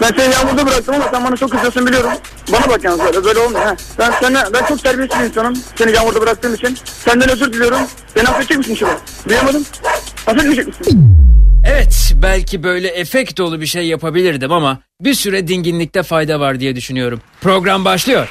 Ben seni yağmurda bıraktım ama sen bana çok kızıyorsun biliyorum. Bana bak yalnız böyle, böyle olmuyor. Ben, sana, ben çok terbiyesiz bir insanım. Seni yağmurda bıraktığım için. Senden özür diliyorum. Beni affedecek misin Şuba? Duyamadım. Affetmeyecek misin? Evet belki böyle efekt dolu bir şey yapabilirdim ama bir süre dinginlikte fayda var diye düşünüyorum. Program başlıyor.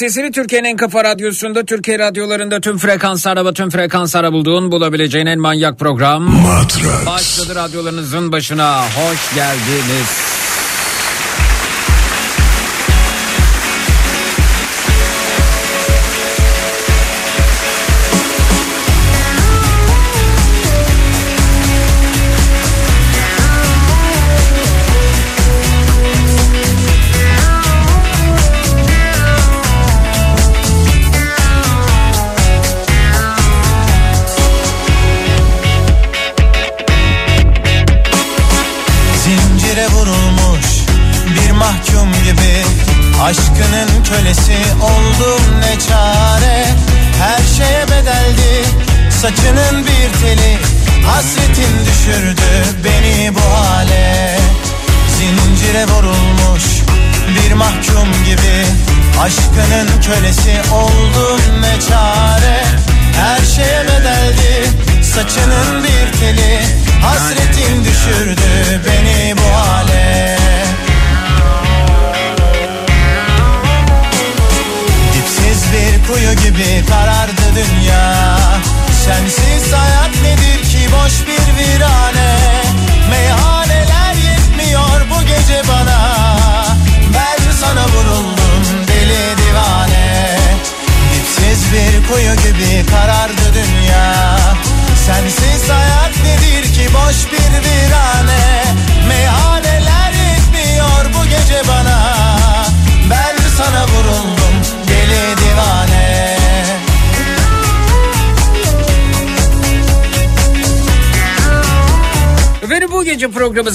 Sesini Türkiye'nin en kafa radyosunda Türkiye radyolarında tüm frekanslarda ve tüm frekanslara bulduğun bulabileceğin en manyak program. Matrax. Başladı radyolarınızın başına. Hoş geldiniz.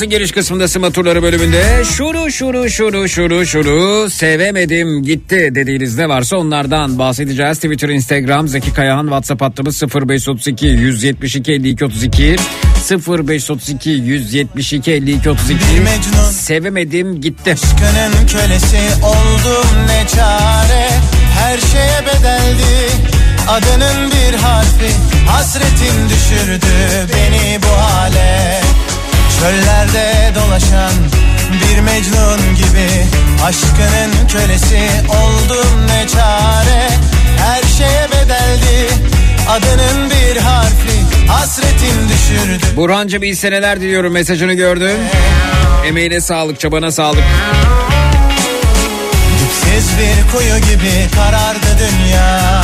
Programımızın giriş kısmında Sima Turları bölümünde şuru şuru şuru şuru şuru sevemedim gitti dediğiniz ne varsa onlardan bahsedeceğiz. Twitter, Instagram, Zeki Kayahan, WhatsApp hattımız 0532 172 52 32 0532 172 52 32 Bir Mecnun. Sevemedim gitti. Aşkının kölesi oldum ne çare Her şeye bedeldi adının bir harfi Hasretin düşürdü beni bu hale Çöllerde dolaşan bir mecnun gibi Aşkının kölesi oldum ne çare. Her şeye bedeldi adının bir harfi Hasretin düşürdü. Burhancığım iyi seneler diliyorum. Mesajını gördüm. Emeğine sağlık, çabana sağlık. Dipsiz bir kuyu gibi karardı dünya.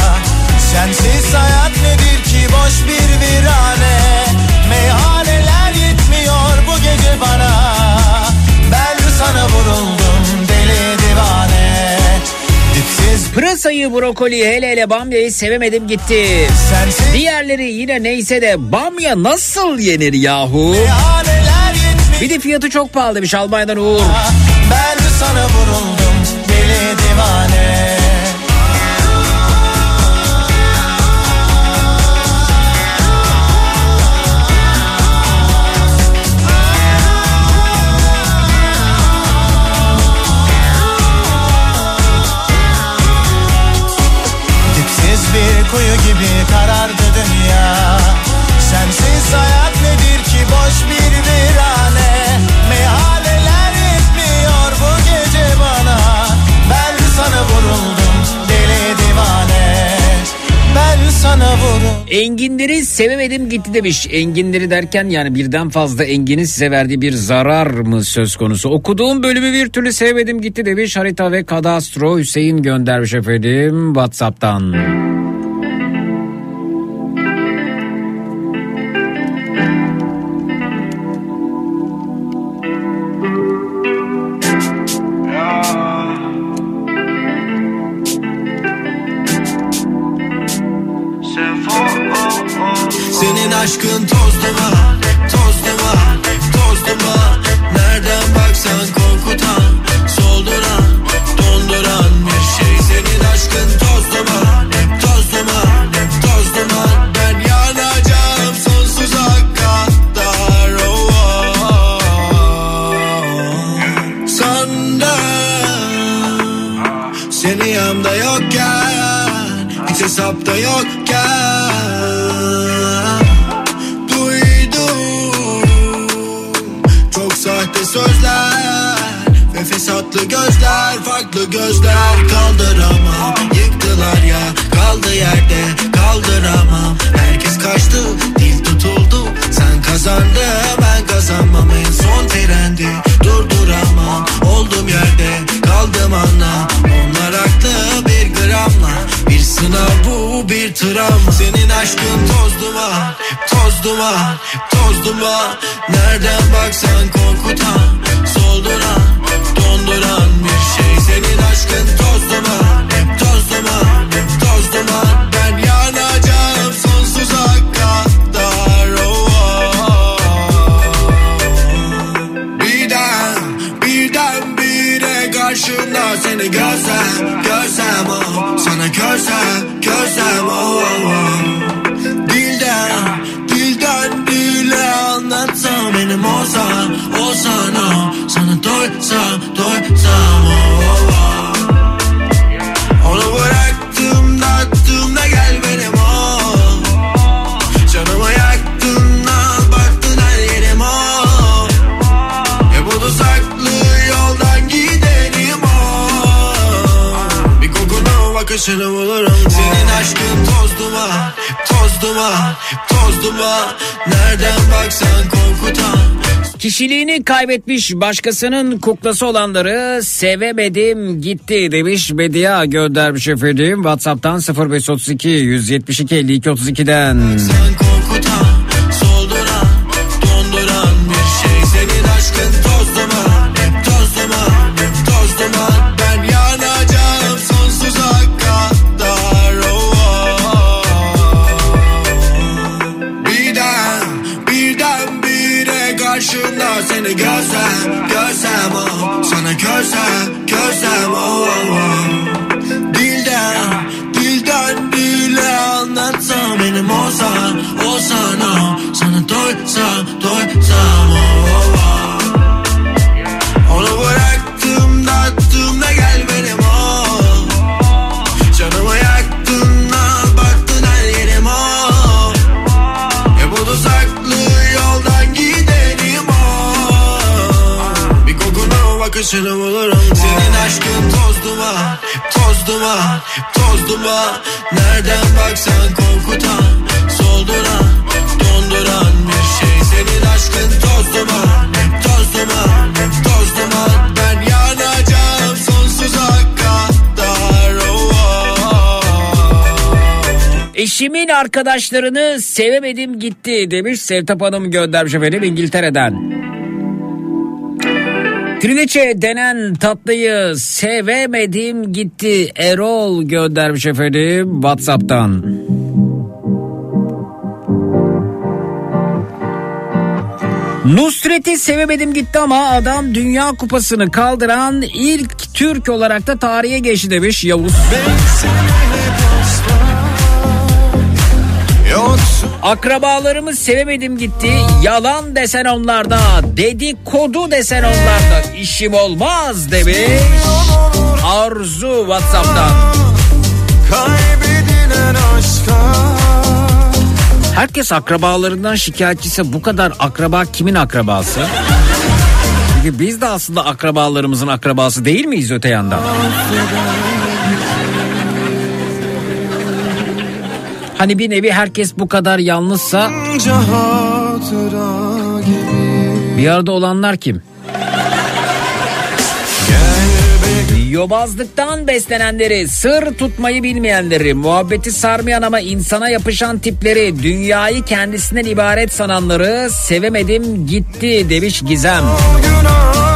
Sensiz hayat nedir ki boş bir virane? Gece bana Ben sana vuruldum deli divane Dipsiz Pırasayı, brokoli, hele hele bamyayı sevemedim gitti. sensiz Diğerleri yine neyse de bamya nasıl yenir yahu? Bir de fiyatı çok pahalı demiş Almanya'dan Uğur. Ben sana vuruldum deli divane Enginleri sevemedim gitti demiş. Enginleri derken yani birden fazla enginin size verdiği bir zarar mı söz konusu? Okuduğum bölümü bir türlü sevmedim gitti demiş. Harita ve kadastro Hüseyin göndermiş efendim Whatsapp'tan. Kişiliğini kaybetmiş başkasının kuklası olanları sevemedim gitti demiş Bedia göndermiş efendim. Whatsapp'tan 0532 172 52 32'den. Sen duman, toz duman Nereden baksan korkutan, solduran, donduran bir şey Senin aşkın toz duman, toz duman, toz duman Ben yanacağım sonsuza kadar oh, oh. Eşimin arkadaşlarını sevemedim gitti demiş Sevtap Hanım göndermiş efendim İngiltere'den. Trileçe denen tatlıyı sevemedim gitti Erol göndermiş efendim Whatsapp'tan. Nusret'i sevemedim gitti ama adam Dünya Kupası'nı kaldıran ilk Türk olarak da tarihe geçti demiş Yavuz. Akrabalarımı sevemedim gitti. Yalan desen onlarda, dedikodu desen onlarda. İşim olmaz demiş. Arzu Whatsapp'tan. Kaybedilen aşka Herkes akrabalarından şikayetçiyse bu kadar akraba kimin akrabası? Çünkü biz de aslında akrabalarımızın akrabası değil miyiz öte yandan? Hani bir nevi herkes bu kadar yalnızsa bir arada olanlar kim? Yobazlıktan beslenenleri, sır tutmayı bilmeyenleri, muhabbeti sarmayan ama insana yapışan tipleri, dünyayı kendisinden ibaret sananları sevemedim gitti demiş Gizem. Günahı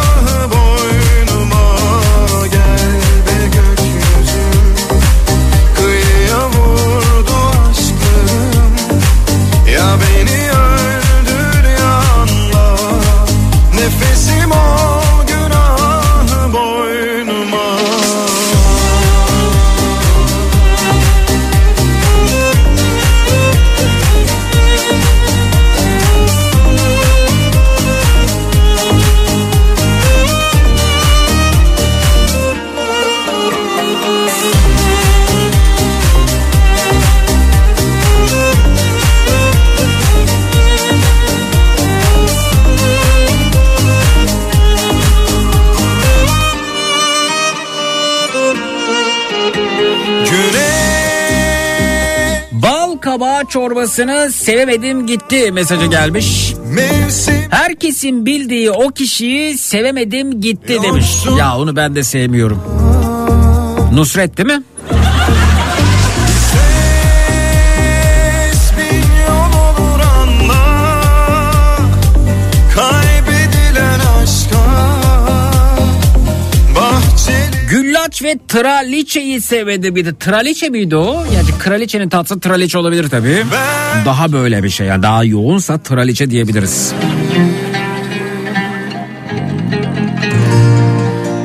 çorbasını sevemedim gitti mesajı gelmiş. Mevsim Herkesin bildiği o kişiyi sevemedim gitti demiş. Ya onu ben de sevmiyorum. Nusret değil mi? Güllaç ve traliçeyi sevmedi bir de. Traliçe miydi o? Yani kraliçenin tatlısı traliçe olabilir tabii. Daha böyle bir şey yani daha yoğunsa traliçe diyebiliriz.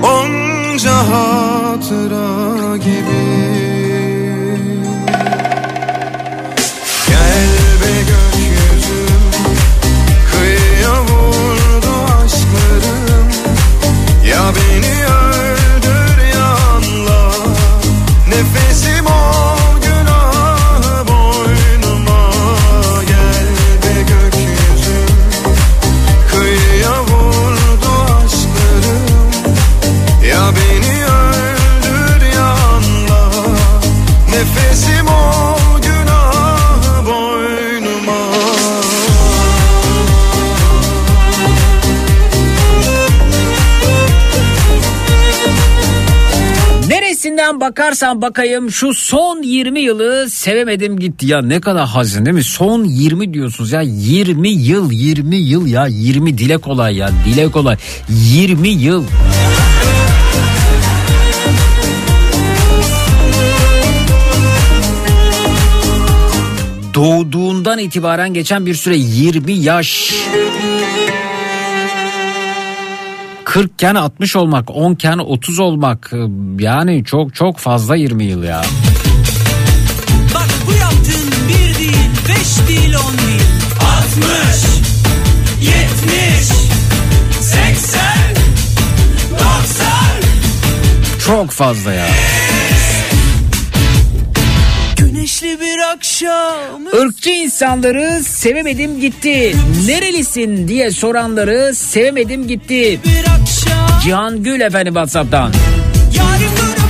Onca hatıra Neresinden bakarsan bakayım şu son 20 yılı sevemedim gitti. Ya ne kadar hazin değil mi? Son 20 diyorsunuz ya 20 yıl 20 yıl ya 20 dile kolay ya dile kolay 20 yıl. Doğduğundan itibaren geçen bir süre 20 yaş. 40 iken 60 olmak, 10 iken 30 olmak yani çok çok fazla 20 yıl ya. Bak bu yaptığın bir değil, beş değil, on değil. Altmış, yetmiş, seksen, doksan. Çok fazla ya. Güneşli bir akşam. Irkçı insanları sevemedim gitti. Nerelisin diye soranları sevemedim gitti. Cihan Gül efendim WhatsApp'tan. Yarim durup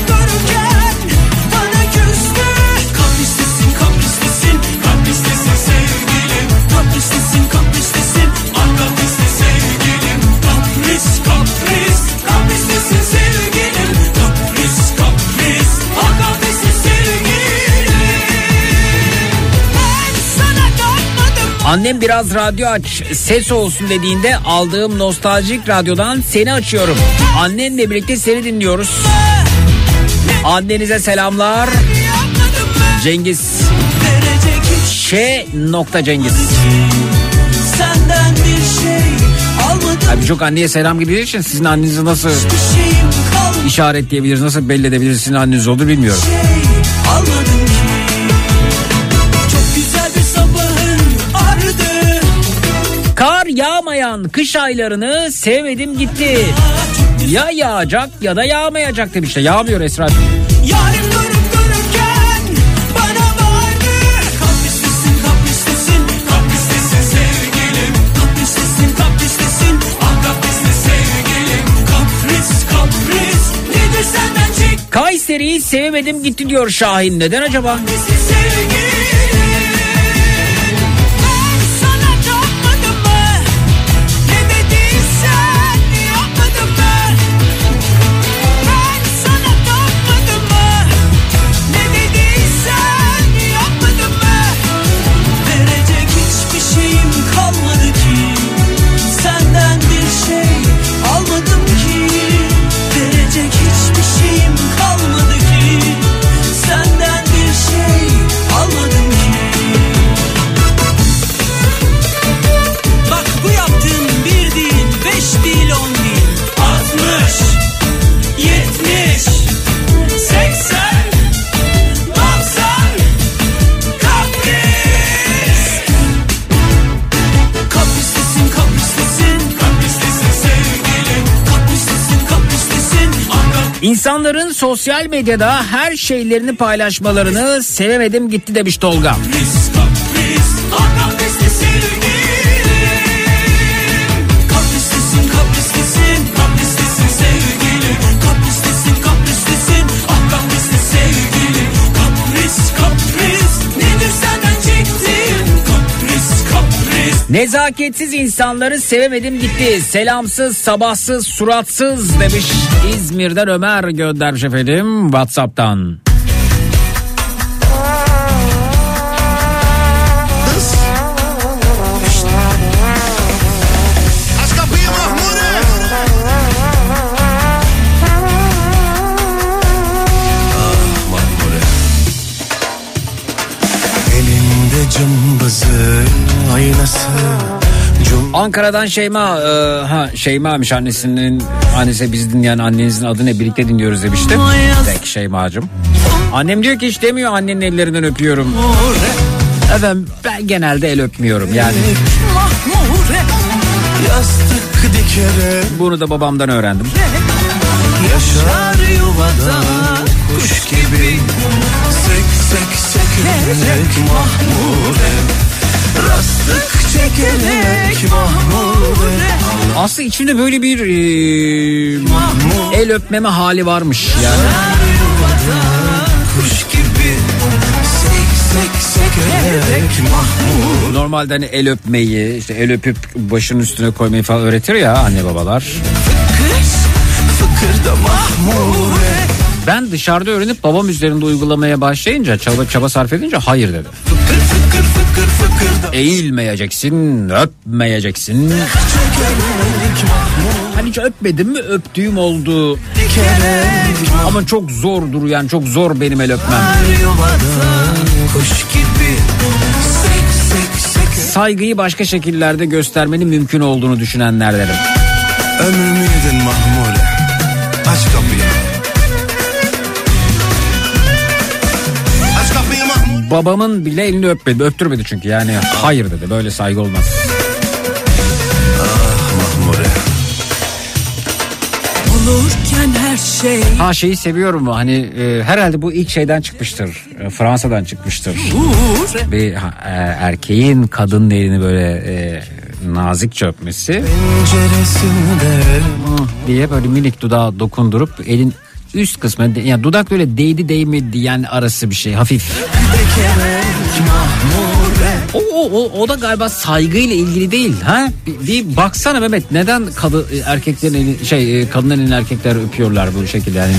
Annem biraz radyo aç ses olsun dediğinde aldığım nostaljik radyodan seni açıyorum. Annenle birlikte seni dinliyoruz. Annenize selamlar. Cengiz. Ş. nokta Cengiz. senden bir şey almadım. Abi çok anneye selam gidiyor için sizin annenizi nasıl işaretleyebiliriz, nasıl belli edebiliriz sizin anneniz olur bilmiyorum. şey yağmayan kış aylarını sevmedim gitti. Ya yağacak ya da yağmayacak demişler. Yağmıyor Esra. Yarın durup dururken bana vardı Kapristesin kapristesin kapristesin sevgilim Kapristesin kapristesin ah kapriste sevgilim Kapris kapris nedir senden çek Kayseri'yi sevemedim gitti diyor Şahin. Neden acaba? sevgilim İnsanların sosyal medyada her şeylerini paylaşmalarını sevemedim gitti demiş Tolga. Nezaketsiz insanları sevemedim gitti. Selamsız, sabahsız, suratsız demiş. İzmir'den Ömer göndermiş efendim WhatsApp'tan. Elinde cımbızı aynası Ankara'dan Şeyma e, ha Şeyma'mış annesinin annesi biz dinleyen annenizin adı ne birlikte dinliyoruz demiştim. Tek Şeyma'cığım. Annem diyor ki hiç demiyor annenin ellerinden öpüyorum. Efendim ben genelde el öpmüyorum yani. Bunu da babamdan öğrendim. Yaşar yuvada kuş gibi Sek sek Rastlık çekerek mahmure Aslında içinde böyle bir e, el öpmeme hali varmış yani. Normalde hani el öpmeyi işte el öpüp başının üstüne koymayı falan öğretir ya anne babalar. Fıkır fıkırda mahmure Ben dışarıda öğrenip babam üzerinde uygulamaya başlayınca çaba, çaba sarf edince hayır dedi. Fıkır fıkır fıkır Eğilmeyeceksin, öpmeyeceksin. Hani hiç öpmedim mi öptüğüm oldu. Ama çok zordur yani çok zor benim el öpmem. Saygıyı başka şekillerde göstermenin mümkün olduğunu düşünenlerdenim. Ömrümü yedin mahmure Babamın bile elini öpmedi, öptürmedi çünkü yani hayır dedi böyle saygı olmaz. Şey Ha şeyi seviyorum hani e, herhalde bu ilk şeyden çıkmıştır. E, Fransa'dan çıkmıştır. uğur Bir ha, e, erkeğin kadının elini böyle e, nazikçe öpmesi diye böyle minik dudağa dokundurup elin üst kısmı yani dudak böyle değdi değmedi yani arası bir şey hafif. O, o, o, o da galiba saygıyla ilgili değil ha? Bir, bir baksana Mehmet neden kadı, erkeklerin eli, şey e, kadınların elini erkekler öpüyorlar bu şekilde yani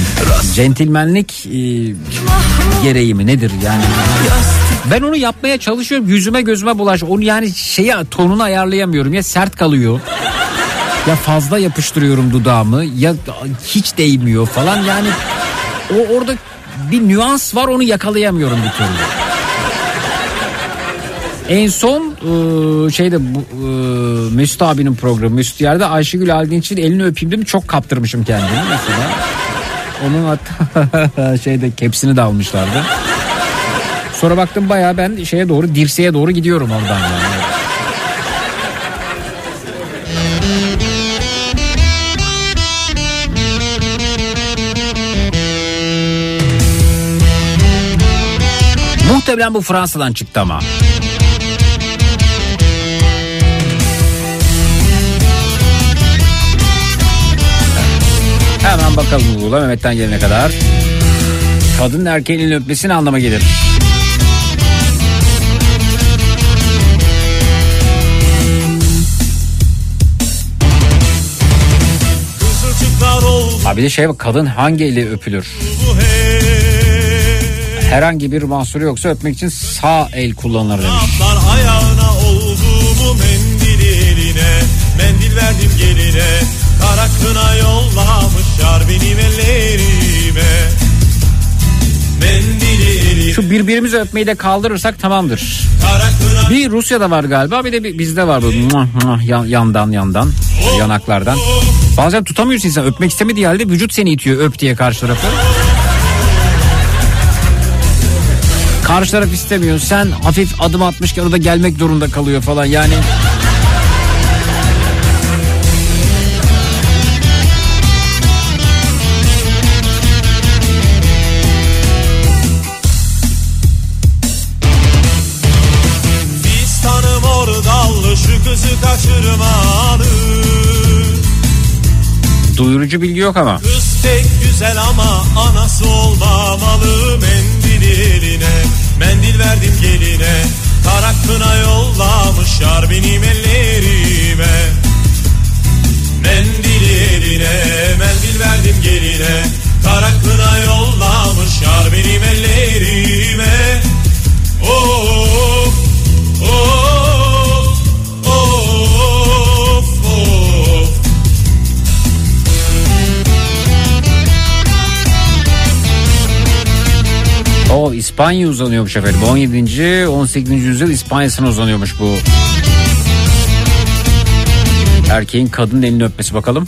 centilmenlik e, gereği mi nedir yani? Ben onu yapmaya çalışıyorum yüzüme gözüme bulaş onu yani şeyi tonunu ayarlayamıyorum ya sert kalıyor. Ya fazla yapıştırıyorum dudağımı ya hiç değmiyor falan yani o orada bir nüans var onu yakalayamıyorum bir türlü. En son e, şeyde bu e, Mesut abinin programı Mesut yerde Ayşegül Aldinç'in elini öpeyim dedim çok kaptırmışım kendimi mesela. Onun hatta şeyde kepsini de almışlardı. Sonra baktım baya ben şeye doğru dirseğe doğru gidiyorum oradan yani. Muhtemelen bu Fransa'dan çıktı ama. Hemen bakalım Google'a Mehmet'ten gelene kadar. Kadın erkeğin elini öpmesi ne gelir? Bir de şey bak kadın hangi eli öpülür? hey Herhangi bir mahsuru yoksa öpmek için sağ el kullanılır demiş. Ayağına oldu mu mendili eline Mendil verdim geline Kara kına yollamışlar benim ellerime Şu birbirimizi öpmeyi de kaldırırsak tamamdır. Bir Rusya'da var galiba bir de bizde var bu yandan yandan yanaklardan. Bazen tutamıyorsun insan öpmek istemediği halde vücut seni itiyor öp diye karşı tarafı. Karşı taraf istemiyor. Sen hafif adım atmışken o da gelmek zorunda kalıyor falan yani. Kızı kaçırmanı Duyurucu bilgi yok ama. Kız pek güzel ama anası olmamalı mendil eline Mendil verdim geline Kara kına yollamışlar benim ellerime. Mendil eline mendil verdim geline Kara kına yollamışlar benim ellerime. Of of O İspanya uzanıyormuş efendim. 17. 18. yüzyıl İspanya'sına uzanıyormuş bu. Erkeğin kadının elini öpmesi bakalım.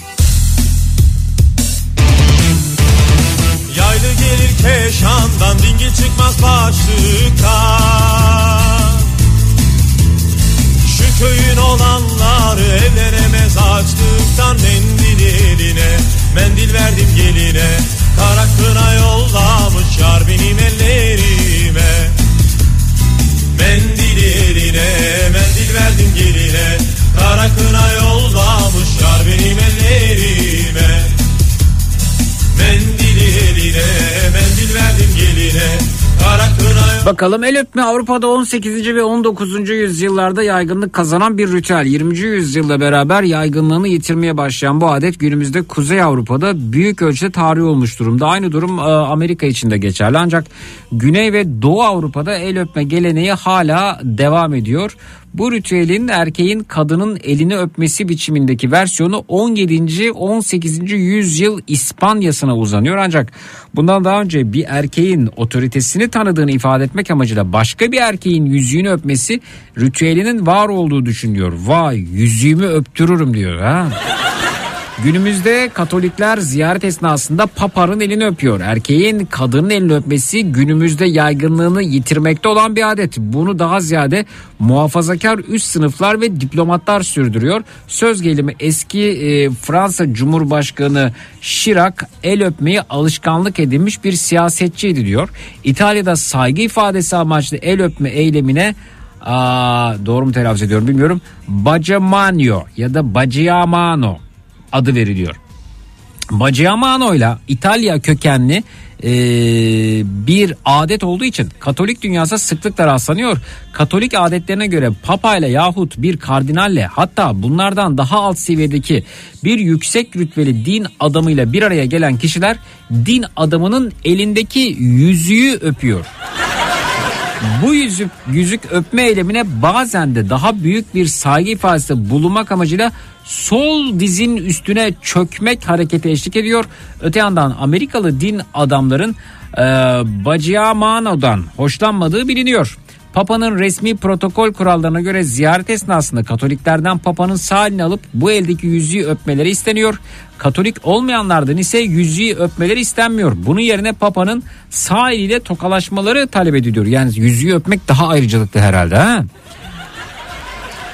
Yaylı gelir keşandan dingil çıkmaz başlıktan köyün olanları evlenemez açlıktan Mendil eline mendil verdim geline Kara kına yollamış yar benim ellerime. Mendil eline mendil verdim geline. Kara kına yollamış Bakalım el öpme Avrupa'da 18. ve 19. yüzyıllarda yaygınlık kazanan bir ritüel. 20. yüzyılda beraber yaygınlığını yitirmeye başlayan bu adet günümüzde Kuzey Avrupa'da büyük ölçüde tarih olmuş durumda. Aynı durum e, Amerika için de geçerli ancak Güney ve Doğu Avrupa'da el öpme geleneği hala devam ediyor. Bu ritüelin erkeğin kadının elini öpmesi biçimindeki versiyonu 17. 18. yüzyıl İspanya'sına uzanıyor ancak bundan daha önce bir erkeğin otoritesini tanıdığını ifade etmek amacıyla başka bir erkeğin yüzüğünü öpmesi ritüelinin var olduğu düşünüyor. Vay yüzüğümü öptürürüm diyor ha. Günümüzde Katolikler ziyaret esnasında paparın elini öpüyor. Erkeğin kadının elini öpmesi günümüzde yaygınlığını yitirmekte olan bir adet. Bunu daha ziyade muhafazakar üst sınıflar ve diplomatlar sürdürüyor. Söz gelimi eski e, Fransa Cumhurbaşkanı Chirac el öpmeyi alışkanlık edinmiş bir siyasetçiydi diyor. İtalya'da saygı ifadesi amaçlı el öpme eylemine Aa, doğru mu telaffuz ediyorum bilmiyorum. Baciamano ya da Baciamano adı veriliyor. Baciamano ile İtalya kökenli e, bir adet olduğu için Katolik dünyası sıklıkla rastlanıyor. Katolik adetlerine göre papa ile yahut bir kardinalle hatta bunlardan daha alt seviyedeki bir yüksek rütbeli din adamıyla bir araya gelen kişiler din adamının elindeki yüzüğü öpüyor. Bu yüzük, yüzük öpme eylemine bazen de daha büyük bir saygı ifadesi bulunmak amacıyla sol dizin üstüne çökmek hareketi eşlik ediyor. Öte yandan Amerikalı din adamların e, Baciamano'dan hoşlanmadığı biliniyor. Papa'nın resmi protokol kurallarına göre ziyaret esnasında Katoliklerden Papa'nın sağ elini alıp bu eldeki yüzüğü öpmeleri isteniyor. Katolik olmayanlardan ise yüzüğü öpmeleri istenmiyor. Bunun yerine Papa'nın sağ eliyle tokalaşmaları talep ediliyor. Yani yüzüğü öpmek daha ayrıcalıklı herhalde ha?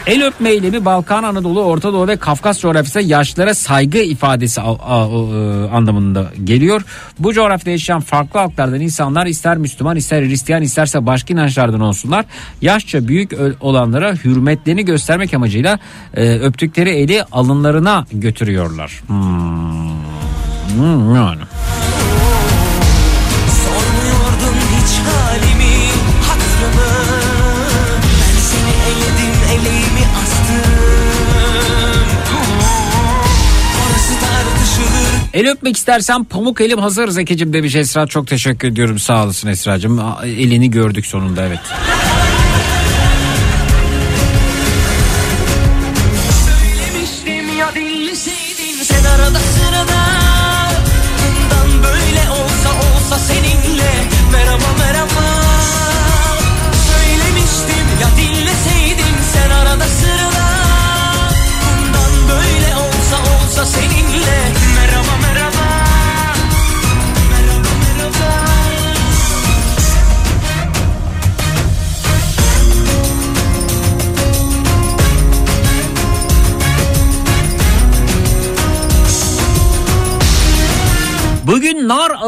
El öpme eylemi Balkan, Anadolu, Orta Doğu ve Kafkas coğrafyasında yaşlara saygı ifadesi a- anlamında geliyor. Bu coğrafyada yaşayan farklı halklardan insanlar ister Müslüman ister Hristiyan isterse başka inançlardan olsunlar. Yaşça büyük olanlara hürmetlerini göstermek amacıyla e, öptükleri eli alınlarına götürüyorlar. Hmm. Hmm, yani. Sormuyordun hiç halimi, El öpmek istersen pamuk elim hazır Zekicim demiş Esra. Çok teşekkür ediyorum sağ olasın Esra'cığım. Elini gördük sonunda evet.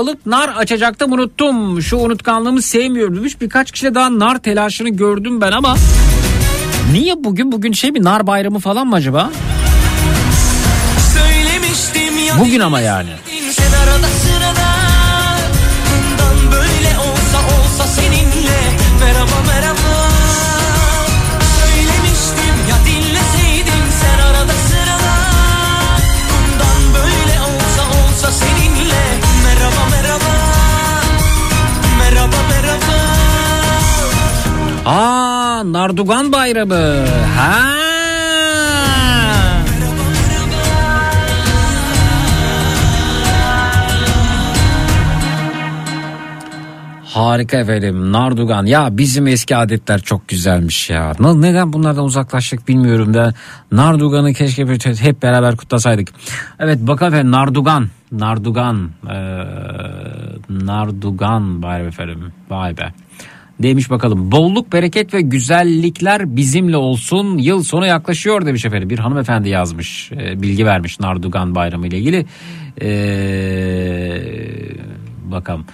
Alıp nar açacaktım unuttum. Şu unutkanlığımı sevmiyorum demiş. Birkaç kişide daha nar telaşını gördüm ben ama Niye bugün bugün şey mi nar bayramı falan mı acaba? Bugün ama yani. Sen arada Aa Nardugan bayramı. Ha. Harika efendim Nardugan ya bizim eski adetler çok güzelmiş ya. Neden bunlardan uzaklaştık bilmiyorum da Nardugan'ı keşke hep beraber kutlasaydık. Evet bakalım efendim Nardugan. Nardugan. Ee, Nardugan be efendim vay be. Demiş bakalım bolluk bereket ve güzellikler bizimle olsun. Yıl sonu yaklaşıyor demiş efendim. Bir hanımefendi yazmış e, bilgi vermiş Nardugan bayramı ile ilgili. Ee, bakalım.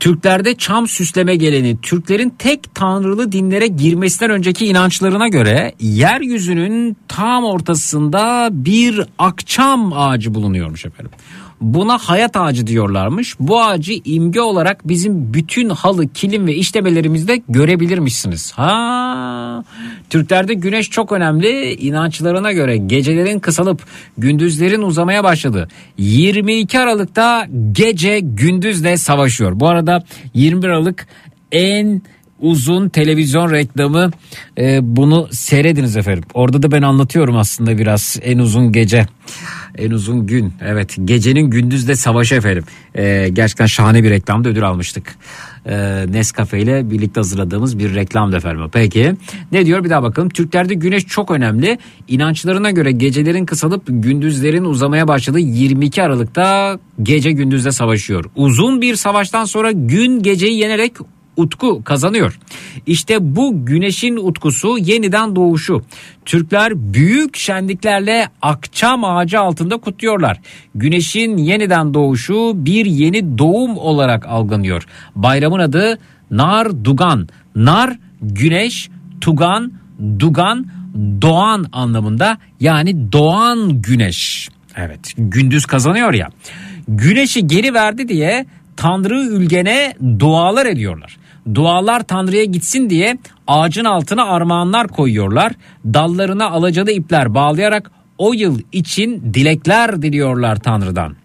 Türklerde çam süsleme geleni Türklerin tek tanrılı dinlere girmesinden önceki inançlarına göre yeryüzünün tam ortasında bir akçam ağacı bulunuyormuş efendim. Buna hayat ağacı diyorlarmış. Bu ağacı imge olarak bizim bütün halı, kilim ve işlemelerimizde görebilirmişsiniz. Ha, Türklerde güneş çok önemli. İnançlarına göre gecelerin kısalıp gündüzlerin uzamaya başladı. 22 Aralık'ta gece gündüzle savaşıyor. Bu arada 21 Aralık en uzun televizyon reklamı e, bunu seyrediniz efendim. Orada da ben anlatıyorum aslında biraz en uzun gece. En uzun gün evet gecenin gündüzle savaşı efendim. E, gerçekten şahane bir reklamda ödül almıştık. E, Nescafe ile birlikte hazırladığımız bir reklamdı efendim. Peki ne diyor bir daha bakalım. Türklerde güneş çok önemli. İnançlarına göre gecelerin kısalıp gündüzlerin uzamaya başladığı 22 Aralık'ta gece gündüzle savaşıyor. Uzun bir savaştan sonra gün geceyi yenerek utku kazanıyor. İşte bu güneşin utkusu yeniden doğuşu. Türkler büyük şenliklerle akçam ağacı altında kutluyorlar. Güneşin yeniden doğuşu bir yeni doğum olarak algılanıyor. Bayramın adı Nar Dugan. Nar güneş, Tugan, Dugan doğan anlamında yani doğan güneş. Evet gündüz kazanıyor ya. Güneşi geri verdi diye Tanrı ülgene dualar ediyorlar. Dualar Tanrı'ya gitsin diye ağacın altına armağanlar koyuyorlar. Dallarına alacalı ipler bağlayarak o yıl için dilekler diliyorlar Tanrı'dan.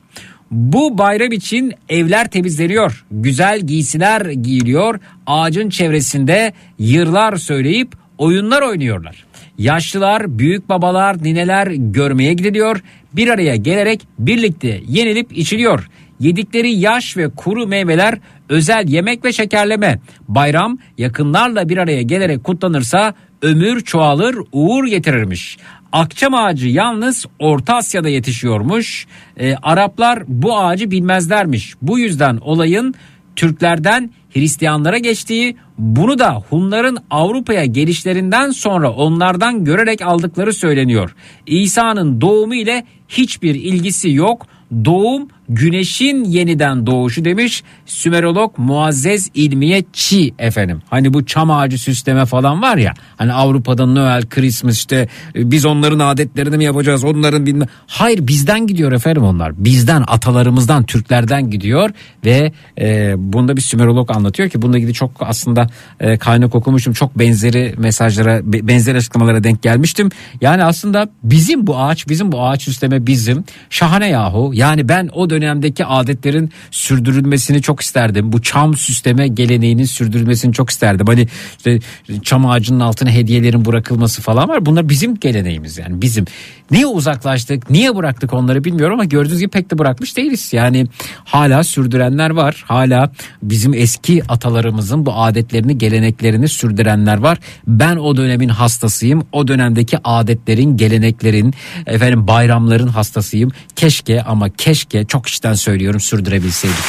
Bu bayram için evler temizleniyor, güzel giysiler giyiliyor, ağacın çevresinde yırlar söyleyip oyunlar oynuyorlar. Yaşlılar, büyük babalar, nineler görmeye gidiliyor, bir araya gelerek birlikte yenilip içiliyor. Yedikleri yaş ve kuru meyveler özel yemek ve şekerleme. Bayram yakınlarla bir araya gelerek kutlanırsa ömür çoğalır, uğur getirirmiş. Akçam ağacı yalnız Orta Asya'da yetişiyormuş. Ee, Araplar bu ağacı bilmezlermiş. Bu yüzden olayın Türklerden Hristiyanlara geçtiği, bunu da Hunların Avrupa'ya gelişlerinden sonra onlardan görerek aldıkları söyleniyor. İsa'nın doğumu ile hiçbir ilgisi yok. Doğum güneşin yeniden doğuşu demiş Sümerolog Muazzez İlmiye Çi efendim. Hani bu çam ağacı süsleme falan var ya hani Avrupa'da Noel, Christmas işte e, biz onların adetlerini mi yapacağız onların bilmem. Hayır bizden gidiyor efendim onlar. Bizden atalarımızdan Türklerden gidiyor ve e, bunda bir Sümerolog anlatıyor ki bununla ilgili çok aslında e, kaynak okumuştum. Çok benzeri mesajlara be- benzer açıklamalara denk gelmiştim. Yani aslında bizim bu ağaç bizim bu ağaç süsleme bizim şahane yahu. Yani ben o dönemdeki adetlerin sürdürülmesini çok isterdim. Bu çam süsleme geleneğinin sürdürülmesini çok isterdim. Hani işte çam ağacının altına hediyelerin bırakılması falan var. Bunlar bizim geleneğimiz yani bizim. Niye uzaklaştık? Niye bıraktık onları bilmiyorum ama gördüğünüz gibi pek de bırakmış değiliz. Yani hala sürdürenler var. Hala bizim eski atalarımızın bu adetlerini, geleneklerini sürdürenler var. Ben o dönemin hastasıyım. O dönemdeki adetlerin, geleneklerin, efendim bayramların hastasıyım. Keşke ama keşke çok içten söylüyorum sürdürebilseydik.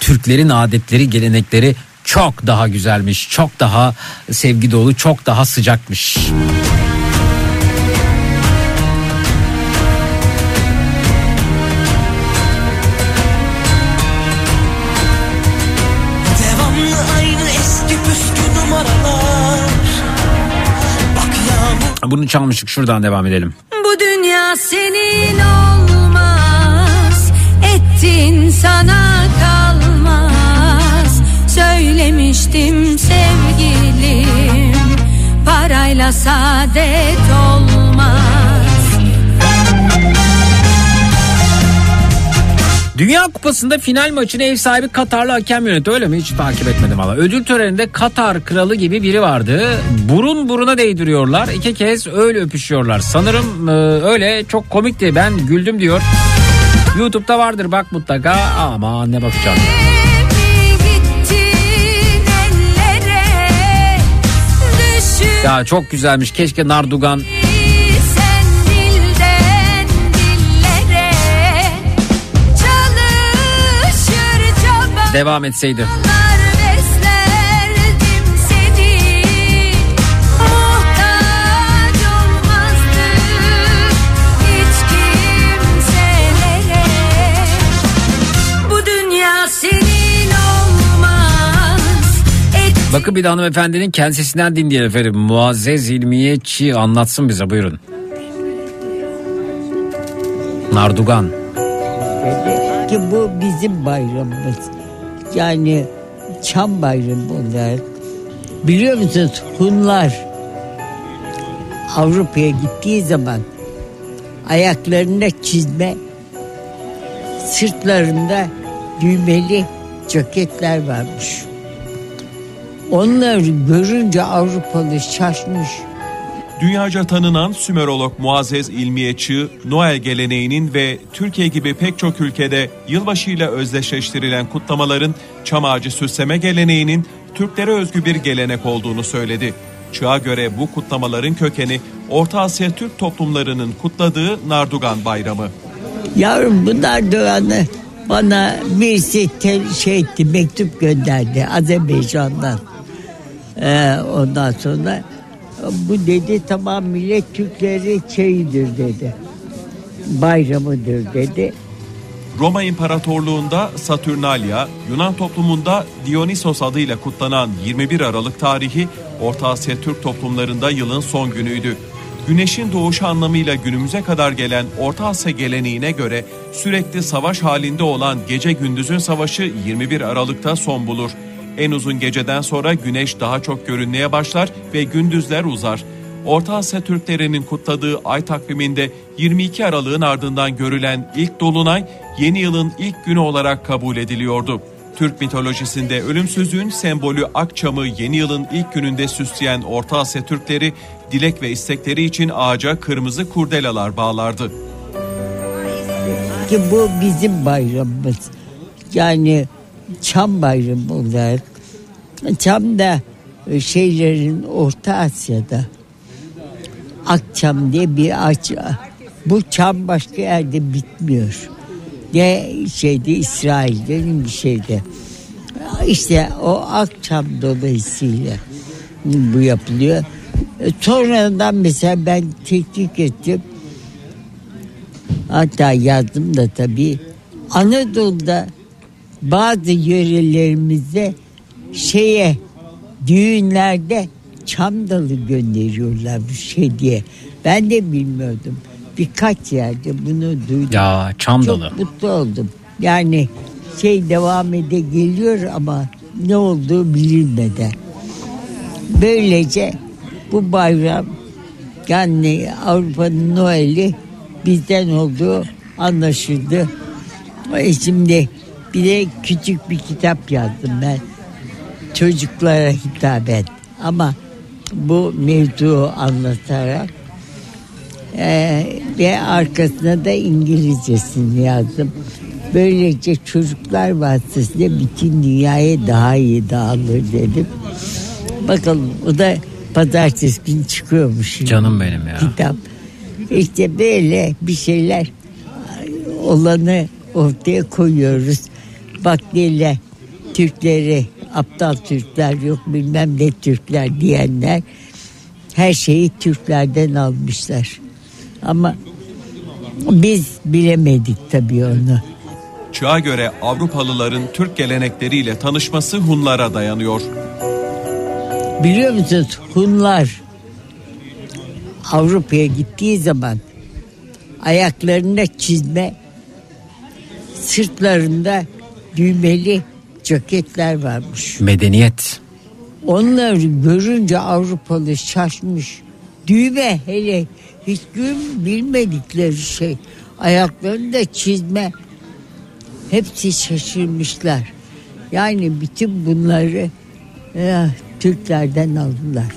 Türklerin adetleri, gelenekleri çok daha güzelmiş, çok daha sevgi dolu, çok daha sıcakmış. Bunu çalmıştık şuradan devam edelim. Bu dünya senin olmaz Ettin sana kalmaz Söylemiştim sevgilim Parayla saadet olmaz Dünya Kupası'nda final maçını ev sahibi Katarlı hakem yönetti öyle mi? Hiç takip etmedim valla. Ödül töreninde Katar kralı gibi biri vardı. Burun buruna değdiriyorlar. İki kez öyle öpüşüyorlar. Sanırım e, öyle çok komikti. Ben güldüm diyor. YouTube'da vardır bak mutlaka. Ama ne bakacağım. Ya çok güzelmiş. Keşke Nardugan devam etseydi. Bakın bir de hanımefendinin kendisinden dinleyelim efendim. Muazzez İlmiye Çi anlatsın bize buyurun. Nardugan. ki bu bizim bayramımız. Yani Çam bayramı olarak. Biliyor musunuz Hunlar Avrupa'ya gittiği zaman ayaklarında çizme sırtlarında düğmeli ceketler varmış. Onları görünce Avrupalı şaşmış. Dünyaca tanınan Sümerolog Muazzez İlmiye Çığ, Noel geleneğinin ve Türkiye gibi pek çok ülkede yılbaşıyla özdeşleştirilen kutlamaların çam ağacı süsleme geleneğinin Türklere özgü bir gelenek olduğunu söyledi. Çığa göre bu kutlamaların kökeni Orta Asya Türk toplumlarının kutladığı Nardugan Bayramı. Yavrum bunlar Doğan'ı bana birisi şey etti, mektup gönderdi Azerbaycan'dan. Ee, ondan sonra bu dedi tamam millet Türkleri şeyidir dedi. Bayramıdır dedi. Roma İmparatorluğu'nda Saturnalia, Yunan toplumunda Dionysos adıyla kutlanan 21 Aralık tarihi Orta Asya Türk toplumlarında yılın son günüydü. Güneşin doğuşu anlamıyla günümüze kadar gelen Orta Asya geleneğine göre sürekli savaş halinde olan gece gündüzün savaşı 21 Aralık'ta son bulur. En uzun geceden sonra güneş daha çok görünmeye başlar ve gündüzler uzar. Orta Asya Türklerinin kutladığı ay takviminde 22 Aralık'ın ardından görülen ilk dolunay yeni yılın ilk günü olarak kabul ediliyordu. Türk mitolojisinde ölümsüzlüğün sembolü Akçam'ı yeni yılın ilk gününde süsleyen Orta Asya Türkleri dilek ve istekleri için ağaca kırmızı kurdelalar bağlardı. Ki bu bizim bayramımız. Yani Çam bayramı olarak. Çam da şeylerin Orta Asya'da. Akçam diye bir ağaç. Bu çam başka yerde bitmiyor. Ne şeyde İsrail'de ne bir şeyde. İşte o akçam dolayısıyla bu yapılıyor. E, Sonradan mesela ben tetkik ettim. Hatta yazdım da tabii. Anadolu'da bazı yörelerimizde şeye düğünlerde çam dalı gönderiyorlar bu şey diye. Ben de bilmiyordum. Birkaç yerde bunu duydum. Ya çam dalı. Çok mutlu oldum. Yani şey devam ede geliyor ama ne olduğu bilinmeden. Böylece bu bayram yani Avrupa'nın Noel'i bizden olduğu anlaşıldı. Şimdi bir de küçük bir kitap yazdım ben. Çocuklara hitaben. Ama bu mevzuu anlatarak ee, ve arkasına da İngilizcesini yazdım. Böylece çocuklar vasıtasıyla bütün dünyaya daha iyi dağılır dedim. Bakalım o da pazartesi günü çıkıyormuş. Canım benim ya. Kitap. İşte böyle bir şeyler olanı ortaya koyuyoruz. Vaktiyle Türkleri aptal Türkler yok bilmem ne Türkler diyenler her şeyi Türklerden almışlar. Ama biz bilemedik tabii onu. Çığa göre Avrupalıların Türk gelenekleriyle tanışması Hunlara dayanıyor. Biliyor musunuz Hunlar Avrupa'ya gittiği zaman ayaklarında çizme sırtlarında düğmeli ceketler varmış. Medeniyet. Onları görünce Avrupalı şaşmış. Düğme hele hiç gün bilmedikleri şey. Ayaklarında çizme. Hepsi şaşırmışlar. Yani bütün bunları eh, Türklerden aldılar.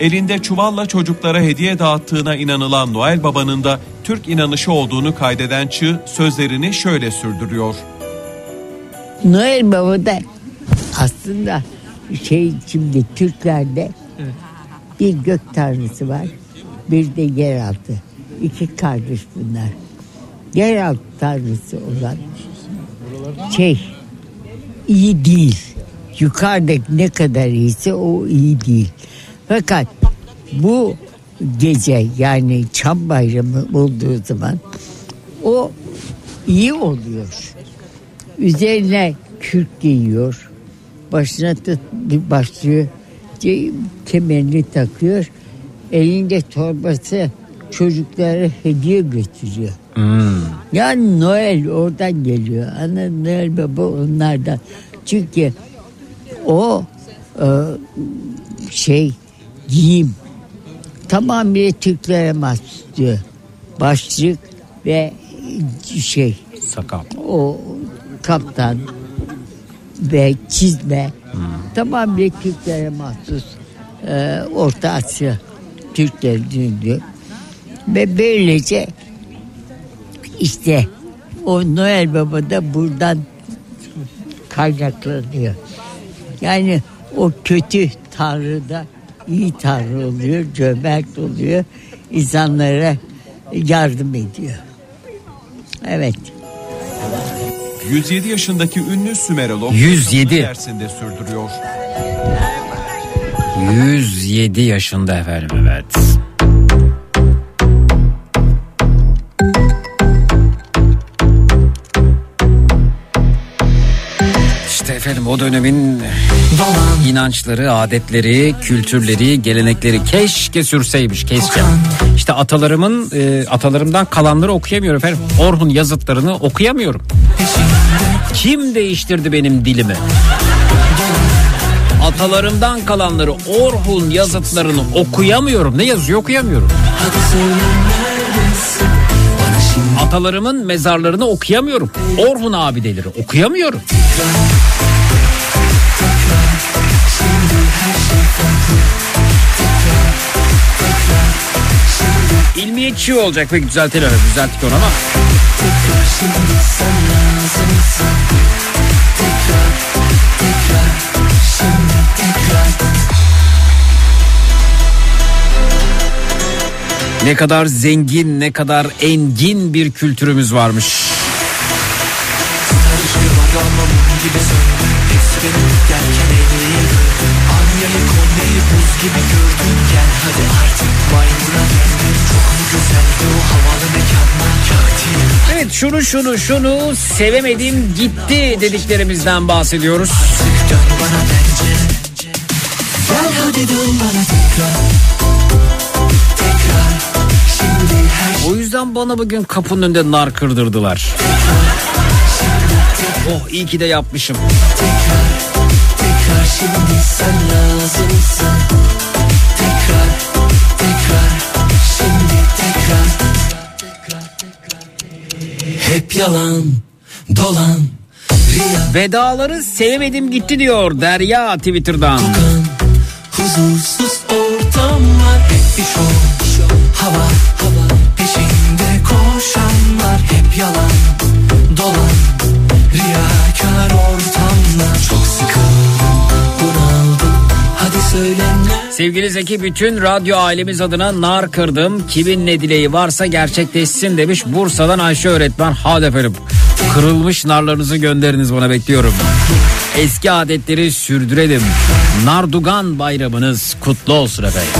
Elinde çuvalla çocuklara hediye dağıttığına inanılan Noel Baba'nın da Türk inanışı olduğunu kaydeden Çığ sözlerini şöyle sürdürüyor. Noel Baba da aslında şey şimdi Türklerde bir gök tanrısı var. Bir de yeraltı. İki kardeş bunlar. Yeraltı tanrısı olan şey iyi değil. Yukarıdaki ne kadar iyiyse o iyi değil. Fakat bu gece yani Çam Bayramı olduğu zaman o iyi oluyor. Üzerine kürk giyiyor. Başına bir başlıyor. Kemerini takıyor. Elinde torbası çocuklara hediye götürüyor. Yani Noel oradan geliyor. Ana Noel Baba onlardan. Çünkü o e, şey giyim tamamıyla Türklere mahsus diyor. Başlık ve şey Sakal. o kaptan ve çizme tamamıyla Türklere mahsus e, Orta Asya Türkleri döndü. Ve böylece işte o Noel Baba da buradan kaynaklanıyor. Yani o kötü tanrı da iyi tanrı oluyor, cömert oluyor, insanlara yardım ediyor. Evet. 107 yaşındaki ünlü Sümerolog 107. dersinde sürdürüyor. 107 yaşında efendim evet. İşte efendim o dönemin inançları, adetleri, kültürleri, gelenekleri keşke sürseymiş keşke. İşte atalarımın e, atalarımdan kalanları okuyamıyorum efendim. Orhun yazıtlarını okuyamıyorum. Kim değiştirdi benim dilimi? Atalarımdan kalanları Orhun yazıtlarını okuyamıyorum. Ne yazıyor okuyamıyorum. Atalarımın mezarlarını okuyamıyorum. Orhun abideleri okuyamıyorum. İlmiyetçi olacak peki düzeltelim. Düzelttik onu ama. Ne kadar zengin, ne kadar engin bir kültürümüz varmış. Şunu şunu şunu sevemedim gitti dediklerimizden bahsediyoruz. Tekrar Tekrar O yüzden bana bugün kapının önünde nar kırdırdılar. Oh iyi ki de yapmışım. Tekrar şimdi sen lazımsın Hep yalan Dolan Riya Vedaları sevemedim gitti diyor Derya Twitter'dan. Huzursuz ortamlar Hep bir şov Hava Hava Peşinde koşanlar. Hep yalan Dolan Sevgili Zeki bütün radyo ailemiz adına nar kırdım. Kimin ne dileği varsa gerçekleşsin demiş. Bursa'dan Ayşe öğretmen. Hadi efendim. Kırılmış narlarınızı gönderiniz bana bekliyorum. Eski adetleri sürdürelim. Nardugan bayramınız kutlu olsun efendim.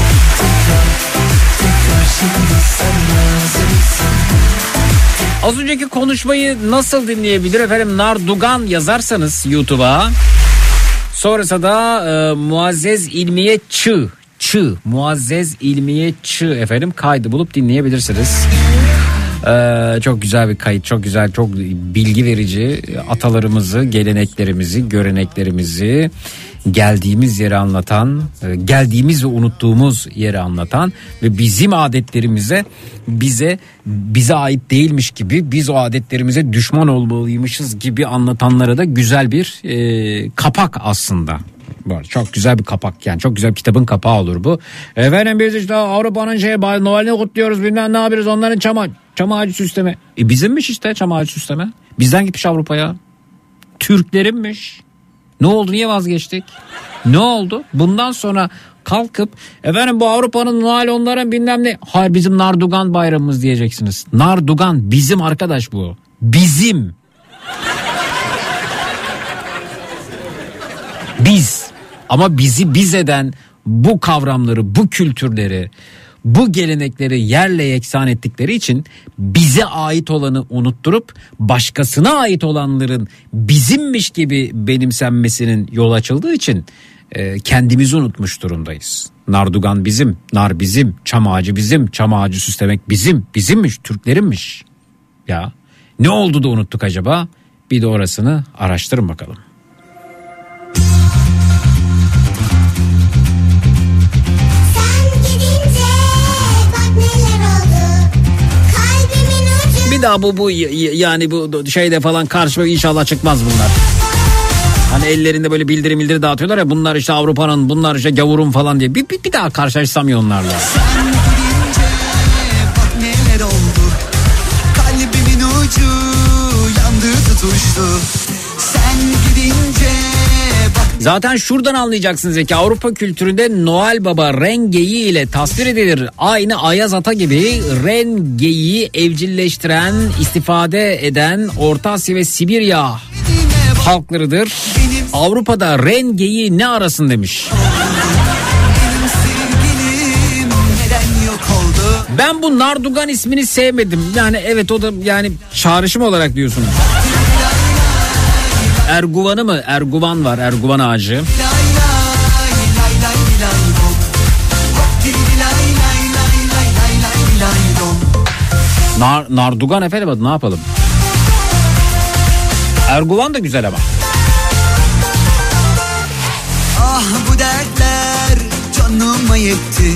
Az önceki konuşmayı nasıl dinleyebilir efendim? Nardugan yazarsanız YouTube'a Sonrasında da e, Muazzez İlmiye Çığ. Çığ. Muazzez İlmiye Çığ efendim kaydı bulup dinleyebilirsiniz. Ee, çok güzel bir kayıt çok güzel çok bilgi verici atalarımızı geleneklerimizi göreneklerimizi geldiğimiz yeri anlatan e, geldiğimiz ve unuttuğumuz yeri anlatan ve bizim adetlerimize bize bize ait değilmiş gibi biz o adetlerimize düşman olmalıymışız gibi anlatanlara da güzel bir e, kapak aslında. Çok güzel bir kapak yani. Çok güzel bir kitabın kapağı olur bu. Efendim biz işte Avrupa'nın şey Noel'ini kutluyoruz bilmem ne yapıyoruz onların çam, çam ağacı süsleme. E bizimmiş işte çam ağacı süsleme. Bizden gitmiş Avrupa'ya. Türklerinmiş. Ne oldu niye vazgeçtik? Ne oldu? Bundan sonra kalkıp efendim bu Avrupa'nın Noel onların bilmem ne. Hayır bizim Nardugan bayramımız diyeceksiniz. Nardugan bizim arkadaş bu. Bizim. Biz. Ama bizi biz eden bu kavramları, bu kültürleri, bu gelenekleri yerle yeksan ettikleri için bize ait olanı unutturup başkasına ait olanların bizimmiş gibi benimsenmesinin yol açıldığı için e, kendimizi unutmuş durumdayız. Nardugan bizim, nar bizim, çam ağacı bizim, çam ağacı süslemek bizim, bizimmiş, Türklerinmiş. Ya ne oldu da unuttuk acaba? Bir de orasını araştırın bakalım. Bir daha bu bu yani bu şeyde falan karşıma inşallah çıkmaz bunlar. Hani ellerinde böyle bildirim bildirim dağıtıyorlar ya bunlar işte Avrupa'nın bunlar işte gavurun falan diye. Bir, bir, bir daha karşılaşsam ya onlarla. Gidince ucu tutuştu Zaten şuradan anlayacaksınız ki Avrupa kültüründe Noel Baba rengeyi ile tasvir edilir. Aynı Ayaz Ata gibi rengeyi evcilleştiren, istifade eden Orta Asya ve Sibirya halklarıdır. Avrupa'da rengeyi ne arasın demiş. Ben bu Nardugan ismini sevmedim. Yani evet o da yani çağrışım olarak diyorsunuz. Erguvan'ı mı? Erguvan var. Erguvan ağacı. Nar, Nardugan efendim adı ne yapalım? Erguvan da güzel ama. Ah bu dertler canıma yetti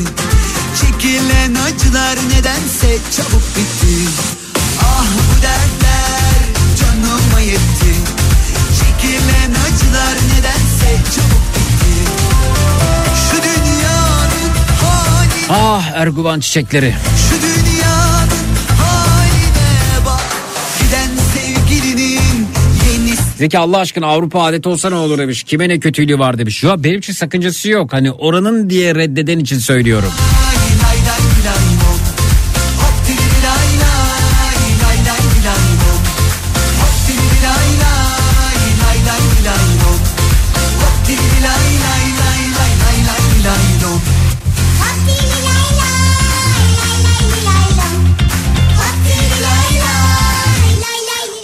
Çekilen acılar nedense çabuk bitti Acılar nedense çabuk bitti Şu dünyanın hali Ah Erguvan çiçekleri. Şu dünyanın haline bak Giden sevgilinin yenisi Zeki Allah aşkına Avrupa adeti olsa ne olur demiş. Kime ne kötülüğü var demiş. Ya benim için sakıncası yok. Hani oranın diye reddeden için söylüyorum.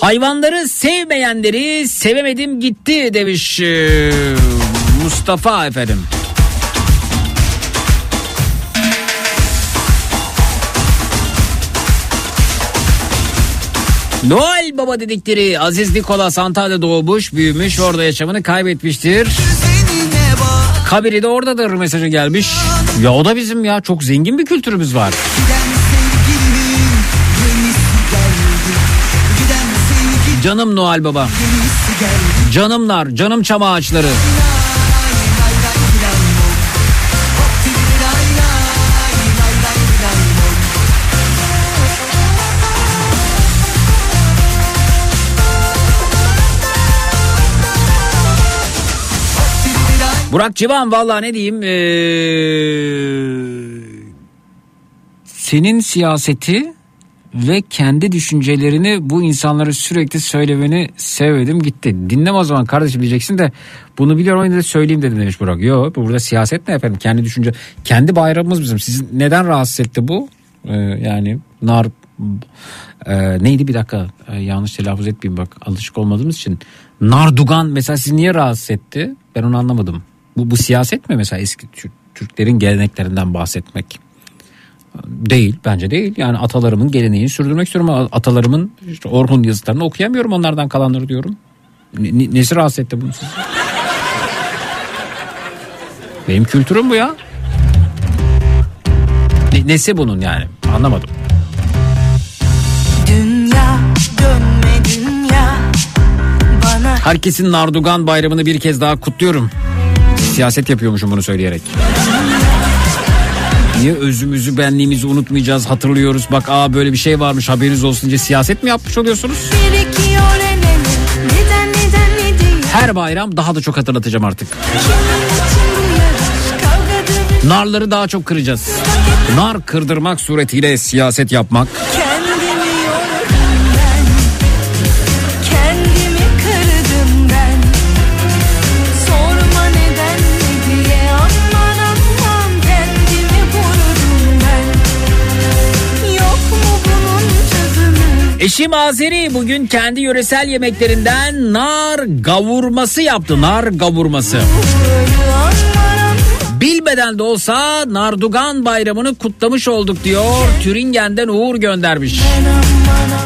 Hayvanları sevmeyenleri sevemedim gitti demiş ee, Mustafa efendim. Noel Baba dedikleri Aziz Nikolas Antalya'da doğmuş, büyümüş, orada yaşamını kaybetmiştir. Kabiri de oradadır mesajı gelmiş. Ya o da bizim ya çok zengin bir kültürümüz var. giden Canım Noel Baba, canımlar, canım çam ağaçları. Burak Civan valla ne diyeyim ee, senin siyaseti ve kendi düşüncelerini bu insanlara sürekli söylemeni sevmedim gitti. Dinleme o zaman kardeşim diyeceksin de bunu biliyorum yine de söyleyeyim dedim demiş Burak. Yok burada siyaset ne efendim kendi düşünce kendi bayramımız bizim. Sizi neden rahatsız etti bu? Ee, yani nar e, neydi bir dakika e, yanlış telaffuz etmeyeyim bak alışık olmadığımız için. Nardugan mesela sizi niye rahatsız etti? Ben onu anlamadım. Bu, bu siyaset mi mesela eski Türk- Türklerin geleneklerinden bahsetmek? Değil bence değil. Yani atalarımın geleneğini sürdürmek istiyorum. Atalarımın işte Orhun yazıtlarını okuyamıyorum onlardan kalanları diyorum. Ne- ne- nesi rahatsız etti bunu sizi? Benim kültürüm bu ya. Ne- nesi bunun yani? Anlamadım. Dünya dönme dünya bana Herkesin Nardugan bayramını bir kez daha kutluyorum. siyaset yapıyormuşum bunu söyleyerek. Niye özümüzü benliğimizi unutmayacağız hatırlıyoruz. Bak aa böyle bir şey varmış haberiniz olsun diye siyaset mi yapmış oluyorsunuz? Her bayram daha da çok hatırlatacağım artık. Narları daha çok kıracağız. Nar kırdırmak suretiyle siyaset yapmak. Kendimi Eşim Azeri bugün kendi yöresel yemeklerinden nar gavurması yaptı. Nar gavurması. Bilmeden de olsa Nardugan bayramını kutlamış olduk diyor. Türingen'den Uğur göndermiş.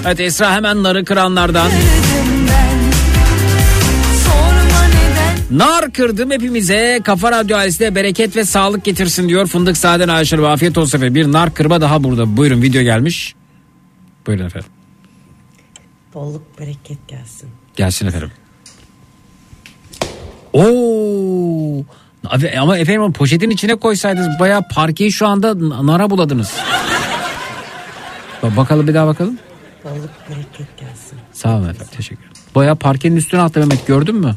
Evet Esra hemen narı kıranlardan. Nar kırdım hepimize Kafa Radyo ailesine bereket ve sağlık getirsin diyor. Fındık Saden Ayşe afiyet olsun efendim. Bir nar kırma daha burada. Buyurun video gelmiş. Buyurun efendim. Bolluk bereket gelsin. Gelsin efendim. Oo. Ama efendim o poşetin içine koysaydınız bayağı parkeyi şu anda nara buladınız. Ba- Bakalım bir daha bakalım. Bolluk bereket gelsin. Sağ olun efendim teşekkür ederim. Bayağı parkenin üstüne attı Mehmet gördün mü?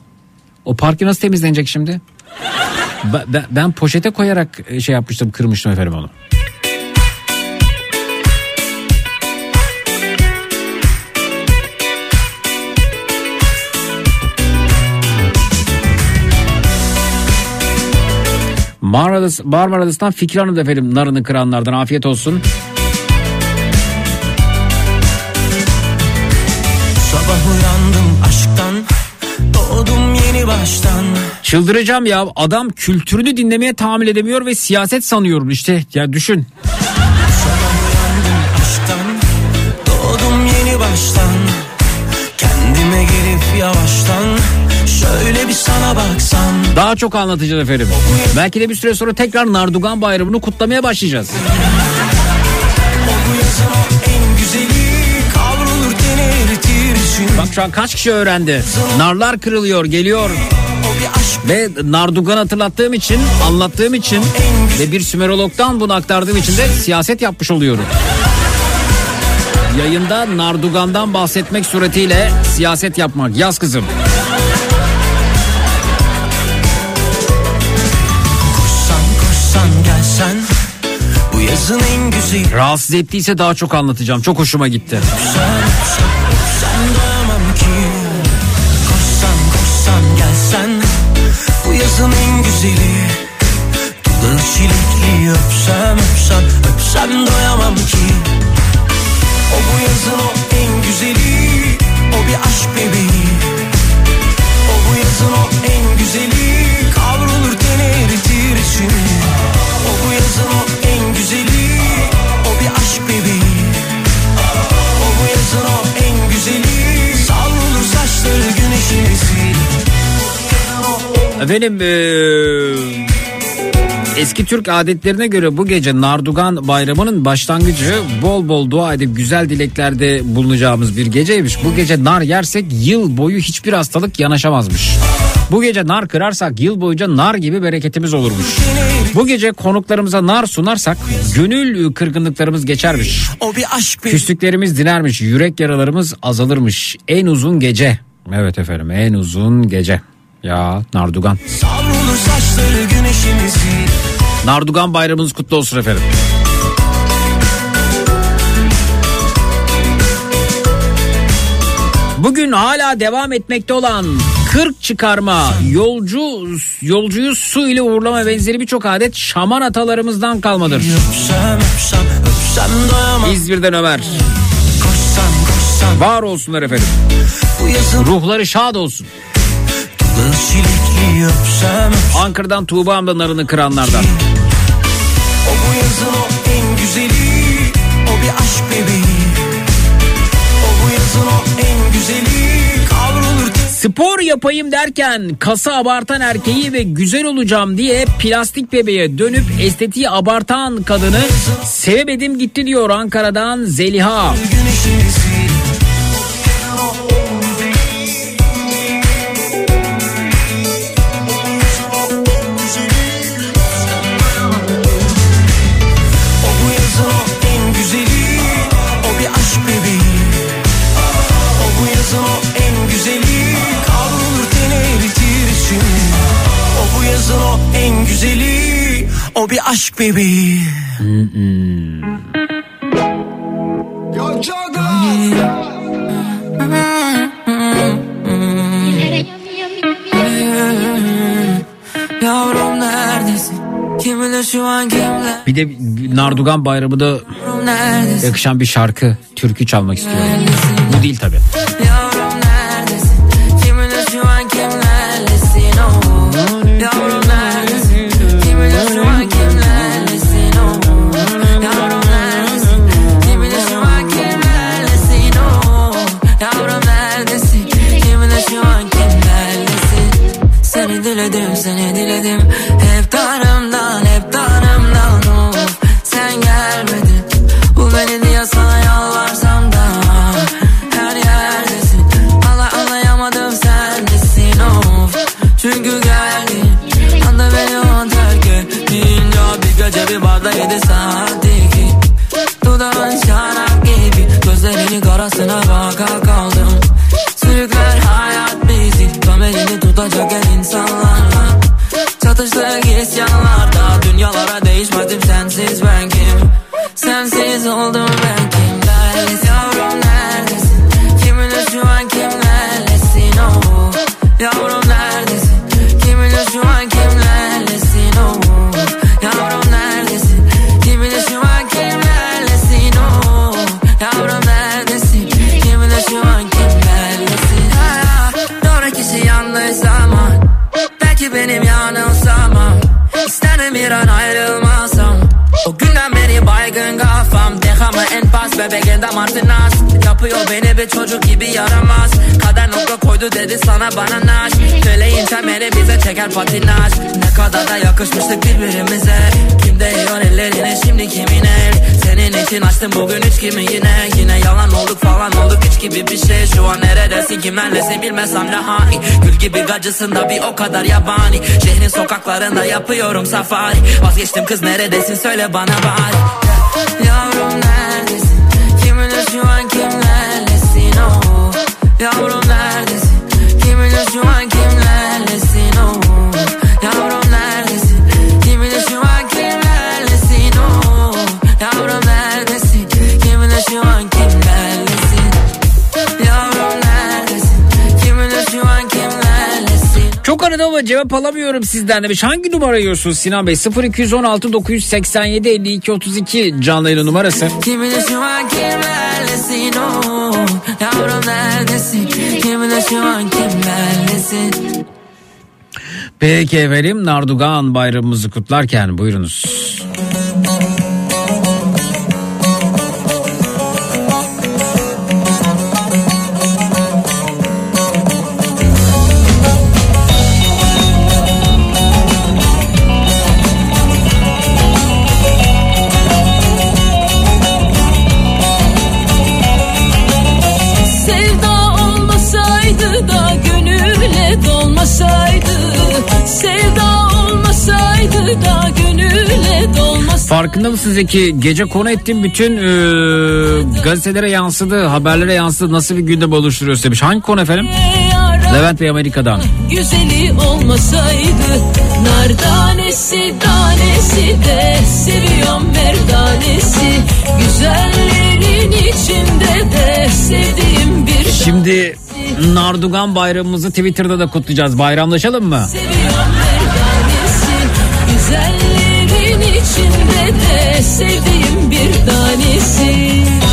O parke nasıl temizlenecek şimdi? Ben, ben, ben poşete koyarak e, şey yapmıştım kırmıştım efendim onu. Marmaris, Marmaris'tan Fikri Hanım da efendim narını kıranlardan afiyet olsun. Sabah uyandım aşktan Doğdum yeni baştan Çıldıracağım ya adam kültürünü dinlemeye tahammül edemiyor ve siyaset sanıyorum işte ya düşün. Sabah uyandım aşktan Doğdum yeni baştan Kendime gelip yavaştan Şöyle bir sana baksam Daha çok anlatacağız efendim. Belki de bir süre sonra tekrar Nardugan Bayramı'nı kutlamaya başlayacağız. Bak şu an kaç kişi öğrendi. Narlar kırılıyor geliyor. Ve Nardugan hatırlattığım için anlattığım için ve bir Sümerolog'dan bunu aktardığım için de siyaset yapmış oluyorum. Yayında Nardugan'dan bahsetmek suretiyle siyaset yapmak. Yaz kızım. Yazın en güzeli. Rahatsız ettiyse daha çok anlatacağım. Çok hoşuma gitti. Sen, ki Koşsan koşsan gelsen. Bu yazın en güzeli Dudağı çilekli öpsem öpsem Öpsem. Doyamam ki O bu yazın o en güzeli. O bir aşk bebeği O bu yazın o en güzeli Efendim eee, eski Türk adetlerine göre bu gece Nardugan bayramının başlangıcı bol bol dua edip güzel dileklerde bulunacağımız bir geceymiş. Bu gece nar yersek yıl boyu hiçbir hastalık yanaşamazmış. Bu gece nar kırarsak yıl boyunca nar gibi bereketimiz olurmuş. Bu gece konuklarımıza nar sunarsak gönül kırgınlıklarımız geçermiş. O bir aşk bir Küslüklerimiz dinermiş, yürek yaralarımız azalırmış. En uzun gece. Evet efendim en uzun gece. Ya Nardugan. Savrulur saçları Nardugan bayramınız kutlu olsun efendim. Bugün hala devam etmekte olan 40 çıkarma, yolcu yolcuyu su ile uğurlama benzeri birçok adet şaman atalarımızdan kalmadır. Öpsem öpsem öpsem İzmir'den Ömer. Koşsan koşsan Var olsunlar efendim. Ruhları şad olsun. Ankara'dan Tuğba amca narını kıranlardan. O bu yazın o en güzeli O bir aşk bebeği O bu yazın o en güzeli Spor yapayım derken kası abartan erkeği ve güzel olacağım diye plastik bebeğe dönüp estetiği abartan kadını sevemedim gitti diyor Ankara'dan Zeliha. güneşin aşk bebeği Yavrum neredesin? Kim bilir şu an kimle? Bir de Nardugan Bayramı da Yavrum neredesin? yakışan bir şarkı, türkü çalmak istiyorum. Bu değil tabi. Seni diledim, seni diledim isyanlarda Dünyalara değişmedim sensiz ben kim Sensiz bebeğinde martinas Yapıyor beni bir çocuk gibi yaramaz. Kader nokta koydu dedi sana bana naş. Feleğin temeli bize çeker patinaj. Ne kadar da yakışmıştık birbirimize. Kim değiyor ellerine şimdi kimin el? Senin için açtım bugün üç kimi yine? Yine yalan olduk falan olduk hiç gibi bir şey. Şu an neredesin kimlerlesin bilmesem ne hani. Gül gibi gacısın da bir o kadar yabani. Şehrin sokaklarında yapıyorum safari. Vazgeçtim kız neredesin söyle bana bari. Yavrum Cevap alamıyorum sizden demiş. Hangi numara arıyorsunuz Sinan Bey? 0216 987 52 32 canlı yayın numarası. Kim bilir şu an kimlerlesin oh. Yavrum neredesin Kim bilir şu an kimlerlesin Peki efendim Nardugan bayramımızı kutlarken buyurunuz. Farkında mısınız Zeki? Gece konu ettiğim bütün e, gazetelere yansıdı, haberlere yansıdı. Nasıl bir gündem oluşturuyor demiş. Hangi konu efendim? Levent Bey Amerika'dan. Güzeli olmasaydı Nar tanesi tanesi de Seviyorum merdanesi Güzellerin içinde de Sevdiğim bir Şimdi Nardugan bayramımızı Twitter'da da kutlayacağız. Bayramlaşalım mı? Seviyorum merdanesi Güzellerin de Sevdiğim bir tanesi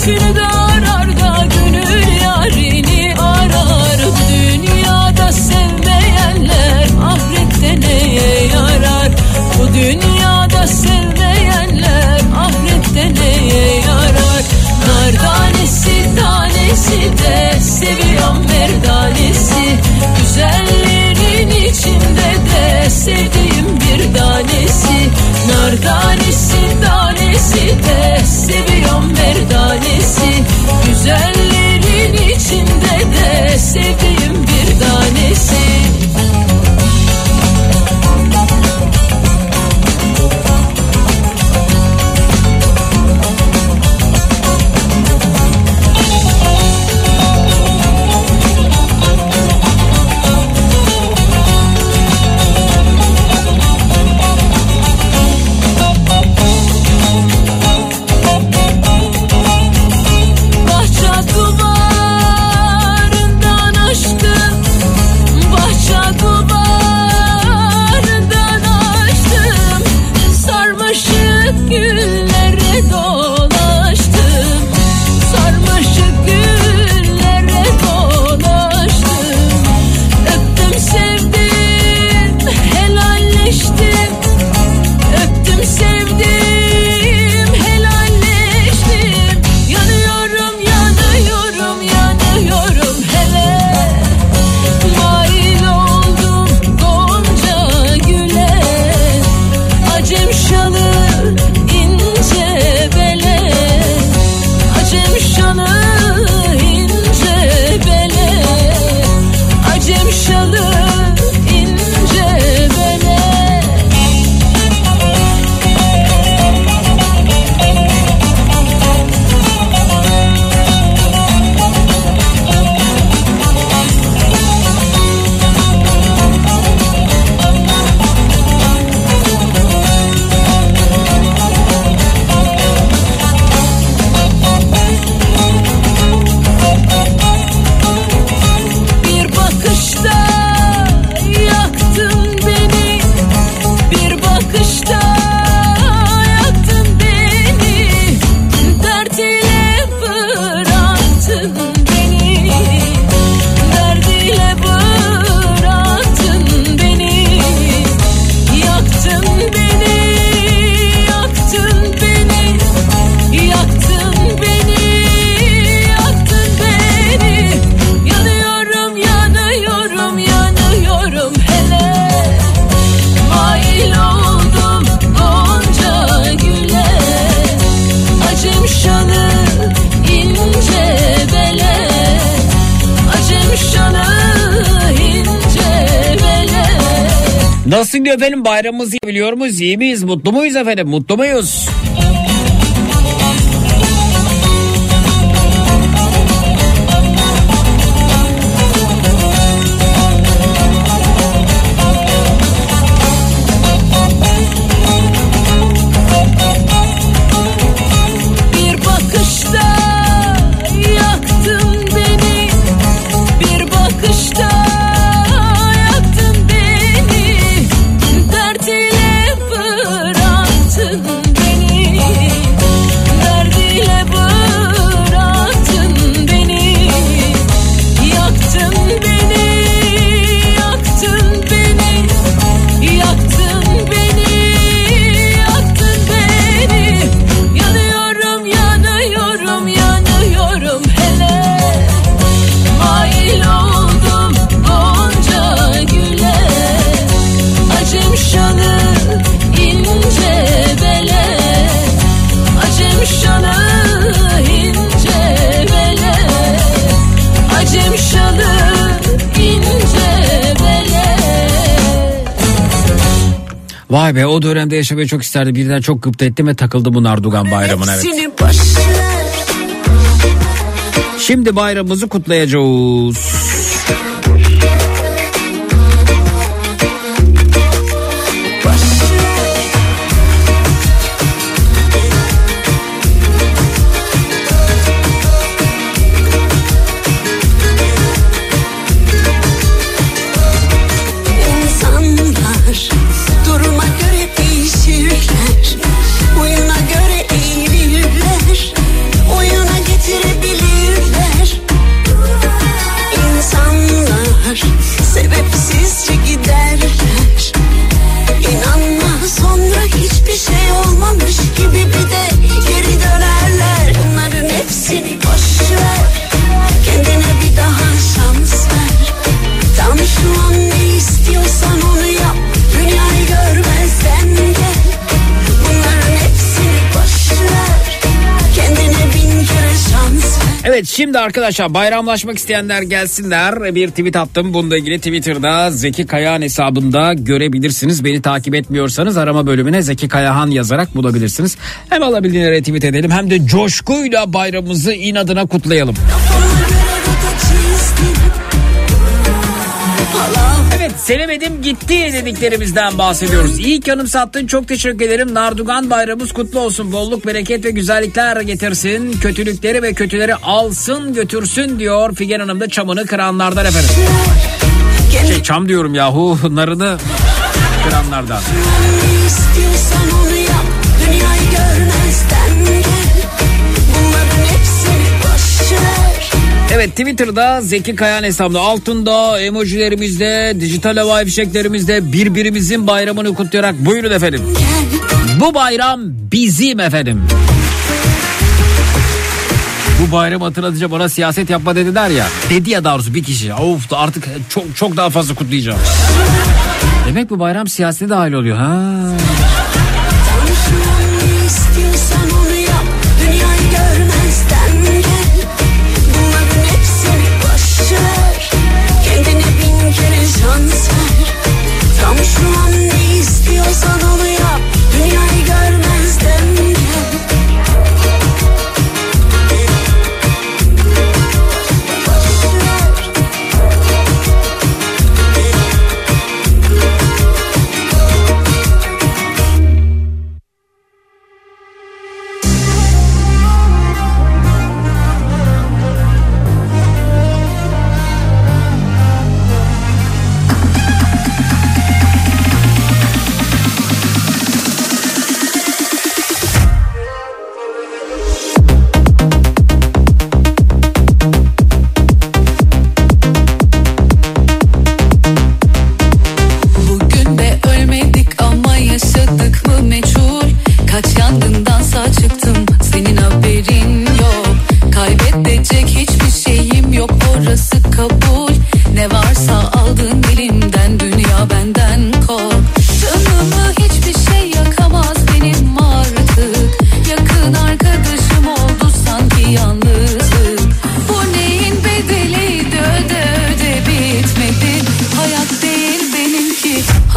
Başını da arar da gönül yarini arar. Bu Dünyada sevmeyenler ahirette neye yarar? Bu dünyada sevmeyenler ahirette neye yarar? Nar tanesi tanesi de seviyorum merdanesi. Güzellerin içinde de sevdiğim bir tanesi. Nar tanesi tanesi de seviyorum merdanesi. efendim bayramımızı biliyor muyuz? İyi miyiz? Mutlu muyuz efendim? Mutlu muyuz? Vay be o dönemde yaşamayı çok isterdi. Birden çok gıpta ettim ve takıldı bu Nardugan bayramına. Evet. Şimdi bayramımızı kutlayacağız. Şimdi arkadaşlar bayramlaşmak isteyenler gelsinler. Bir tweet attım. Bununla ilgili Twitter'da Zeki Kayahan hesabında görebilirsiniz. Beni takip etmiyorsanız arama bölümüne Zeki Kayahan yazarak bulabilirsiniz. Hem alabildiğine retweet edelim hem de coşkuyla bayramımızı inadına kutlayalım. Evet sevemedim gitti dediklerimizden bahsediyoruz. İyi ki anımsattın çok teşekkür ederim. Nardugan bayramımız kutlu olsun. Bolluk bereket ve güzellikler getirsin. Kötülükleri ve kötüleri alsın götürsün diyor Figen Hanım da çamını kıranlardan efendim. Şey çam diyorum yahu narını kıranlardan. Evet Twitter'da Zeki Kayan hesabında altında emojilerimizde, dijital havai fişeklerimizde birbirimizin bayramını kutlayarak buyurun efendim. Bu bayram bizim efendim. Bu bayram hatırlatınca bana siyaset yapma dediler ya. Dedi ya doğrusu bir kişi. Of artık çok çok daha fazla kutlayacağım. Demek bu bayram siyasete dahil oluyor ha. Şans Tam şu an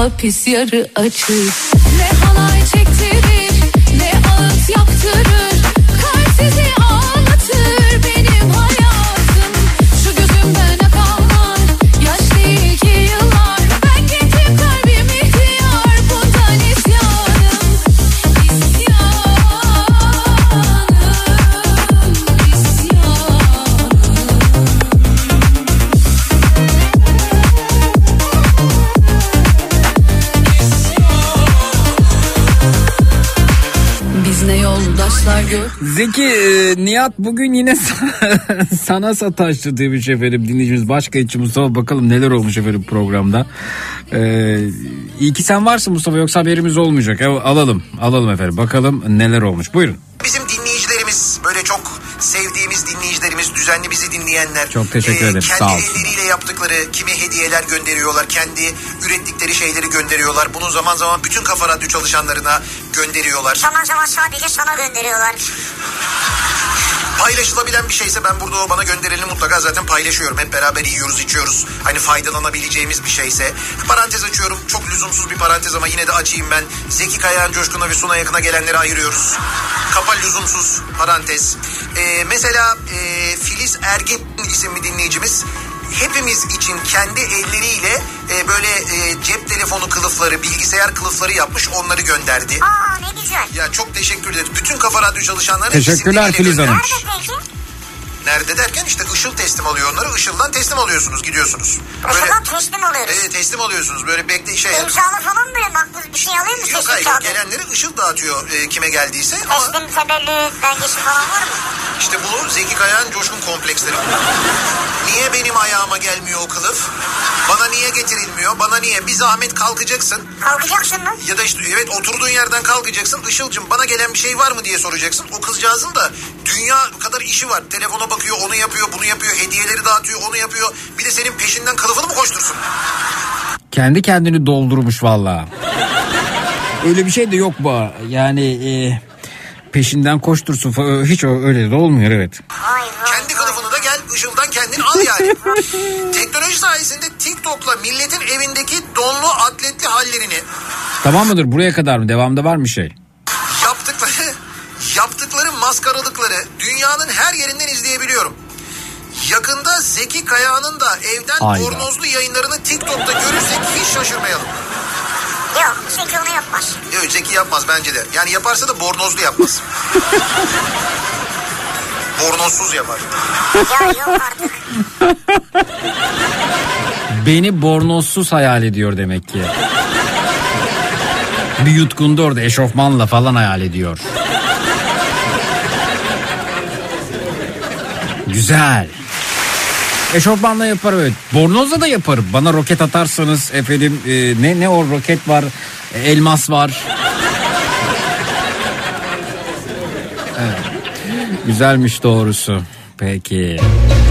hapis yarı açık. Ne Zeki e, Nihat bugün yine sa- sana sataştı demiş efendim dinleyicimiz. Başka içi Mustafa bakalım neler olmuş efendim programda. Ee, iyi ki sen varsın Mustafa yoksa haberimiz olmayacak. Evet, alalım alalım efendim bakalım neler olmuş. Buyurun. Bizim düzenli bizi dinleyenler. Çok teşekkür ederim, Kendi sağ olsun. elleriyle yaptıkları kimi hediyeler gönderiyorlar. Kendi ürettikleri şeyleri gönderiyorlar. Bunu zaman zaman bütün Kafa Radyo çalışanlarına gönderiyorlar. Zaman zaman sadece sana gönderiyorlar. Paylaşılabilen bir şeyse ben burada o bana gönderileni mutlaka zaten paylaşıyorum. Hep beraber yiyoruz içiyoruz. Hani faydalanabileceğimiz bir şeyse. Parantez açıyorum. Çok lüzumsuz bir parantez ama yine de açayım ben. Zeki Kayağan Coşkun'a ve Suna Yakın'a gelenleri ayırıyoruz. Kapa lüzumsuz parantez. Ee, mesela e, Filiz Ergin isimli dinleyicimiz hepimiz için kendi elleriyle e, böyle e, cep telefonu kılıfları, bilgisayar kılıfları yapmış onları gönderdi. Aa ne güzel. Ya çok teşekkür ederiz. Bütün Kafa Radyo çalışanlarına Teşekkürler Filiz Hanım. Nerede peki? Nerede derken işte Işıl teslim alıyor onları. Işıl'dan teslim alıyorsunuz gidiyorsunuz. Böyle, Işıl'dan teslim alıyoruz. Evet teslim alıyorsunuz. Böyle bekle şey. İmzalı falan mı? Makbuz bir şey alayım mı? Yok hayır kağıdı. gelenleri Işıl dağıtıyor e, kime geldiyse. Ama Teslim tebellü belgesi falan var mı? işte bunu Zeki Kayağan coşkun kompleksleri. niye benim ayağıma gelmiyor o kılıf? Bana niye getirilmiyor? Bana niye? Bir zahmet kalkacaksın. Kalkacaksın mı? Ya da işte evet oturduğun yerden kalkacaksın. Işıl'cım bana gelen bir şey var mı diye soracaksın. O kızcağızın da dünya kadar işi var. Telefona bakıyor, onu yapıyor, bunu yapıyor. Hediyeleri dağıtıyor, onu yapıyor. Bir de senin peşinden kılıfını mı koştursun? Kendi kendini doldurmuş valla. Öyle bir şey de yok bu. Yani e, peşinden koştursun. Hiç öyle de olmuyor evet. Kendi kılıfını yani. Teknoloji sayesinde TikTok'la milletin evindeki donlu atletli hallerini Tamam mıdır? Buraya kadar mı? Devamda var mı şey? Maskaralıkları dünyanın her yerinden izleyebiliyorum. Yakında Zeki Kayağan'ın da evden bornozlu yayınlarını TikTok'ta görürsek hiç şaşırmayalım. Yok Zeki onu yapmaz. Yok Zeki yapmaz bence de. Yani yaparsa da bornozlu yapmaz. Bornozsuz yapar. Ya yok artık. Beni bornozsuz hayal ediyor demek ki. Bir yutkundu orada eşofmanla falan hayal ediyor. Güzel. Eşofmanla yaparım evet. Bornozla da yaparım. Bana roket atarsanız efendim e, ne ne o roket var, e, elmas var. Evet. Güzelmiş doğrusu. Peki. Koyunca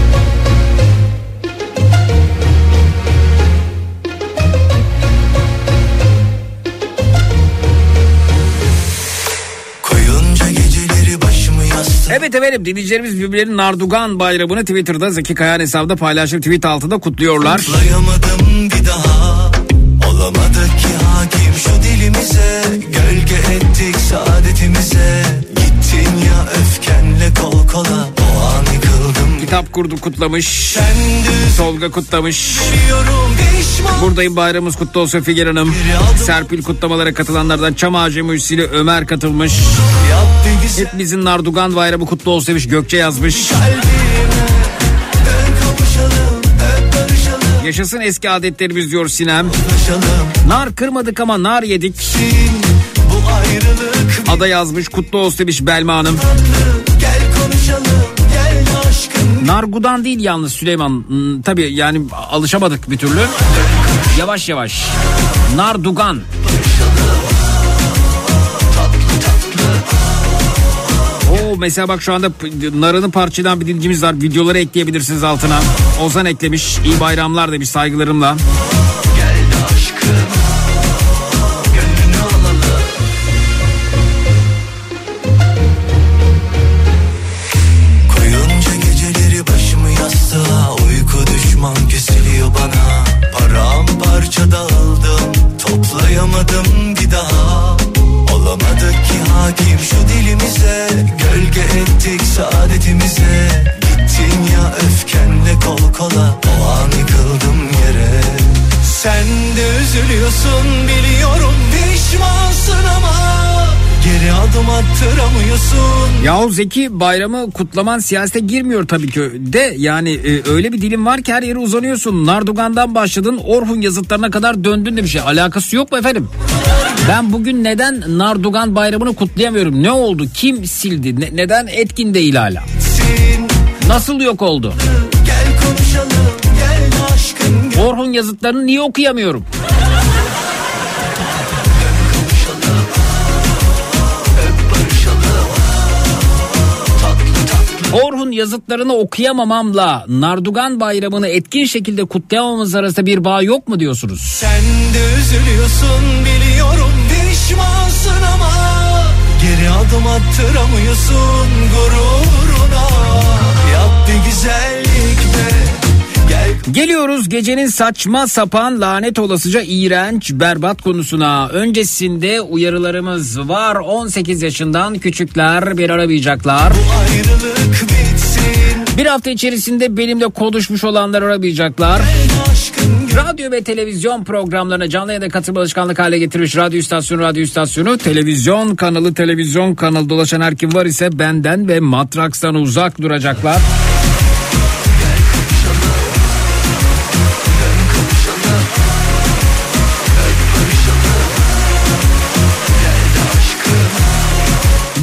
yastığa Evet efendim dinleyicilerimiz birbirlerinin Nardugan bayramını Twitter'da Zeki Kayan hesabında paylaşım tweet altında kutluyorlar. Atlayamadım bir daha Kitap kurdu kutlamış. Tolga kutlamış. Buradayım bayramımız kutlu olsun Figen Hanım. Serpil kutlamalara katılanlardan Çam Ağacı Müzisi'yle Ömer katılmış. Güzel Hepimizin Nardugan bayramı kutlu olsun demiş Gökçe yazmış. hep Yaşasın eski adetlerimiz diyor Sinem. Nar kırmadık ama nar yedik. Ada yazmış kutlu olsun demiş Belma Hanım. Aşkım Nargudan değil yalnız Süleyman. Hmm, tabii yani alışamadık bir türlü. Yavaş yavaş. Nardugan. Oo mesela bak şu anda narını parçadan bir dinleyicimiz var. Videoları ekleyebilirsiniz altına. Ozan eklemiş. İyi bayramlar demiş saygılarımla. Üzülüyorsun biliyorum Pişmansın ama Geri adım attıramıyorsun Yahu Zeki bayramı kutlaman siyasete girmiyor tabii ki de yani e, öyle bir dilim var ki her yere uzanıyorsun. Nardugan'dan başladın Orhun yazıtlarına kadar döndün de bir şey alakası yok mu efendim? Ben bugün neden Nardugan bayramını kutlayamıyorum? Ne oldu? Kim sildi? Ne- neden etkin değil hala? Nasıl yok oldu? Gel konuşalım gel aşkım gel Orhun yazıtlarını niye okuyamıyorum? Orhun yazıtlarını okuyamamamla Nardugan bayramını etkin şekilde kutlayamamız arasında bir bağ yok mu diyorsunuz? Sen de üzülüyorsun biliyorum Pişmansın ama Geri adım attıramıyorsun gururuna Yap Gel Geliyoruz gecenin saçma sapan lanet olasıca iğrenç berbat konusuna. Öncesinde uyarılarımız var. 18 yaşından küçükler bir aramayacaklar. Bir hafta içerisinde benimle konuşmuş olanlar aramayacaklar. Radyo ve televizyon programlarına canlı yayında katılma alışkanlık hale getirmiş radyo istasyonu radyo istasyonu televizyon kanalı televizyon kanalı dolaşan her kim var ise benden ve Matraks'tan uzak duracaklar.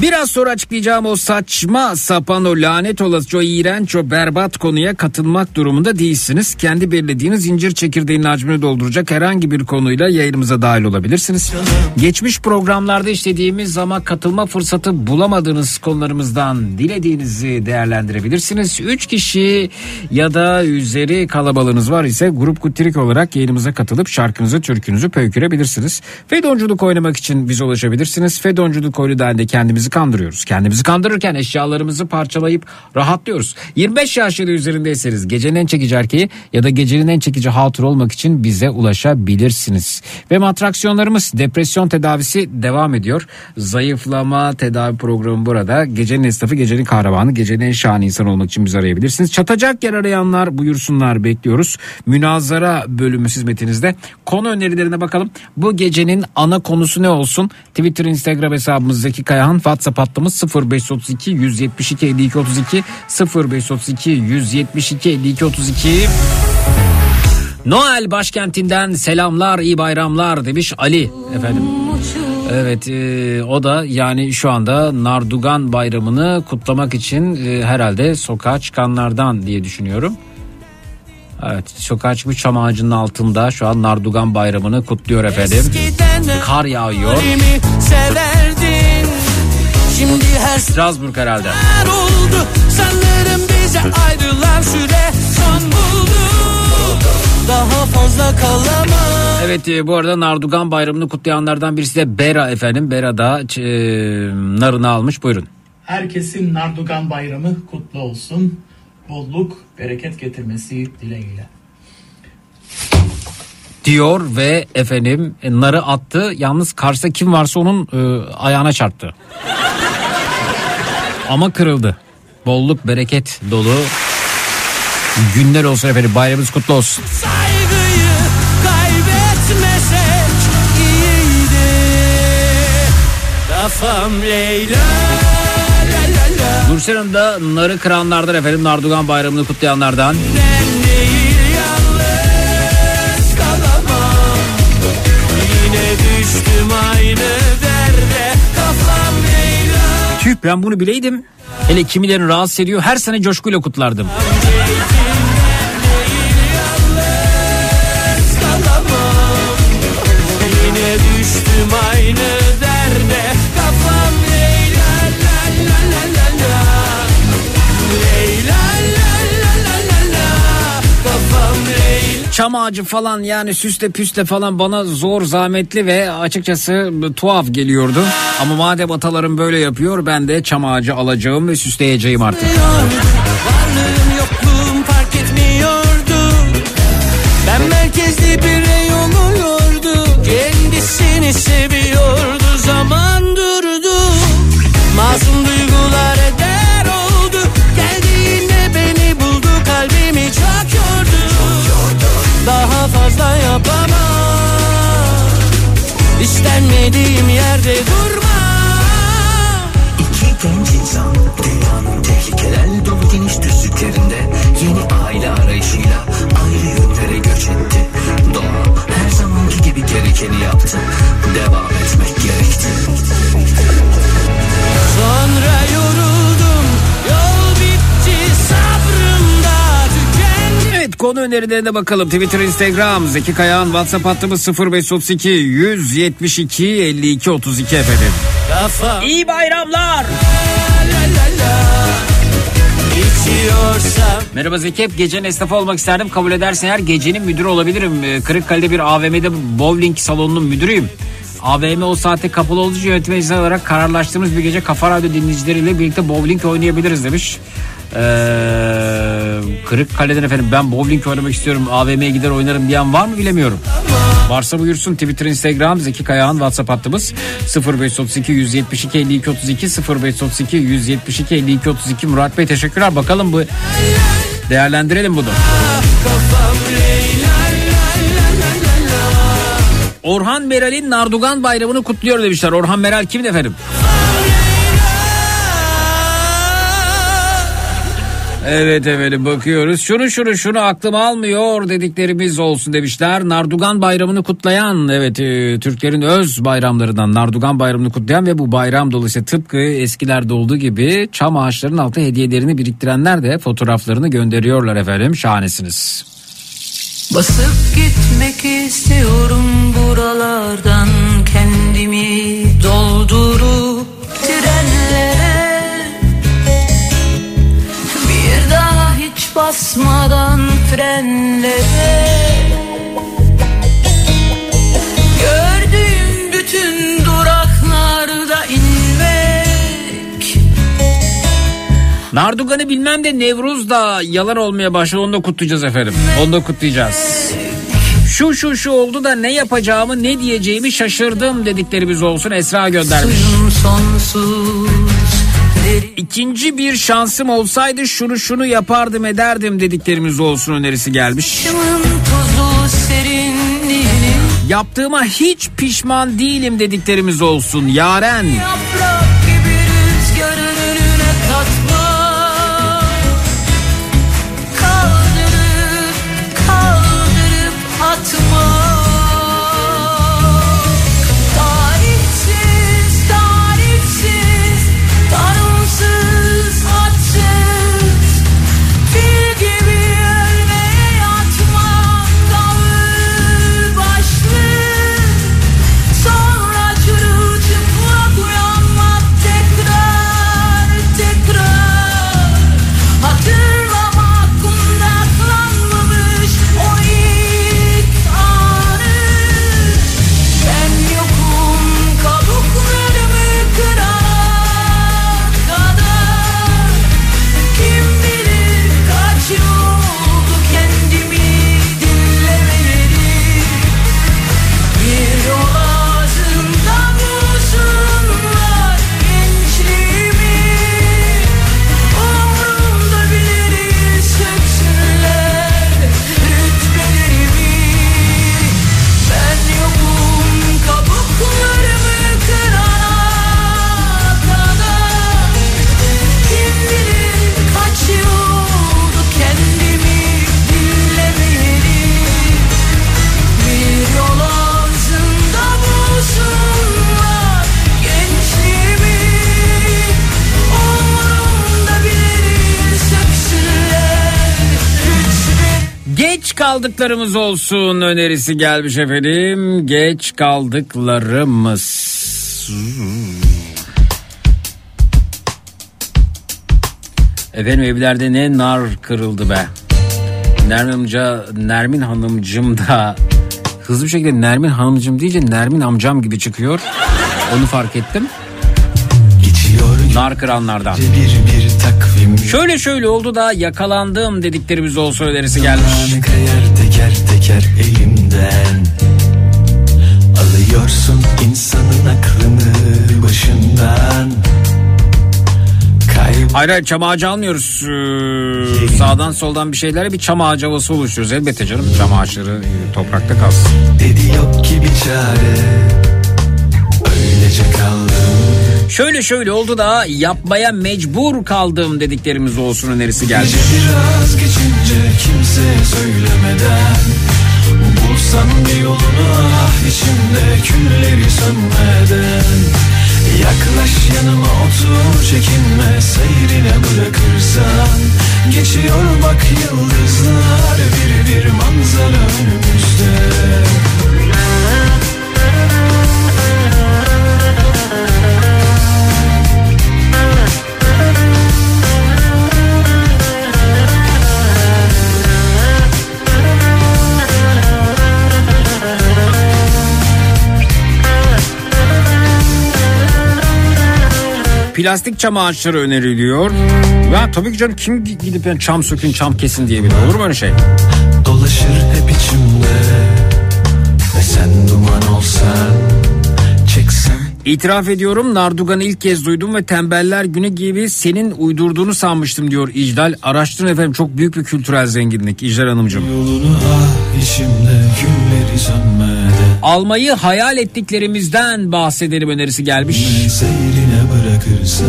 Biraz sonra açıklayacağım o saçma sapan o lanet olası o iğrenç o berbat konuya katılmak durumunda değilsiniz. Kendi belirlediğiniz incir çekirdeğinin hacmini dolduracak herhangi bir konuyla yayınımıza dahil olabilirsiniz. Geçmiş programlarda işlediğimiz ama katılma fırsatı bulamadığınız konularımızdan dilediğinizi değerlendirebilirsiniz. 3 kişi ya da üzeri kalabalığınız var ise grup kutrik olarak yayınımıza katılıp şarkınızı türkünüzü pöykürebilirsiniz. Fedonculuk oynamak için bize ulaşabilirsiniz. Fedonculuk oyunu dahilinde kendimizi kendimizi kandırıyoruz. Kendimizi kandırırken eşyalarımızı parçalayıp rahatlıyoruz. 25 yaş ya da üzerindeyseniz gecenin en çekici erkeği ya da gecenin en çekici hatır olmak için bize ulaşabilirsiniz. Ve atraksiyonlarımız depresyon tedavisi devam ediyor. Zayıflama tedavi programı burada. Gecenin esnafı, gecenin kahramanı, gecenin en şahane insan olmak için bizi arayabilirsiniz. Çatacak yer arayanlar buyursunlar bekliyoruz. Münazara bölümü hizmetinizde. Konu önerilerine bakalım. Bu gecenin ana konusu ne olsun? Twitter, Instagram hesabımız Zeki Kayahan. Hattımız 0532 172 52 32 0532 172 52 32 Noel başkentinden selamlar, iyi bayramlar demiş Ali efendim. Evet e, o da yani şu anda Nardugan bayramını kutlamak için e, herhalde sokağa çıkanlardan diye düşünüyorum. Evet sokağa çıkmış çam ağacının altında şu an Nardugan bayramını kutluyor efendim. Kar yağıyor. Şimdi her Strasbourg herhalde. oldu Sanırım bize ayrılan süre son buldu Daha fazla kalamam Evet e, bu arada Nardugan bayramını kutlayanlardan birisi de Bera efendim. Bera da e, narını almış buyurun. Herkesin Nardugan bayramı kutlu olsun. Bolluk, bereket getirmesi dileğiyle. Diyor ve efendim e, narı attı. Yalnız karşıda kim varsa onun e, ayağına çarptı. Ama kırıldı. Bolluk bereket dolu günler olsun efendim bayramınız kutlu olsun. Saygıyı kaybetmesek iyiydi Kafam Leyla Nursel Hanım da narı kıranlardan efendim Nardugan bayramını kutlayanlardan. Ben Tüh ben bunu bileydim. Hele kimilerini rahatsız ediyor her sene coşkuyla kutlardım. Çam ağacı falan yani süsle püsle falan bana zor zahmetli ve açıkçası tuhaf geliyordu. Ama madem atalarım böyle yapıyor ben de çam ağacı alacağım ve süsleyeceğim artık. Varlığım yokluğum fark etmiyordu Ben merkezli bir oluyordu Kendisini seviyordu zaman durdu Masum İstenmediğim yerde durma İki genç insan dünyanın tehlikelerle dolu geniş düzlüklerinde yeni aile arayışıyla ayrı yönlere göç etti. Doğa her zamanki gibi gerekeni yaptı. Devam etmek gerekti. Konu önerilerine bakalım. Twitter, Instagram, Zeki Kayağan, WhatsApp hattımız 0532 172 52 32 efendim. Kafa İyi bayramlar. la la la İçiyorsam Merhaba Zeki hep gecenin esnafı olmak isterdim. Kabul edersen eğer gecenin müdürü olabilirim. Ee, Kırıkkale'de bir AVM'de bowling salonunun müdürüyüm. AVM o saate kapalı olduğu için yönetmeciler olarak kararlaştığımız bir gece Kafa Radyo dinleyicileriyle birlikte bowling oynayabiliriz demiş. Ee, Kırıkkale'den efendim ben bowling oynamak istiyorum AVM'ye gider oynarım diyen var mı bilemiyorum. Varsa buyursun Twitter, Instagram, Zeki Kayağan, WhatsApp hattımız 0532 172 52 32 0532 172 52 32 Murat Bey teşekkürler. Bakalım bu değerlendirelim bunu. Orhan Meral'in Nardugan bayramını kutluyor demişler. Orhan Meral kim efendim? Evet efendim bakıyoruz. Şunu şunu şunu aklım almıyor dediklerimiz olsun demişler. Nardugan bayramını kutlayan evet e, Türklerin öz bayramlarından Nardugan bayramını kutlayan ve bu bayram dolayısıyla tıpkı eskilerde olduğu gibi çam ağaçlarının altı hediyelerini biriktirenler de fotoğraflarını gönderiyorlar efendim. Şahanesiniz. Basıp gitmek istiyorum buralardan kendimi doldurup basmadan frenlere Gördüğüm bütün duraklarda inme Nardugan'ı bilmem de Nevruz da yalan olmaya başladı. Onu da kutlayacağız efendim. Onu da kutlayacağız. Şu şu şu oldu da ne yapacağımı ne diyeceğimi şaşırdım dediklerimiz olsun Esra göndermiş. sonsuz İkinci bir şansım olsaydı şunu şunu yapardım ederdim dediklerimiz olsun önerisi gelmiş. Yaptığıma hiç pişman değilim dediklerimiz olsun Yaren. Yaprak kaldıklarımız olsun önerisi gelmiş efendim. Geç kaldıklarımız. Efendim evlerde ne nar kırıldı be. Nermin amca, Nermin hanımcım da hızlı bir şekilde Nermin hanımcım deyince Nermin amcam gibi çıkıyor. Onu fark ettim. Nar kıranlardan. Bir bir Şöyle şöyle oldu da yakalandım dediklerimiz olsun önerisi gelmiş. Kayar teker teker elimden Alıyorsun insanın aklını başından Hayır hayır çam ağacı almıyoruz. Ee, sağdan soldan bir şeylere bir çam ağacı havası oluşturuyoruz. Elbette canım çam ağaçları e, toprakta kalsın. dedi yok ki bir çare Öylece kaldım Şöyle şöyle oldu da yapmaya mecbur kaldım dediklerimiz olsun önerisi geldi. Biraz geçince kimseye söylemeden Bulsam bir yolunu ah içimde külleri sönmeden. Yaklaş yanıma otur çekinme seyrine bırakırsan. Geçiyor bak yıldızlar bir bir manzara önümüzde Plastik çam ağaçları öneriliyor. Ya tabii ki canım kim gidip yani çam sökün çam kesin diyebilir. Olur mu öyle şey? Dolaşır hep içimde Ve sen duman olsan Çeksen İtiraf ediyorum Nardugan'ı ilk kez duydum ve tembeller günü gibi senin uydurduğunu sanmıştım diyor İcdal. Araştırın efendim çok büyük bir kültürel zenginlik İcdal Hanımcığım. Yolunu ah içimde külleri sönmeden Almayı hayal ettiklerimizden bahsedelim önerisi gelmiş. Seyrine bırakırsan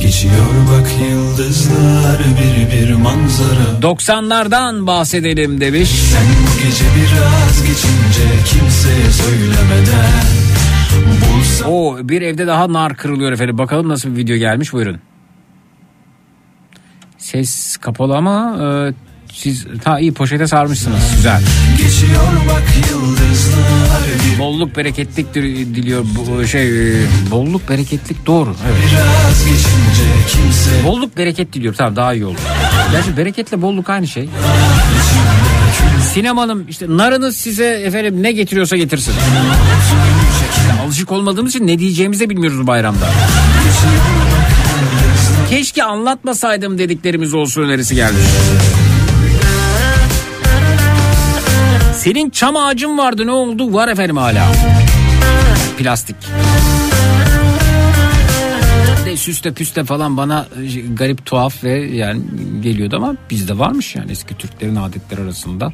Geçiyor bak yıldızlar bir bir manzara 90'lardan bahsedelim demiş. Sen bu gece biraz geçince kimseye söylemeden Bulsan O bir evde daha nar kırılıyor efendim. Bakalım nasıl bir video gelmiş buyurun. Ses kapalı ama e, siz ta iyi poşete sarmışsınız. Güzel. geçiyor bak yıldızlar Bolluk bereketlik dil- diliyor bu şey e, bolluk bereketlik doğru. Evet. kimse Bolluk bereket diliyor tamam daha iyi oldu. Gerçi bereketle bolluk aynı şey. Sinem Hanım işte narınız size efendim ne getiriyorsa getirsin. Yani alışık olmadığımız için ne diyeceğimizi bilmiyoruz bayramda. Keşke anlatmasaydım dediklerimiz olsun önerisi gelmiş. Senin çam ağacın vardı ne oldu? Var efendim hala. Plastik. De süste püste falan bana e, garip tuhaf ve yani geliyordu ama bizde varmış yani eski Türklerin adetleri arasında.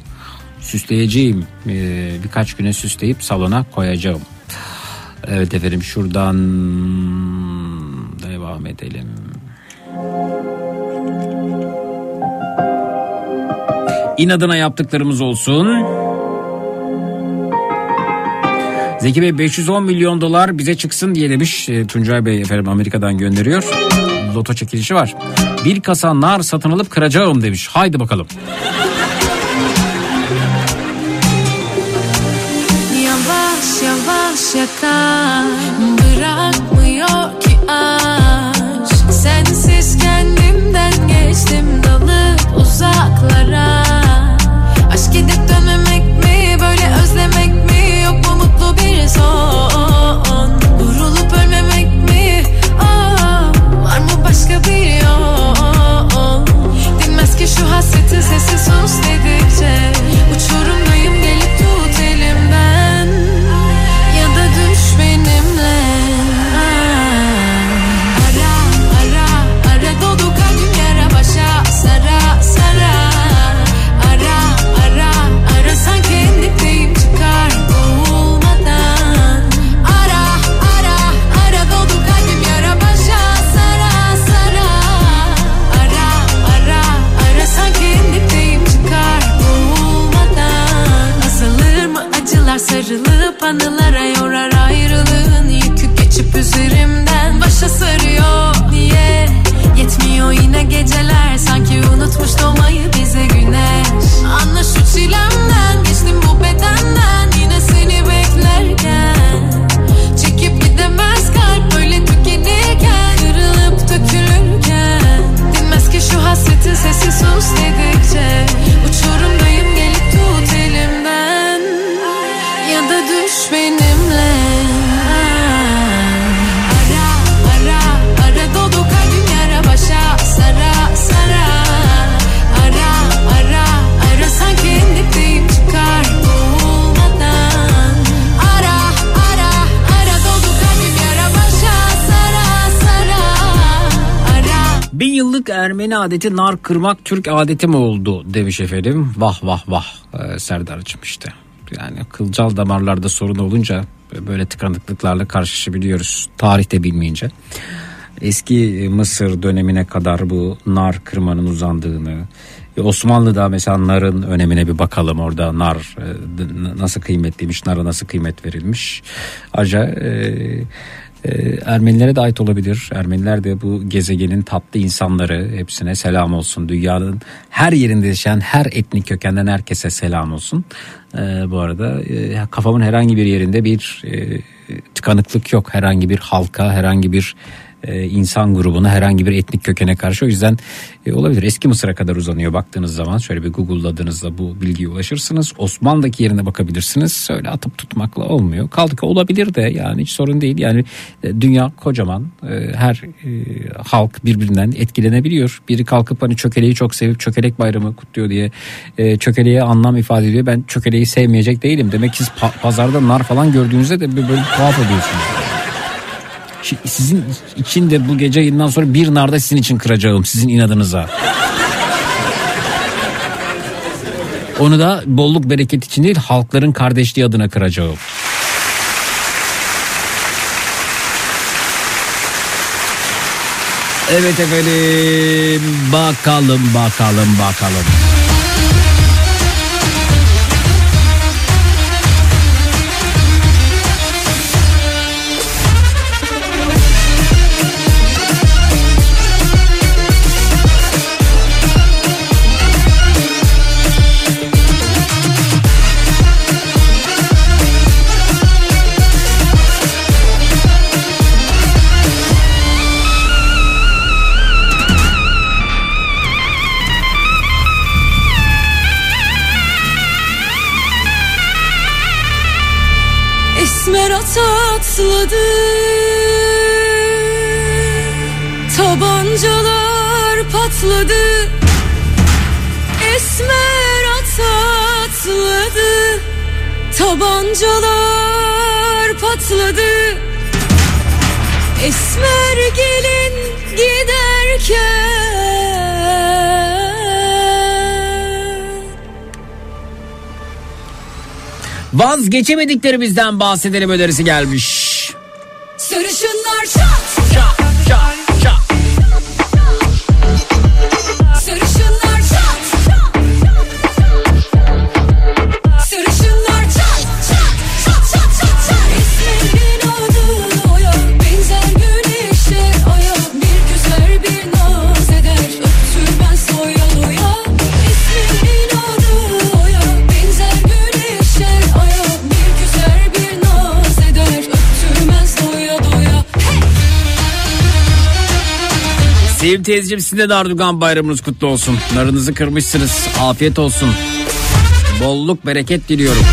Süsleyeceğim Ee, birkaç güne süsleyip salona koyacağım. Evet efendim şuradan devam edelim. İnadına yaptıklarımız olsun. Zeki Bey 510 milyon dolar bize çıksın diye demiş. E, Tuncay Bey efendim Amerika'dan gönderiyor. Loto çekilişi var. Bir kasa nar satın alıp kıracağım demiş. Haydi bakalım. Yavaş yavaş yakar anılara yorar ayrılığın yükü geçip üzerimden. Başa sarıyor Niye? Yetmiyor yine geceler. Sanki unutmuş doğmayı bize güneş. Anla şu çilemden geçtim bu bedenden. Yine seni beklerken. Çekip gidemez kalp böyle tükenirken Kırılıp dökülürken. Dinmez ki şu hasretin sesi sus dedikçe. Uçurumdayım Ermeni adeti nar kırmak Türk adeti mi oldu demiş efendim. Vah vah vah ee, Serdar'cığım işte. Yani kılcal damarlarda sorun olunca böyle tıkanıklıklarla karşılaşabiliyoruz. Tarihte bilmeyince. Eski Mısır dönemine kadar bu nar kırmanın uzandığını ve Osmanlı'da mesela narın önemine bir bakalım orada nar e, nasıl kıymetliymiş nara nasıl kıymet verilmiş. Ayrıca e, e, Ermenilere de ait olabilir. Ermeniler de bu gezegenin tatlı insanları hepsine selam olsun. Dünyanın her yerinde yaşayan her etnik kökenden herkese selam olsun. E, bu arada e, kafamın herhangi bir yerinde bir e, tıkanıklık yok. Herhangi bir halka herhangi bir e, insan grubuna herhangi bir etnik kökene karşı o yüzden e, olabilir. Eski Mısır'a kadar uzanıyor baktığınız zaman şöyle bir google'ladığınızda bu bilgiye ulaşırsınız. Osmanlı'daki yerine bakabilirsiniz. Öyle atıp tutmakla olmuyor. Kaldı ki olabilir de yani hiç sorun değil. Yani e, dünya kocaman e, her e, halk birbirinden etkilenebiliyor. Biri kalkıp hani çökeleği çok sevip çökelek bayramı kutluyor diye e, çökeleğe anlam ifade ediyor. Ben çökeleği sevmeyecek değilim. Demek ki siz pa- pazarda nar falan gördüğünüzde de böyle tuhaf oluyorsunuz. Sizin için de bu gece yayından sonra bir narda sizin için kıracağım sizin inadınıza. Onu da bolluk bereket için değil halkların kardeşliği adına kıracağım. Evet efendim bakalım bakalım bakalım. Esmer tatlıdı Tabancalar atladı Esmer at atladı Tabancalar patladı. Esmer gelin giderken Vazgeçemediklerimizden bahsedelim önerisi gelmiş. Sevim teyzeciğim sizin de Dardugan bayramınız kutlu olsun. Narınızı kırmışsınız. Afiyet olsun. Bolluk bereket diliyorum.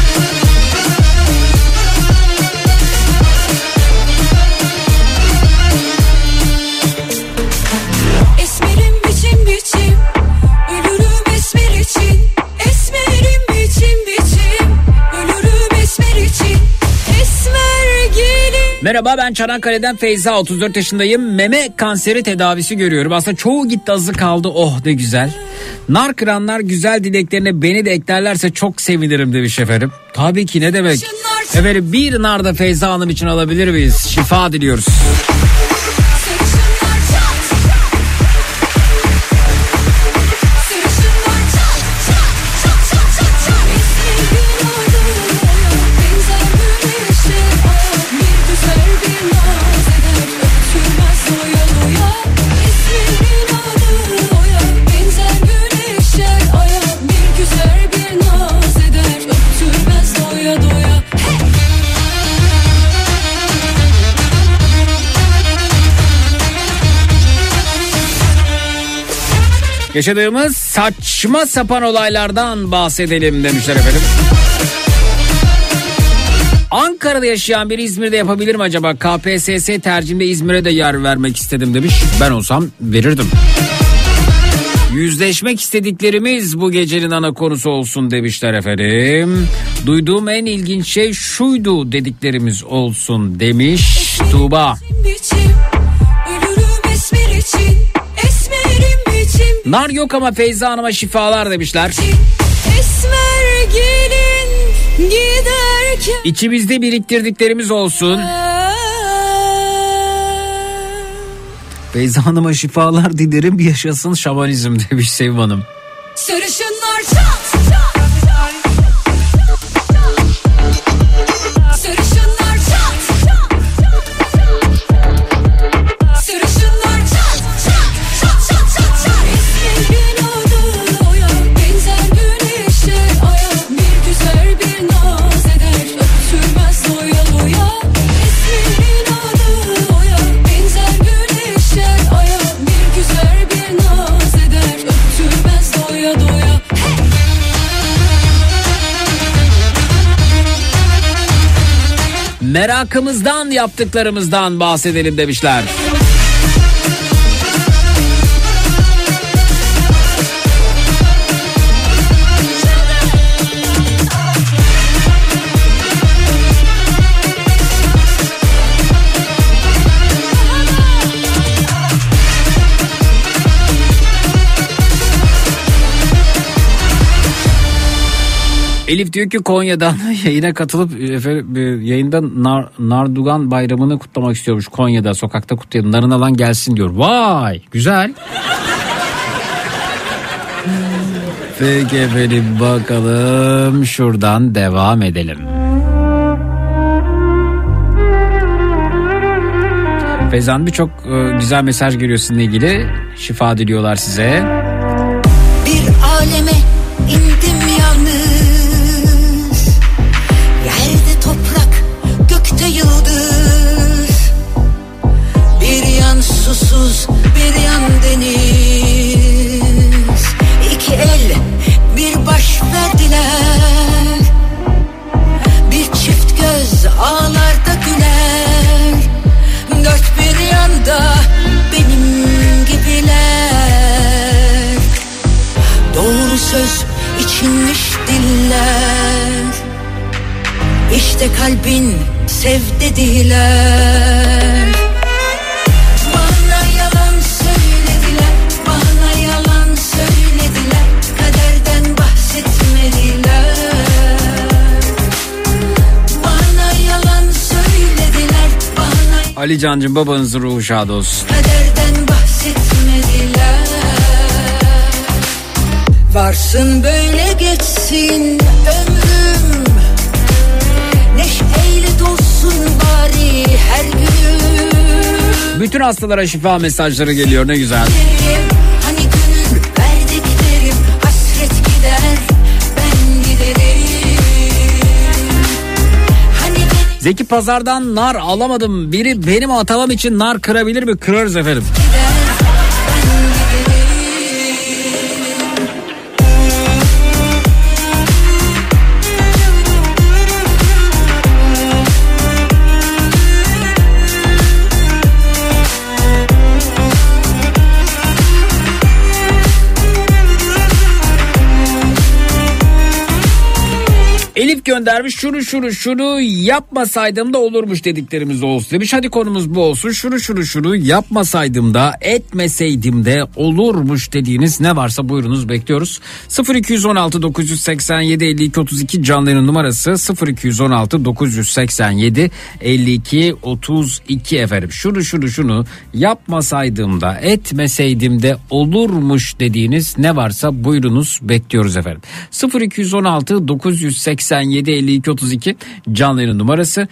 Merhaba ben Çanakkale'den Feyza 34 yaşındayım. Meme kanseri tedavisi görüyorum. Aslında çoğu gitti azı kaldı. Oh ne güzel. Nar kıranlar güzel dileklerine beni de eklerlerse çok sevinirim demiş efendim. Tabii ki ne demek. Efendim bir nar da Feyza Hanım için alabilir miyiz? Şifa diliyoruz. Yaşadığımız saçma sapan olaylardan bahsedelim demişler efendim. Ankara'da yaşayan biri İzmir'de yapabilir mi acaba? KPSS tercihimde İzmir'e de yer vermek istedim demiş. Ben olsam verirdim. Yüzleşmek istediklerimiz bu gecenin ana konusu olsun demişler efendim. Duyduğum en ilginç şey şuydu dediklerimiz olsun demiş Tuğba. biçim Nar yok ama Feyza Hanım'a şifalar demişler. Esmer gelin giderken İçimizde biriktirdiklerimiz olsun. Feyza Hanım'a şifalar dilerim yaşasın şamanizm demiş Sevim Hanım. Sarışınlar çat Sarışınlar Merakımızdan yaptıklarımızdan bahsedelim demişler. Elif diyor ki Konya'dan yayına katılıp efendim, e, yayında Nar, Nardugan bayramını kutlamak istiyormuş. Konya'da sokakta kutlayalım. Narın alan gelsin diyor. Vay güzel. Peki efendim bakalım şuradan devam edelim. Feyzan birçok e, güzel mesaj geliyor sizinle ilgili. Şifa diliyorlar size. Bir aleme buz bir yan deniz. İki el bir baş verdiler. Bir çift göz ağlar da güler. Dört bir yanda benim gibiler. Doğru söz içinmiş diller. İşte kalbin sev dediler Ali Cancım babanızın ruhu şad olsun. Varsın böyle geçsin ömrüm Neşeyle dolsun bari her günüm Bütün hastalara şifa mesajları geliyor ne güzel. Hani Zeki Pazar'dan nar alamadım. Biri benim atavam için nar kırabilir mi? Kırarız efendim. Elif göndermiş şunu şunu şunu yapmasaydım da olurmuş dediklerimiz olsun demiş. Hadi konumuz bu olsun. Şunu şunu şunu yapmasaydım da etmeseydim de olurmuş dediğiniz ne varsa buyurunuz bekliyoruz. 0216 987 52 32 canlının numarası 0216 987 52 32 efendim. Şunu şunu şunu yapmasaydım da etmeseydim de olurmuş dediğiniz ne varsa buyurunuz bekliyoruz efendim. 0216 987 52 32 canlı numarası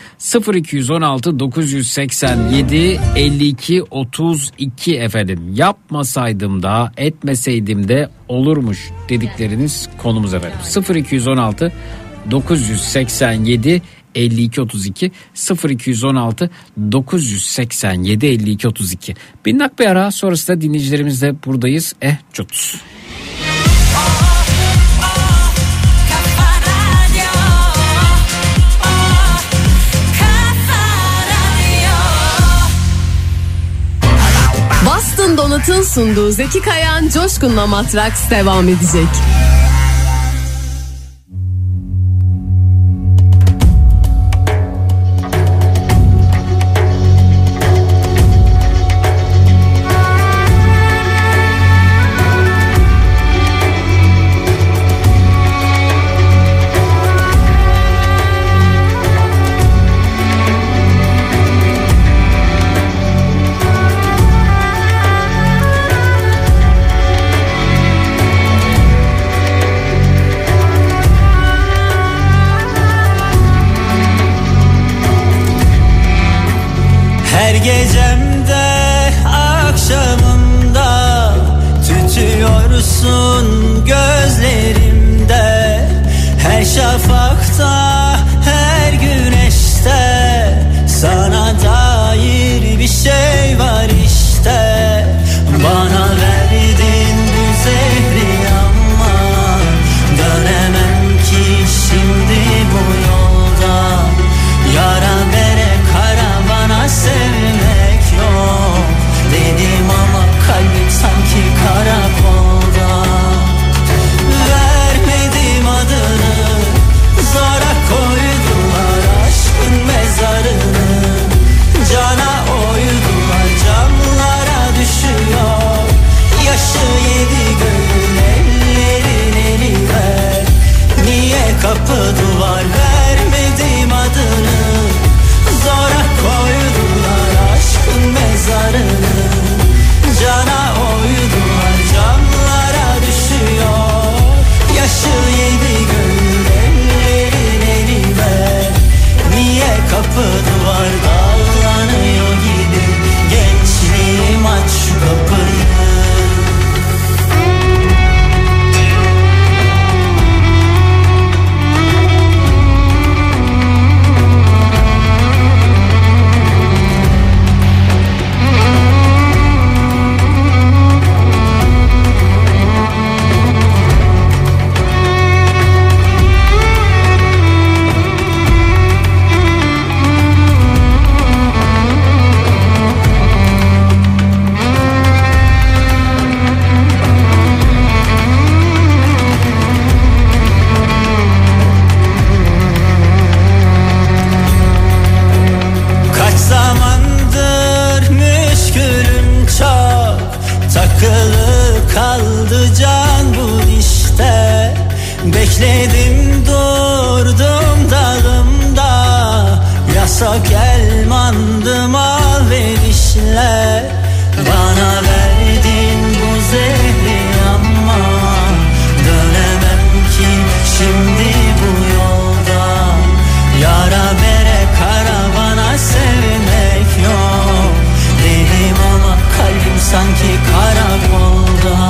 0216 987 52 32 efendim. Yapmasaydım da etmeseydim de olurmuş dedikleriniz konumuz efendim. 0216 987 52 32 0216 987 52 32 Binnak bir ara sonrasında dinleyicilerimizle buradayız. Eh çut. Donut'un sunduğu Zeki Kayan Coşkun'la Matraks devam edecek. Bekledim durdum dağımda. Yasak elmandım alverişler Bana verdin bu zehri ama Dönemem ki şimdi bu yolda. Yara bere karavana sevmek yok. Dedim ama kalbim sanki karakolda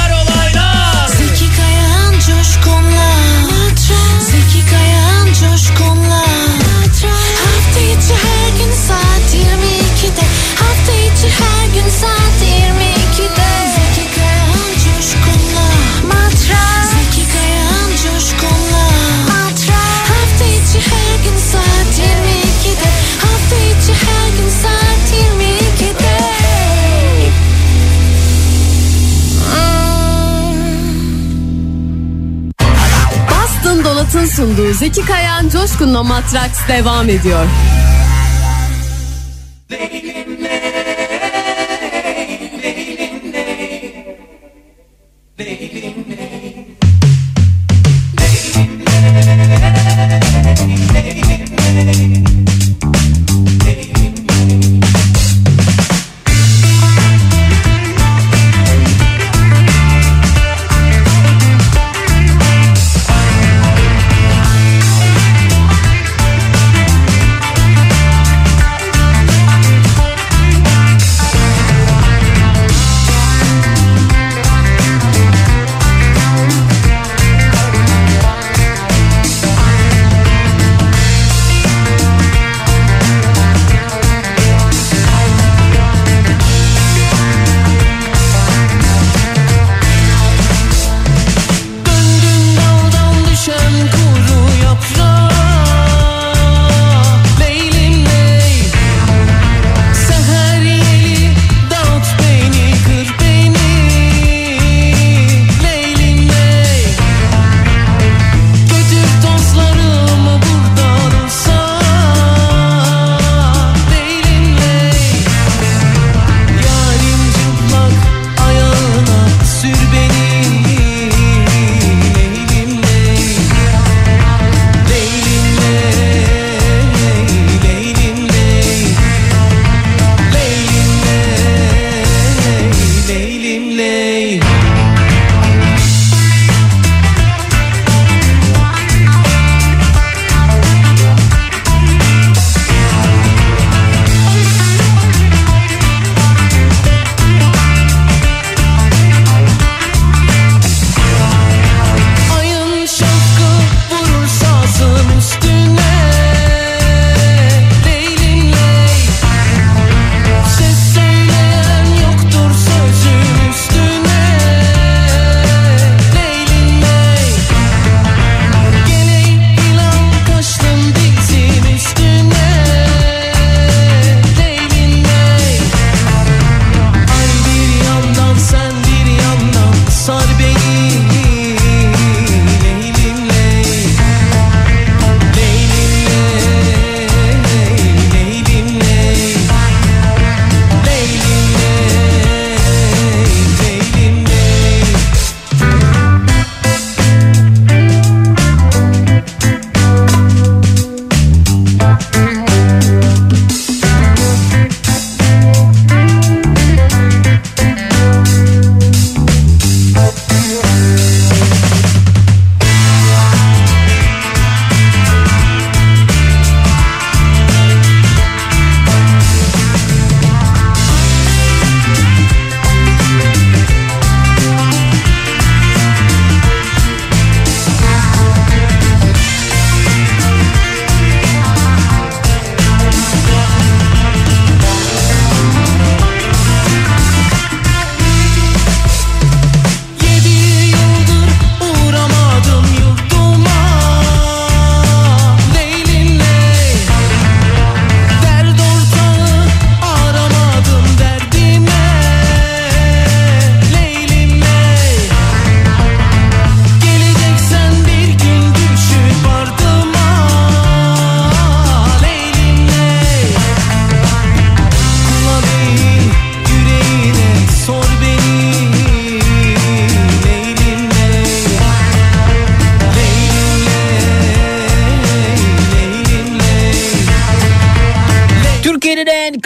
Dolat'ın sunduğu Zeki Kayan Coşkun'la Matraks devam ediyor.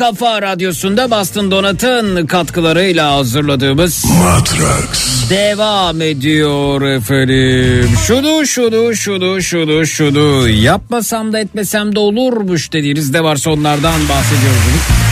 Kafa Radyosu'nda Bastın Donat'ın katkılarıyla hazırladığımız Matrax devam ediyor efendim. Şunu şunu şunu şunu şunu yapmasam da etmesem de olurmuş dediğiniz de varsa onlardan bahsediyoruz.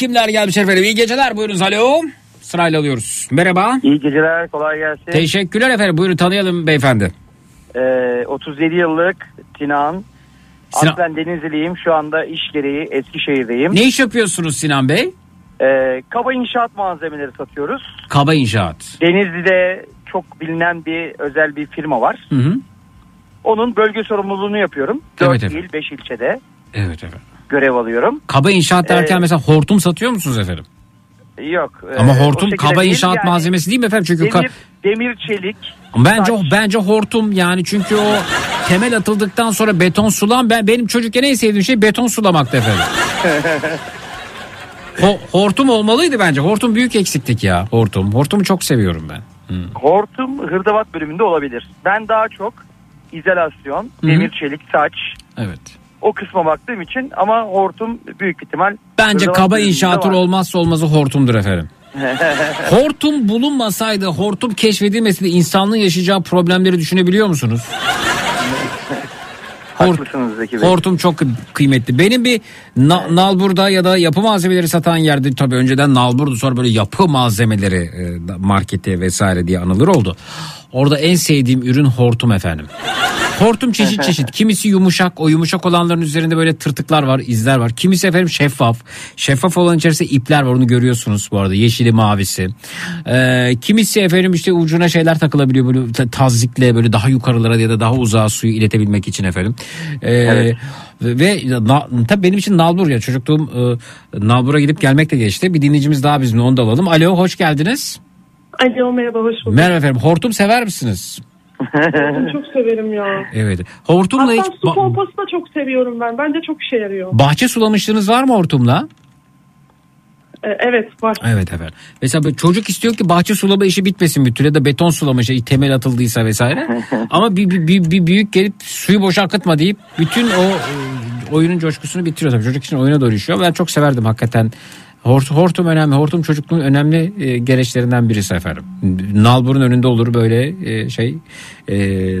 Kimler gelmiş efendim. İyi geceler buyurunuz alo. Sırayla alıyoruz. Merhaba. İyi geceler, kolay gelsin. Teşekkürler efendim. Buyurun tanıyalım beyefendi. Ee, 37 yıllık Sinan. Sinan- Aslen Denizliliyim. Şu anda iş gereği Eskişehir'deyim. Ne iş yapıyorsunuz Sinan Bey? Ee, kaba inşaat malzemeleri satıyoruz. Kaba inşaat. Denizli'de çok bilinen bir özel bir firma var. Hı hı. Onun bölge sorumluluğunu yapıyorum. Evet 4 efendim. il, 5 ilçede Evet efendim. Görev alıyorum. Kaba inşaat derken Ee, mesela hortum satıyor musunuz efendim? Yok. Ama e, hortum kaba değil inşaat yani. malzemesi değil mi efendim? Çünkü Demir, demir çelik. bence bence hortum yani çünkü o temel atıldıktan sonra beton sulan ben benim çocukken en sevdiğim şey beton sulamaktı efendim. Ho- hortum olmalıydı bence. Hortum büyük eksiklik ya. Hortum. Hortumu çok seviyorum ben. Hortum hırdavat bölümünde olabilir. Ben daha çok izolasyon, demir çelik, saç Evet. O kısma baktığım için ama hortum büyük ihtimal Bence kaba inşaatın olmazsa olmazı hortumdur efendim. Hortum bulunmasaydı, hortum keşfedilmeseydi insanlığın yaşayacağı problemleri düşünebiliyor musunuz? Bey. Hortum çok kı- kıymetli. Benim bir na- nalburda ya da yapı malzemeleri satan yerde tabii önceden nalburdu sonra böyle yapı malzemeleri e, marketi vesaire diye anılır oldu. Orada en sevdiğim ürün hortum efendim. Hortum çeşit çeşit. Kimisi yumuşak. O yumuşak olanların üzerinde böyle tırtıklar var, izler var. Kimisi efendim şeffaf. Şeffaf olan içerisinde ipler var. Onu görüyorsunuz bu arada. Yeşili, mavisi. Ee, kimisi efendim işte ucuna şeyler takılabiliyor böyle ta- tazikle böyle daha yukarılara ya da daha uzağa suyu iletebilmek için efendim. Ee, Evet. Ve na, tabii benim için nalbur ya çocukluğum e, nalbura gidip gelmekle geçti. Bir dinleyicimiz daha bizimle onu da alalım. Alo hoş geldiniz. Alo merhaba hoş bulduk. Merhaba efendim. Hortum sever misiniz? Ben çok severim ya. Evet. Hortumla Hatta hiç su pompası da çok seviyorum ben. Bence çok işe yarıyor. bahçe sulamışlığınız var mı hortumla? Ee, evet var. Evet efendim. Mesela çocuk istiyor ki bahçe sulama işi bitmesin bir türlü da beton sulama şey temel atıldıysa vesaire. Ama bir, bir, bir, bir büyük gelip suyu boşa akıtma deyip bütün o e, oyunun coşkusunu bitiriyor tabii. Çocuk için oyuna dönüşüyor. Ben çok severdim hakikaten. Hort, hortum önemli. Hortum çocukluğun önemli e, gereçlerinden birisi efendim. Nalburun önünde olur böyle e, şey e,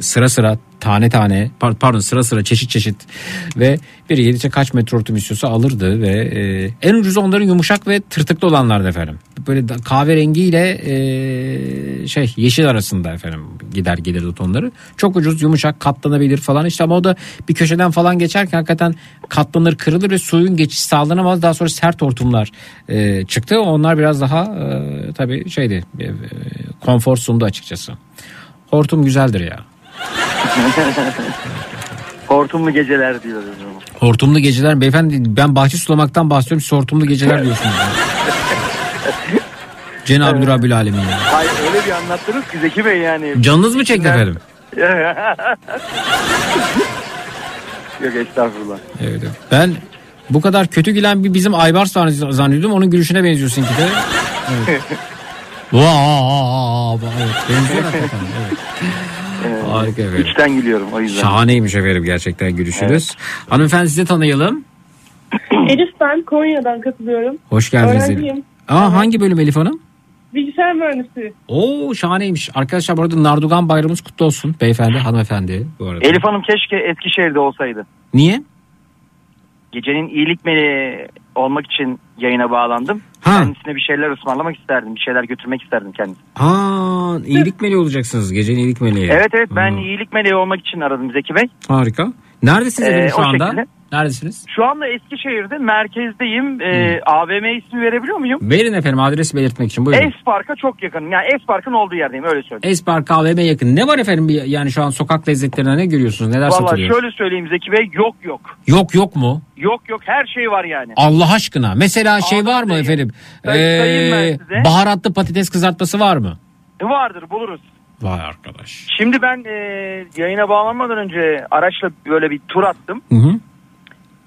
sıra sıra tane tane par- pardon sıra sıra çeşit çeşit ve bir yedikçe kaç metre hortum istiyorsa alırdı ve e, en ucuz onların yumuşak ve tırtıklı olanlardı efendim. Böyle da- kahverengiyle e, şey yeşil arasında efendim gider gelirdi tonları. Çok ucuz yumuşak katlanabilir falan işte ama o da bir köşeden falan geçerken hakikaten katlanır kırılır ve suyun geçişi sağlanamaz. Daha sonra sert hortumlar e, çıktı. Onlar biraz daha e, tabii şeydi e, e, konfor sundu açıkçası. Hortum güzeldir ya. Hortumlu geceler diyoruz. Hortumlu geceler beyefendi ben bahçe sulamaktan bahsediyorum siz hortumlu geceler diyorsunuz. Cenab-ı Rabbül Alemin. Hayır öyle bir anlattınız ki Zeki Bey yani. Canınız mı çekti efendim? Yok estağfurullah. Evet, evet. Ben bu kadar kötü gülen bir bizim Aybars var zannediyordum. Onun gülüşüne benziyorsun ki de. Evet. Vaa, evet, benziyor hakikaten, evet. Harika efendim. İçten gülüyorum o yüzden. Şahaneymiş efendim gerçekten gülüşünüz. Hanımefendi sizi tanıyalım. Elif ben Konya'dan katılıyorum. Hoş geldiniz. Elif. Aa, hangi bölüm Elif Hanım? Bilgisayar mühendisi. Oo şahaneymiş. Arkadaşlar bu arada Nardugan bayramımız kutlu olsun. Beyefendi, hanımefendi bu arada. Elif Hanım keşke Eskişehir'de olsaydı. Niye? Gecenin iyilik meleği olmak için yayına bağlandım. Ha. Kendisine bir şeyler ısmarlamak isterdim. Bir şeyler götürmek isterdim kendisine. Aa, iyilik meleği olacaksınız. Gecenin iyilik meleği. Evet evet ben iyilik meleği olmak için aradım Zeki Bey. Harika. Neredesiniz Ee, şu anda? şekilde. Neredesiniz? Şu anda Eskişehir'de merkezdeyim. Ee, AVM ismi verebiliyor muyum? Verin efendim adresi belirtmek için buyurun. Es Park'a çok yakınım. Yani Es Park'ın olduğu yerdeyim öyle söyleyeyim. Espark AVM yakın. Ne var efendim yani şu an sokak lezzetlerine ne görüyorsunuz? Neler Valla satılıyor? şöyle söyleyeyim Zeki Bey yok yok. Yok yok mu? Yok yok her şey var yani. Allah aşkına. Mesela şey var mı efendim? Say- sayayım ben Ee, baharatlı patates kızartması var mı? Vardır buluruz. Vay arkadaş. Şimdi ben e, yayına bağlanmadan önce araçla böyle bir tur attım. Hı hı.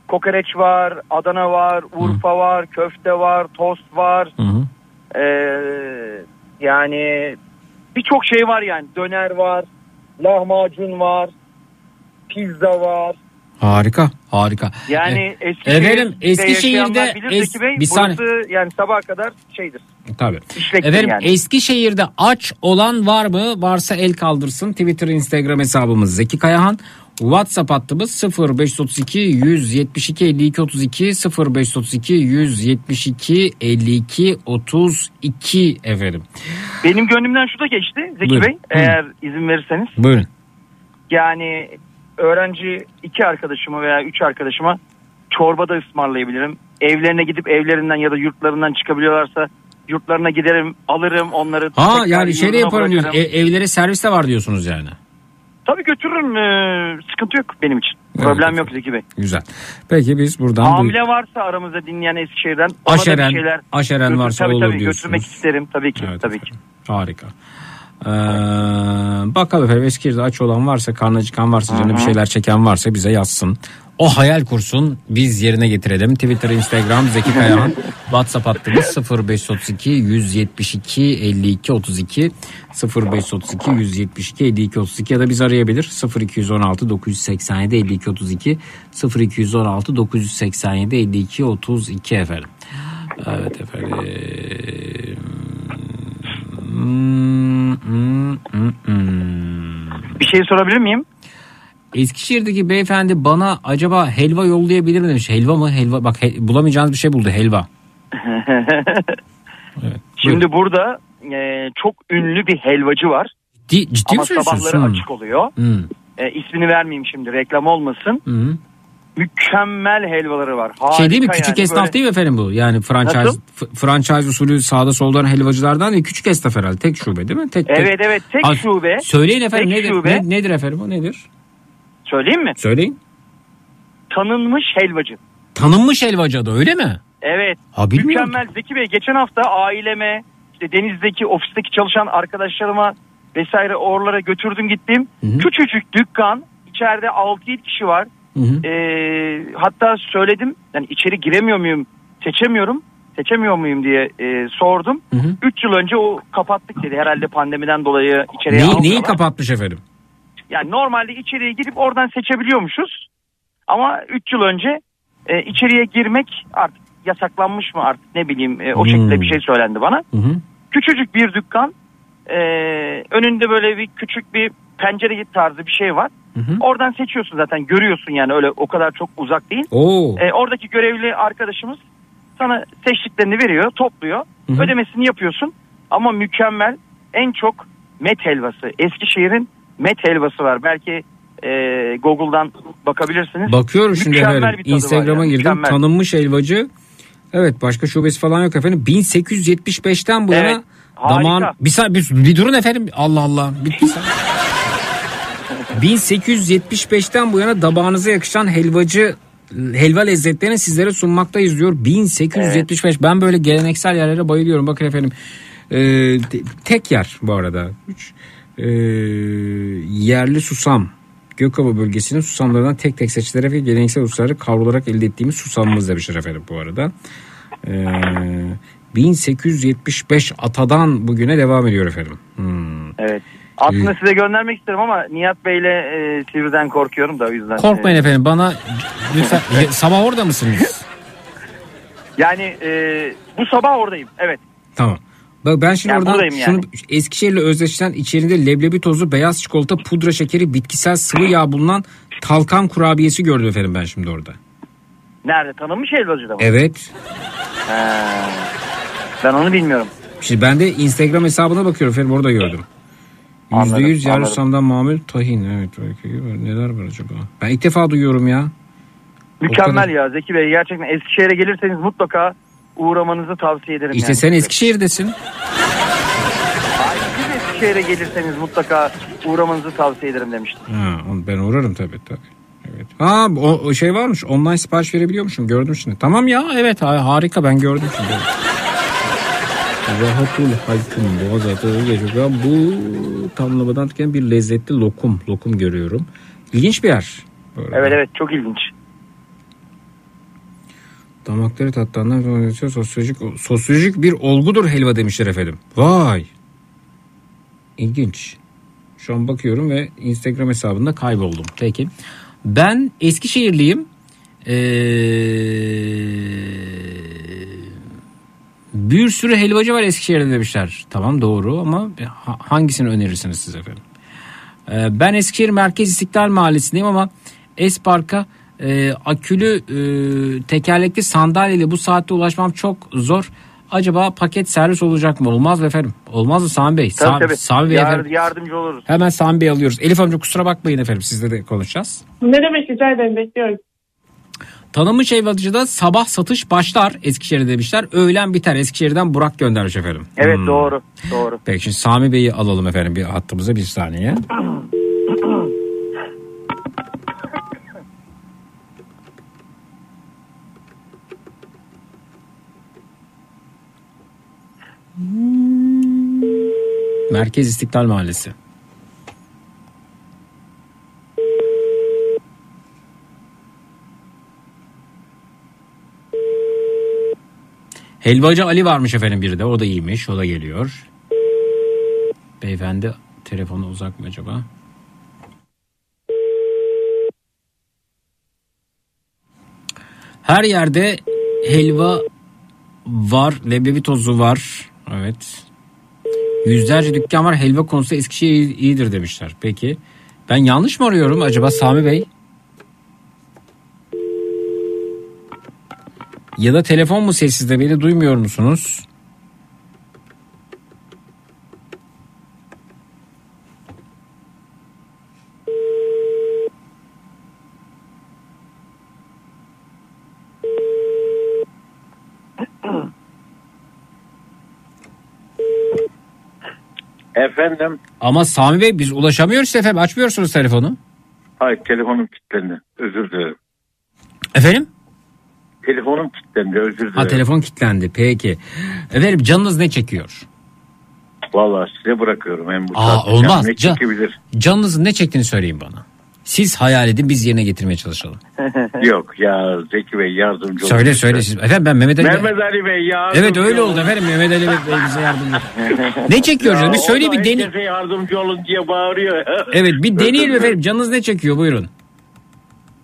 Kokoreç var, Adana var, Urfa var, köfte var, tost var. Hı hı. Ee, yani birçok şey var yani. Döner var, lahmacun var, pizza var. Harika. Harika. Yani E, Eskişehir'de, efendim, Eskişehir'de es- Bey, bir saniye. yani sabaha kadar şeydir. Tabii. İşlektir Efendim yani. Eskişehir'de aç olan var mı? Varsa el kaldırsın. Twitter, Instagram hesabımız Zeki Kayahan. WhatsApp hattımız 0532 172 52 32 0532 172 52 32 efendim. Benim gönlümden şu da geçti Zeki Buyurun. Bey eğer izin verirseniz. Buyurun. Yani öğrenci iki arkadaşıma veya üç arkadaşıma çorba da ısmarlayabilirim. Evlerine gidip evlerinden ya da yurtlarından çıkabiliyorlarsa yurtlarına giderim alırım onları. Ha yani şey de yaparım diyorsun. bırakırım. E- evlere servis de var diyorsunuz yani. Tabii götürürüm ee, sıkıntı yok benim için. Problem yok Zeki Bey. Güzel. Peki biz buradan bu Hamile varsa aramızda dinleyen Eskişehir'den Aşeren- şeyler aşeren götür- varsa tabii, olur tabii, diyorsunuz. götürmek isterim tabii ki tabii ki. Harika. Ee, bakalım efendim Eskişehir'de aç olan varsa karnı acıkan varsa canı bir şeyler çeken varsa bize yazsın. O hayal kursun biz yerine getirelim. Twitter, Instagram Zeki Kayahan. WhatsApp hattımız 0532 172 52 32 0532 172 52 32 ya da biz arayabilir 0216 987 52 32 0216 987 52 32 efendim. Evet efendim. Hmm, hmm, hmm, hmm. Bir şey sorabilir miyim? Eskişehir'deki beyefendi bana acaba helva yollayabilir mi demiş. Helva mı? Helva. Bak he- bulamayacağınız bir şey buldu. Helva. Şimdi burada e, çok ünlü bir helvacı var. Ciddi, ciddi Ama sabahları Hmm. açık oluyor. Hmm. E, ismini vermeyeyim şimdi reklam olmasın. Hmm. Mükemmel helvaları var. Harika Şey değil mi? Küçük yani, esnaf böyle- değil mi efendim bu? Yani franchise Nasıl? franchise usulü sağda soldan helvacılardan değil. Küçük esnaf herhalde. Tek şube değil mi? Tek, tek. Evet evet tek Az- şube. Söyleyin efendim Tek nedir? şube. Ne- nedir efendim o nedir? Söyleyeyim mi? Söyleyin. Tanınmış helvacı. Tanınmış helvacı adı öyle mi? Evet. Ha, bilmiyorum Mükemmel Zeki Bey. Geçen hafta aileme, işte denizdeki ofisteki çalışan arkadaşlarıma vesaire oralara götürdüm gittim. Küçücük dükkan. içeride 6-7 kişi var. Ee, hatta söyledim yani içeri giremiyor muyum seçemiyorum seçemiyor muyum diye e, sordum. 3 yıl önce o kapattık dedi herhalde pandemiden dolayı içeriye Neyi, neyi kapatmış efendim? Yani normalde içeriye gidip oradan seçebiliyormuşuz. Ama 3 yıl önce e, içeriye girmek artık yasaklanmış mı artık ne bileyim e, o Hmm. şekilde bir şey söylendi bana. Hı hı. Küçücük bir dükkan e, önünde böyle bir küçük bir pencere tarzı bir şey var. Oradan seçiyorsun zaten görüyorsun yani öyle o kadar çok uzak değil. Oo. E, oradaki görevli arkadaşımız sana seçtiklerini veriyor, topluyor. Ödemesini yapıyorsun. Ama mükemmel. En çok met helvası. Eskişehir'in met helvası var. Belki e, Google'dan bakabilirsiniz. Bakıyorum şimdi var Instagram'a yani, girdim. mükemmel. Tanınmış helvacı. Evet başka şubesi falan yok efendim. 1875'ten bu Evet, yana harika. damağın... Bir, bir, bir durun efendim. Allah Allah. Bir, bir saniye. 1875'ten bu yana damağınıza yakışan helvacı helva lezzetlerini sizlere sunmaktayız diyor. 1875. Ben böyle geleneksel yerlere bayılıyorum. Bakın efendim. Ee, te- tek yer bu arada. Üç, ee, yerli susam. Gökova bölgesinin susamlarından tek tek seçilerek ve geleneksel usulleri kavrularak elde ettiğimiz susamımız demişler efendim bu arada. Ee, 1875 atadan bugüne devam ediyor efendim. Hmm. Evet. Aslında size göndermek isterim ama Nihat Bey'le e, Sivri'den korkuyorum da o yüzden. Korkmayın e, efendim bana lütfen sabah orada mısınız? Yani e, bu sabah oradayım. Evet. Tamam. Bak ben şimdi Yani oradan şunu yani. Eskişehir'le özdeşleşen içerisinde leblebi tozu, beyaz çikolata, pudra şekeri, bitkisel sıvı yağ bulunan talkan kurabiyesi gördüm efendim ben şimdi orada. Nerede? Tanınmış helvacıda mı? Evet. Ha. Ben onu bilmiyorum. Şimdi ben de Instagram hesabına bakıyorum efendim orada gördüm. Anladım, %100 yer anladım. Rüstem'den mamul tahin. Evet neler var acaba? Ben ilk defa duyuyorum ya. Mükemmel ya Zeki Bey. Gerçekten Eskişehir'e gelirseniz mutlaka uğramanızı tavsiye ederim. İşte yani. sen Eskişehir'desin. Hayır, siz Eskişehir'e gelirseniz mutlaka uğramanızı tavsiye ederim demiştim. Ha, ben uğrarım tabii tabii. Evet. Ha o, o şey varmış online sipariş verebiliyormuşum gördüm şimdi. Tamam ya evet ha- harika ben gördüm şimdi. Rahatul halkın boğaz adı geliyor. Bu tamlamadan tüken bir lezzetli lokum. Lokum görüyorum. İlginç bir yer. Böyle. Evet evet çok ilginç. Damakları tatlandan sosyolojik, sosyolojik bir olgudur helva demişler efendim. Vay. İlginç. Şu an bakıyorum ve Instagram hesabında kayboldum. Peki. Ben Eskişehirliyim. Ee, bir sürü helvacı var Eskişehir'de demişler. Tamam doğru ama ha- hangisini önerirsiniz siz efendim? Ee, ben Eskişehir Merkez İstiklal Mahallesi'ndeyim ama Espark'a e, akülü e, tekerlekli sandalyeyle bu saatte ulaşmam çok zor. Acaba paket servis olacak mı? Olmaz mı efendim? Olmaz mı Sami Bey? Tabii Sa- tabii. Sami Bey Yar- efendim. yardımcı oluruz. Hemen Sami Bey alıyoruz. Elif amca kusura bakmayın efendim sizle de konuşacağız. Ne demek rica ederim bekliyorum. Tanınmış helvacıda sabah satış başlar Eskişehir'de demişler. Öğlen biter Eskişehir'den Burak göndermiş efendim. Evet Hmm. doğru doğru. Peki şimdi Sami Bey'i alalım efendim bir hattımıza bir saniye. Merkez İstiklal Mahallesi. Helvacı Ali varmış efendim biri de. O da iyiymiş. O da geliyor. Beyefendi telefonu uzak mı acaba? Her yerde helva var. Leblebi tozu var. Evet. Yüzlerce dükkan var. Helva konusu Eskişehir iyidir demişler. Peki. Ben yanlış mı arıyorum acaba Sami Bey? Ya da telefon mu sessizde beni duymuyor musunuz? Efendim? Ama Sami Bey biz ulaşamıyoruz efendim. Açmıyorsunuz telefonu. Hayır telefonum kilitlendi. Özür dilerim. Efendim? Telefonum kilitlendi özür dilerim. Ha telefon kilitlendi. Peki. Efendim canınız ne çekiyor? Vallahi size bırakıyorum. Hem bu Aa olmaz. Ne Ca- çekebilir? canınızın ne çektiğini söyleyin bana. Siz hayal edin biz yerine getirmeye çalışalım. Yok ya Zeki Bey yardımcı olun. Söyle söyle siz. Efendim ben Mehmet Ali Bey- Mehmet Ali Bey yardımcı Evet öyle oldu efendim Mehmet Ali Bey bize yardımcı. Ne çekiyor canım? Bir söyle bir dene- Herkese yardımcı olun diye bağırıyor. Evet bir deneyelim efendim. Canınız ne çekiyor buyurun.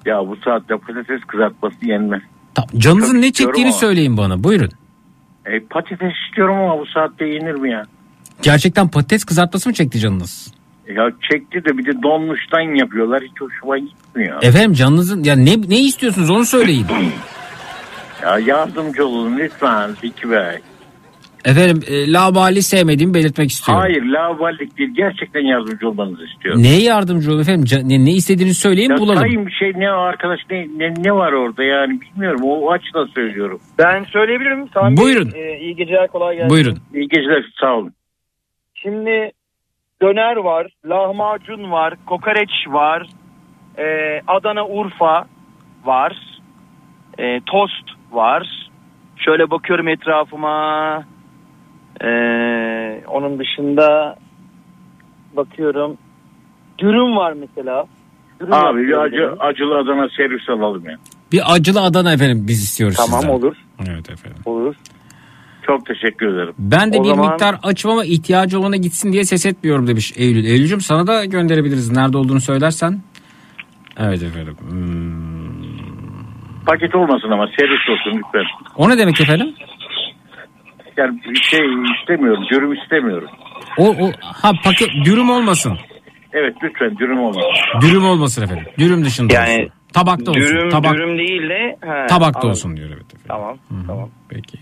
Ya bu saatte patates kızartması yenmez. Canınızın Çok ne istiyorum çektiğini ama. söyleyin bana buyurun. E, patates istiyorum ama bu saatte yenir mi ya? Gerçekten patates kızartması mı çekti canınız? Ya çekti de bir de donmuştan yapıyorlar. Hiç hoşuma gitmiyor. Efendim canınızın ya ne ne istiyorsunuz onu söyleyin. Ya yardımcı olun lütfen Zeki Bey. Efendim e, labali sevmediğimi belirtmek istiyorum. Hayır lavallik değil. Gerçekten yardımcı olmanızı istiyorum. Neye yardımcı olun efendim? Ca- ne, ne istediğinizi söyleyin Ya bulalım. sayın bir şey ne arkadaş ne, ne, ne var orada yani bilmiyorum o açıdan söylüyorum. Ben söyleyebilirim. Sami Buyurun. Bey, e, iyi geceler kolay gelsin. Buyurun. İyi geceler sağ olun. Şimdi döner var, lahmacun var, kokoreç var, e, Adana Urfa var, e, tost var. Şöyle bakıyorum etrafıma. E, onun dışında bakıyorum. Dürüm var mesela. Dürüm Abi bir acı, acılı Adana servis alalım ya. Bir acılı Adana efendim biz istiyoruz Tamam sizden. olur. Evet efendim. Olur. Çok teşekkür ederim. Ben de O bir zaman- miktar açım ama ihtiyacı olana gitsin diye ses etmiyorum demiş Eylül. Eylül'cüm sana da gönderebiliriz. Nerede olduğunu söylersen. Evet efendim. Hmm. Paket olmasın ama servis olsun lütfen. O ne demek efendim? Yani bir şey istemiyorum, dürüm istemiyorum. O, o ha paket dürüm olmasın. Evet lütfen dürüm olmasın. Dürüm olmasın efendim. Dürüm dışında Yani olsun. Tabakta olsun. Dürüm, Tabak, dürüm değil de. he, tabakta anladım. olsun diyor evet efendim. Tamam. Tamam. Peki.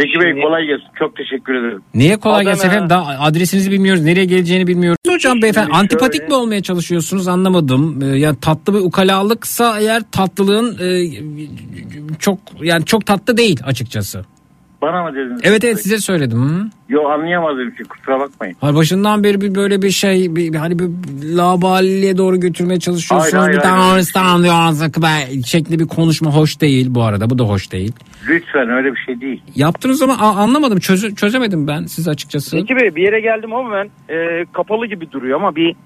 Zeki Bey kolay gelsin. Çok teşekkür ederim. Niye kolay Adana- gelsin efendim? Daha adresinizi bilmiyoruz. Nereye geleceğini bilmiyoruz. Hocam beyefendi şöyle- antipatik mi olmaya çalışıyorsunuz anlamadım. Ee, yani tatlı bir ukalalıksa eğer tatlılığın e, çok yani çok tatlı değil açıkçası. Bana mı dediniz? Evet evet size söyledim. Hı? Yo anlayamadım ki kusura bakmayın. Hayır, başından beri bir böyle bir şey bir, bir- hani bir labaliye doğru götürmeye çalışıyorsunuz. Hayır, hayır, bir tane. Ben- şekli bir konuşma hoş değil bu arada. Bu da hoş değil. Lütfen öyle bir şey değil. Yaptınız ama a- anlamadım. Çöze- çözemedim ben siz açıkçası. Zeki Bey bir yere geldim ama ben e, kapalı gibi duruyor ama bir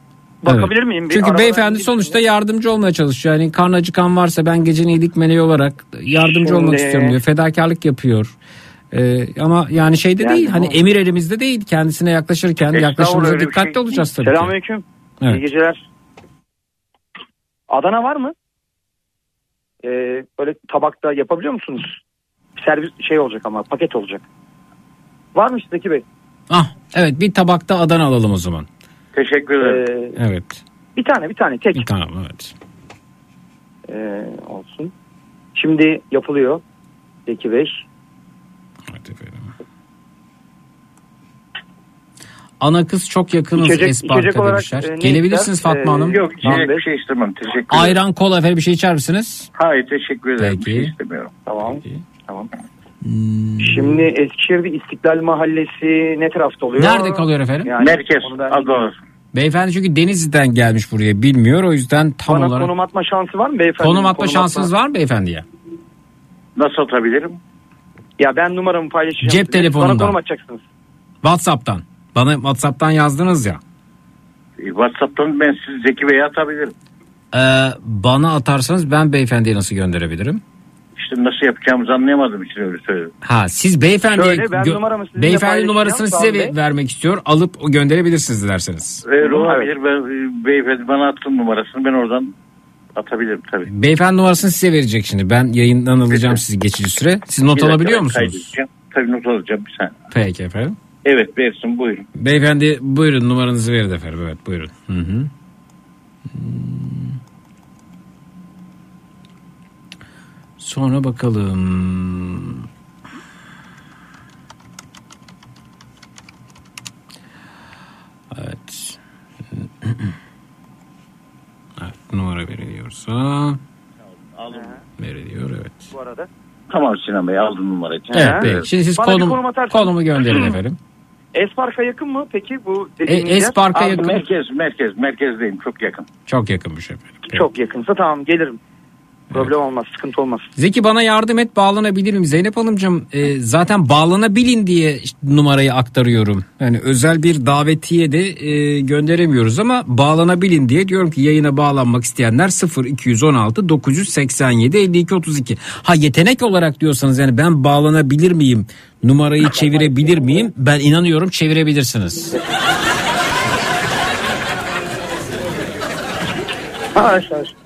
bakabilir Evet. miyim? Bir Çünkü beyefendi sonuçta yardımcı olmaya çalışıyor. Yani karnı acıkan varsa ben gecenin iyilik meleği olarak yardımcı Şimdi- olmak istiyorum diyor. Fedakarlık yapıyor. Ee, ama yani şeyde Yani değil hani bu- emir elimizde değil kendisine yaklaşırken yaklaşımıza bir dikkatli şey olacağız tabii ki. Selamünaleyküm. Evet. İyi geceler. Adana var mı? Ee, böyle tabakta yapabiliyor musunuz? Servis şey olacak ama paket olacak. Var mı Zeki Bey? Ah evet bir tabakta Adana alalım o zaman. Teşekkür ederim. Ee, Evet. bir tane bir tane tek. Tamam evet. Ee, olsun. Şimdi yapılıyor. Zeki Bey. Ana kız çok yakınız İçecek- Espark'a içecek olarak, demişler. e, Gelebilirsiniz ister? Fatma Ee, Hanım. Yok içecek bir şey istemem. Teşekkür ederim. Ayran kola efendim bir şey içer misiniz? Hayır teşekkür ederim. Peki. Bir şey istemiyorum. Tamam. Tamam. Şimdi Eskişehir'de İstiklal Mahallesi ne tarafta oluyor? Nerede kalıyor efendim? Yani Merkez. Adana. Beyefendi çünkü Denizli'den gelmiş buraya bilmiyor o yüzden tam Bana olarak. konum atma şansı var mı beyefendi? Konum atma şansınız var mı beyefendiye? Nasıl atabilirim? Ya ben numaramı paylaşacağım. Cep size. telefonundan. Bana konum atacaksınız. Whatsapp'tan. Bana Whatsapp'tan yazdınız ya. E, WhatsApp'tan ben sizi Zeki Bey'e atabilirim. Ee, bana atarsanız ben beyefendiye nasıl gönderebilirim? İşte nasıl yapacağımızı anlayamadığım için öyle söyledim. Ha siz beyefendi Şöyle, ben numaramı sizinle beyefendi numarasını size Bey. ve- vermek istiyor. Alıp o gönderebilirsiniz dilerseniz. Evet olabilir. Ben, e, beyefendi bana attın numarasını ben oradan atabilirim tabii. Beyefendi numarasını size verecek şimdi. Ben yayından alacağım sizi geçici süre. Siz not Bir alabiliyor musunuz? Tabii not alacağım bir saniye. Peki efendim. Evet versin buyurun. Beyefendi buyurun numaranızı verin efendim. Evet buyurun. Hı hı. Sonra bakalım. Evet. numara veriliyorsa Aldım. veriliyor evet. Bu arada. Tamam Sinan Bey aldım numarayı. Evet peki. Şimdi siz Bana konum, konum atarsınız. konumu gönderin efendim. Espark'a yakın mı peki bu E, dediğiniz yer? Espark'a yakın. Merkez, merkez, merkezdeyim çok yakın. Çok yakınmış efendim. Çok yakınsa tamam gelirim. Problem olmaz, sıkıntı olmaz. Zeki bana yardım et bağlanabilirim. Zeynep Hanımcığım e, zaten bağlanabilin diye numarayı aktarıyorum. Yani özel bir davetiye de e, gönderemiyoruz ama bağlanabilin diye diyorum ki yayına bağlanmak isteyenler 0 216 987 52 32. Ha yetenek olarak diyorsanız yani ben bağlanabilir miyim? Numarayı çevirebilir miyim? Ben inanıyorum çevirebilirsiniz.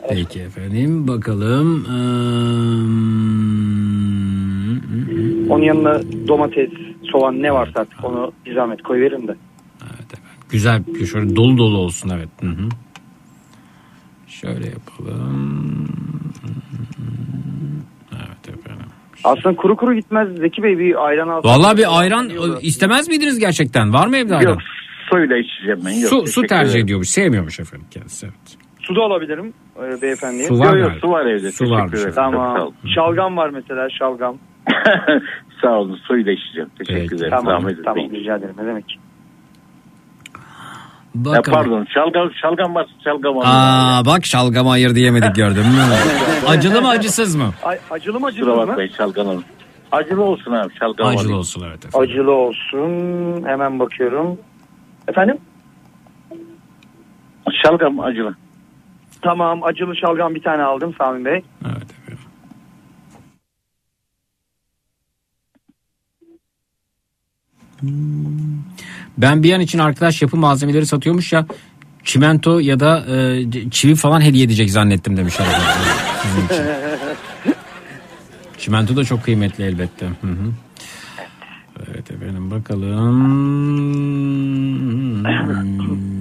Peki efendim bakalım. Eee, Onun yanına domates, soğan ne varsa artık onu bir zahmet koyuverin de. Güzel bir şöyle dolu dolu olsun evet. Hı hı. Şöyle yapalım. Evet efendim. Aslında kuru kuru gitmez Zeki Bey bir ayran alsın. Vallahi bir ayran e, istemez miydiniz gerçekten? Var mı evde ayran? Yok suyla içeceğim ben. Yok, su su tercih ederim. ediyormuş. Sevmiyormuş efendim kendisi. Evet. Su da alabilirim e, beyefendiye. Su var Yok, su var evde. Su sağ Tamam. Şalgam var mesela şalgam. Sağ olun suyla içeceğim. Teşekkür Peki. ederim. Tamam, Zahmet tamam etmeyin. rica ederim ne demek. Ya, Bakalım. pardon şalgam, şalgam varsa şalgam alın. Aa bak şalgam ayır diyemedik gördün mü? Acılı mı acısız mı? Ay, acılı mı acısız Kusura mı? bakmayın şalgam alın. Acılı olsun abi şalgam Acılı alayım. olsun evet efendim. Acılı olsun. Hemen bakıyorum. Efendim? Şalgam acılı. Tamam acılı şalgam bir tane aldım Sami Bey. Evet efendim. Ben bir an için arkadaş yapı malzemeleri satıyormuş ya çimento ya da e, çivi falan hediye edecek zannettim demiş. Sizin için. Çimento da çok kıymetli elbette. Hı hı. Evet efendim bakalım.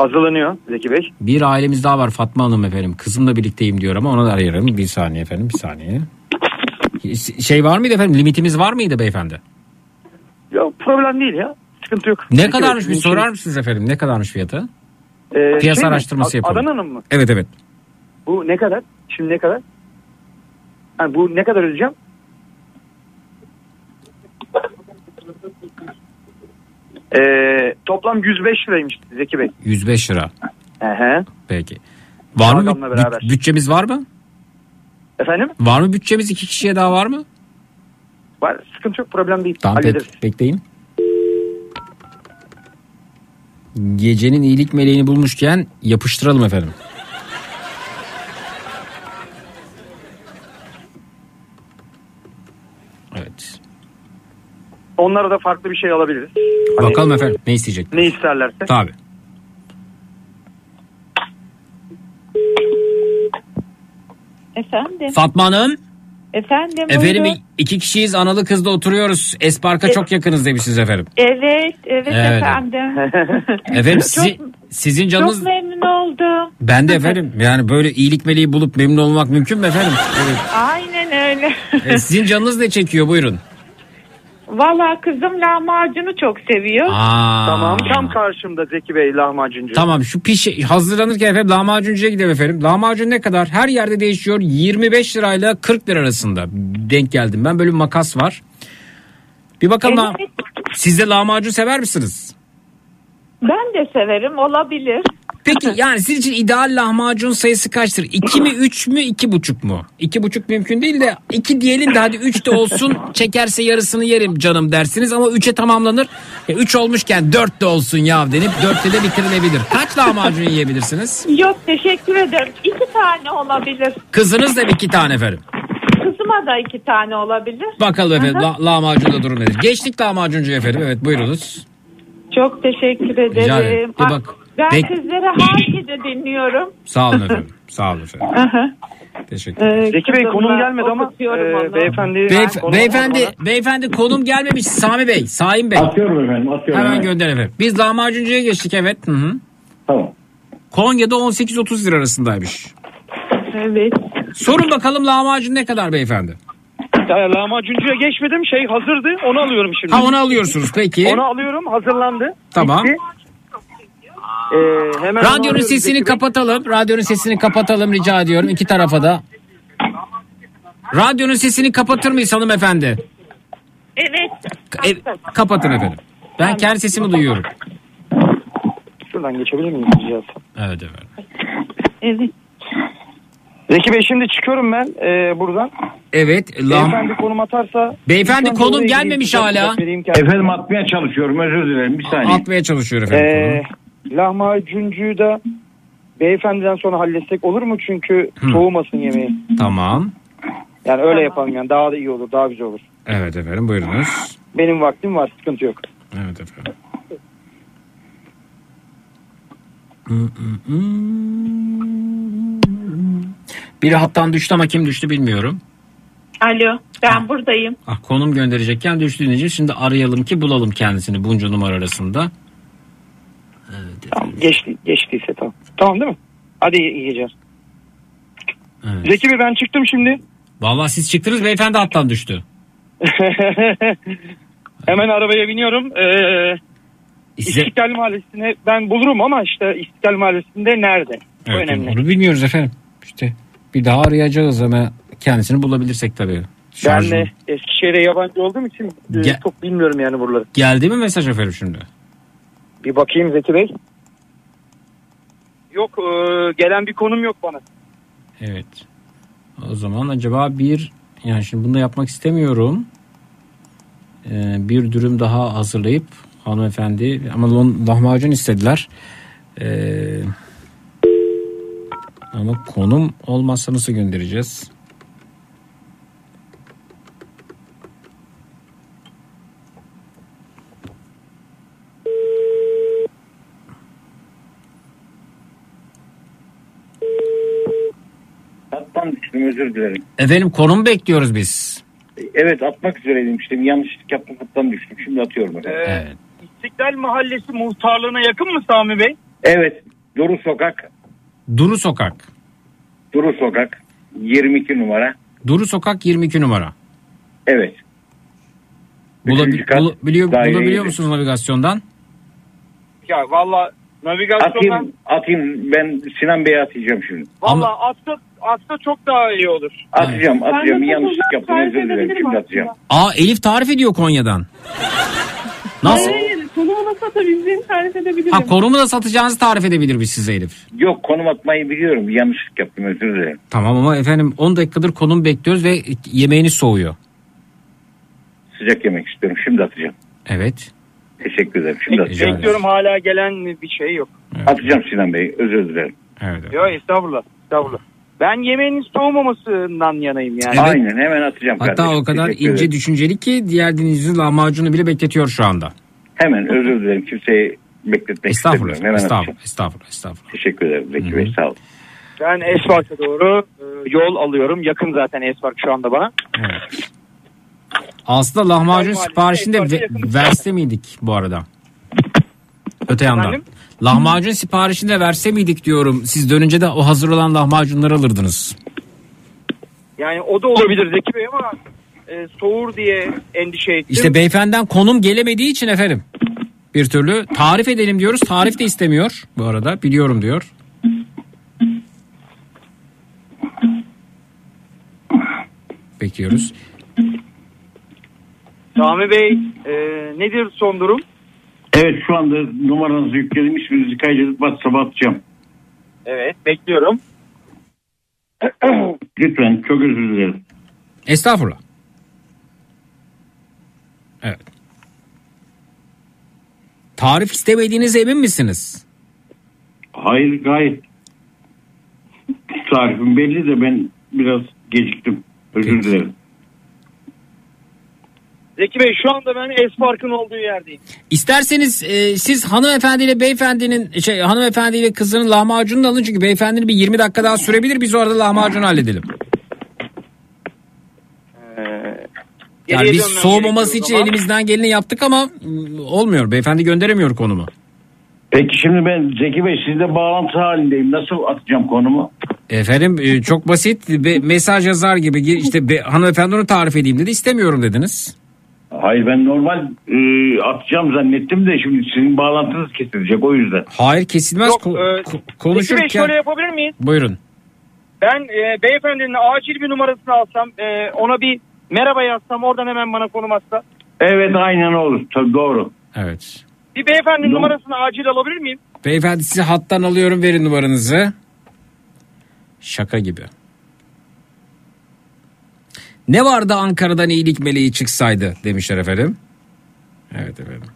Hazırlanıyor Zeki Bey. Bir ailemiz daha var Fatma Hanım efendim. Kızımla birlikteyim diyor ama onu da arayalım. Bir saniye efendim bir saniye. Şey var mıydı efendim limitimiz var mıydı beyefendi? Yok problem değil ya. Sıkıntı yok. Ne Zeki kadarmış Bey, bir sorar mısınız efendim? Ne kadarmış fiyatı? Ee, Piyasa şey araştırması yapalım. Adana'nın mı? Evet evet. Bu ne kadar? Şimdi ne kadar? Ha, bu ne kadar ödeyeceğim? Ee, toplam 105 liraymış Zeki Bey. 105 lira. Ehe. Peki. Var mı Şalgamla bü- beraber. bütçemiz var mı? Efendim? Var mı bütçemiz iki kişiye daha var mı? Var. Sıkıntı yok problem değil. Tamam Hallederiz. pek, bekleyin. Gecenin iyilik meleğini bulmuşken yapıştıralım efendim. Evet. Onlara da farklı bir şey alabiliriz. Hani Bakalım efendim ne isteyecek? Ne isterlerse. Tabii. Efendim. Fatma Hanım. Efendim. Efendim buyurun. iki kişiyiz analı kızda oturuyoruz. Espark'a çok yakınız demişsiniz efendim. Evet, evet, Evet. efendim. Efendim sizi, sizin canınız... Çok memnun oldum. Ben de efendim yani böyle iyilik meleği bulup memnun olmak mümkün mü efendim? Evet. Aynen öyle. E, sizin canınız ne çekiyor buyurun. Valla kızım lahmacunu çok seviyor. Aa. Tamam tam karşımda Zeki Bey lahmacuncu. Tamam şu piş hazırlanırken efendim lahmacuncuya gidelim efendim. Lahmacun ne kadar? Her yerde değişiyor. 25 lirayla 40 lira arasında denk geldim. Ben böyle bir makas var. Bir bakalım ha- siz de lahmacun sever misiniz? Ben de severim olabilir. Peki yani sizin için ideal lahmacun sayısı kaçtır? 2 mi 3 mü 2,5 mu? 2,5 mümkün değil de 2 diyelim de hadi 3 de olsun çekerse yarısını yerim canım dersiniz ama 3'e tamamlanır. 3 olmuşken 4 de olsun ya denip 4'te de bitirilebilir. Kaç lahmacun yiyebilirsiniz? Yok teşekkür ederim. İki tane olabilir. Kızınız da 2 tane efendim. Kızıma da iki tane olabilir. Bakalım efendim la- lahmacunda durum nedir? Geçtik lahmacuncu efendim evet buyurunuz. Çok teşekkür Rica ederim. ederim. Bir Ah, bak- Ben Bek- sizleri her gece dinliyorum. Sağ olun efendim. Sağ olun efendim. Teşekkür ederim. Ee, Zeki Bey konum gelmedi ama e, beyefendi... Beyef- konum beyefendi, almadan- beyefendi konum gelmemiş Sami Bey, Saim Bey. Atıyorum efendim atıyorum. Hemen gönder efendim. Biz lahmacuncuya geçtik evet. Hı hı. Tamam. Konya'da 18-30 lira arasındaymış. Evet. Sorun bakalım lahmacun ne kadar beyefendi? Ya, lahmacuncuya geçmedim şey hazırdı onu alıyorum şimdi. Ha onu alıyorsunuz peki. Onu alıyorum hazırlandı. Tamam. Bitti. Ee, hemen onu Radyonun sesini Zeki kapatalım. Radyonun sesini kapatalım rica ediyorum iki tarafa da. Radyonun sesini kapatır mıyız hanımefendi? Evet. E, kapatın efendim. Ben kendi sesimi duyuyorum. Şuradan geçebilir miyim rica? Evet efendim. Evet. Zeki Bey şimdi çıkıyorum ben e, buradan. Evet. lah- Beyefendi konum atarsa... Beyefendi konum gelmemiş hala. Efendim atmaya çalışıyorum özür dilerim bir saniye. Atmaya çalışıyor efendim. Ee. Lahmacuncuyu da beyefendiden sonra halletsek olur mu? Çünkü Hı. soğumasın yemeği. Tamam. Yani öyle yapalım yani daha da iyi olur daha güzel olur. Evet efendim buyurunuz. Benim vaktim var sıkıntı yok. Evet efendim. Biri hattan düştü ama kim düştü bilmiyorum. Alo ben buradayım. Ah, konum gönderecekken düştüğünüz için şimdi arayalım ki bulalım kendisini bunca numara arasında. Tamam, geçti, geçtiyse tamam. Tamam değil mi? Hadi iyi, iyi geceler. Evet. Zeki Bey ben çıktım şimdi. Vallahi siz çıktınız beyefendi hattan düştü. Hemen arabaya biniyorum. Ee, Size- İstiklal Mahallesi'ne ben bulurum ama işte İstiklal Mahallesi'nde nerede? Evet, önemli. Onu bilmiyoruz efendim. İşte bir daha arayacağız ama kendisini bulabilirsek tabii. Ben Şarjım- de Eskişehir'e yabancı olduğum için e, Ge- çok bilmiyorum yani buraları. Geldi mi mesaj efendim şimdi? Bir bakayım Zeki Bey. Yok e, gelen bir konum yok bana. Evet. O zaman acaba bir yani şimdi bunu da yapmak istemiyorum. Ee, bir dürüm daha hazırlayıp hanımefendi ama lahmacun istediler. Ee, ama konum olmazsa nasıl göndereceğiz? Hattan düştüm özür dilerim. Efendim konum bekliyoruz biz. Evet atmak üzereydim işte bir yanlışlık yaptım hattan düştüm. Şimdi atıyorum. Ee, İstiklal Mahallesi muhtarlığına yakın mı Sami Bey? Evet. Duru Sokak. Duru Sokak. Duru Sokak. 22 numara. Duru Sokak 22 numara. Evet. Bulabi- Üçüncü kat, bulu- biliyor, bulabiliyor musunuz navigasyondan? Ya valla navigasyondan Atayım, atayım. Ben Sinan Bey'e atacağım şimdi. valla atsa, atsa çok daha iyi olur. Atacağım, atacağım. Yanlışlık yaptım. Özür dilerim. Şimdi atacağım. Aa Elif tarif ediyor Konya'dan. Nasıl? Hayır, hayır. Konumu nasıl atabileceğimi tarif edebilirim. Ha konumu da satacağınızı tarif edebilir biz size Elif. Yok konum atmayı biliyorum. Yanlışlık yaptım. Özür dilerim. Tamam ama efendim 10 dakikadır konum bekliyoruz ve yemeğiniz soğuyor. Sıcak yemek istiyorum. Şimdi atacağım. Evet. Teşekkür ederim. Şimdi atacağım. Bekliyorum hala gelen bir şey yok. Atacağım Sinan Bey. Özür dilerim. Evet. Yok estağfurullah. Estağfurullah. Ben yemeğinin soğumamasından yanayım yani. Aynen hemen atacağım Hatta kardeşim. o kadar Teşekkür ince ederim. düşünceli ki diğer dinleyicinin lahmacunu bile bekletiyor şu anda. Hemen özür dilerim. Kimseyi bekletmek Estağfurullah. istemiyorum. Hemen atacağım. Estağfurullah. Estağfurullah. Estağfurullah. Teşekkür ederim Zeki Bey. Sağ olun. Ben Esfark'a doğru e, yol alıyorum. Yakın zaten Esfark şu anda bana. Aslında lahmacun ve- yakın. verse miydik bu arada? Öte yandan. Efendim? Lahmacun siparişinde verse miydik diyorum. Siz dönünce de o hazır olan lahmacunları alırdınız. Yani o da olabilir Zeki Bey ama e, soğur diye endişe ettim. İşte beyefendiden konum gelemediği için efendim. Bir türlü tarif edelim diyoruz. Tarif de istemiyor bu arada. Biliyorum diyor. Bekliyoruz. Sami Bey e, nedir son durum? Evet şu anda numaranızı yükledim. İsminizi kaydedip WhatsApp'a atacağım. Evet bekliyorum. Lütfen çok özür dilerim. Estağfurullah. Evet. Tarif istemediğinize emin misiniz? Hayır gayet tarifim belli de ben biraz geciktim. Özür dilerim. Zeki Bey şu anda ben Esfark'ın olduğu yerdeyim. İsterseniz e, siz hanımefendiyle beyefendinin şey hanımefendiyle kızının lahmacununu alın çünkü beyefendinin bir 20 dakika daha sürebilir biz orada lahmacunu halledelim. Yani Geriye biz soğumaması için zaman. elimizden geleni yaptık ama mm, olmuyor. Beyefendi gönderemiyor konumu. Peki şimdi ben Zeki Bey sizle bağlantı halindeyim. Nasıl atacağım konumu? Efendim e, çok basit Be- mesaj yazar gibi Gi- işte be, hanımefendi onu tarif edeyim dedi istemiyorum dediniz. Hayır ben normal e, atacağım zannettim de şimdi sizin bağlantınız kesilecek o yüzden. Hayır kesilmez Yok, Ko- e, ko- konuşurken. şöyle yapabilir miyiz? Buyurun. Ben e, beyefendinin acil bir numarasını alsam e, ona bir merhaba yazsam oradan hemen bana konum atsa. Evet aynen olur. Tabii doğru. Evet. Bir beyefendinin Yok. numarasını acil alabilir miyim? Beyefendi sizi hattan alıyorum verin numaranızı. Şaka gibi. Ne vardı Ankara'dan iyilik meleği çıksaydı demişler efendim. Evet efendim.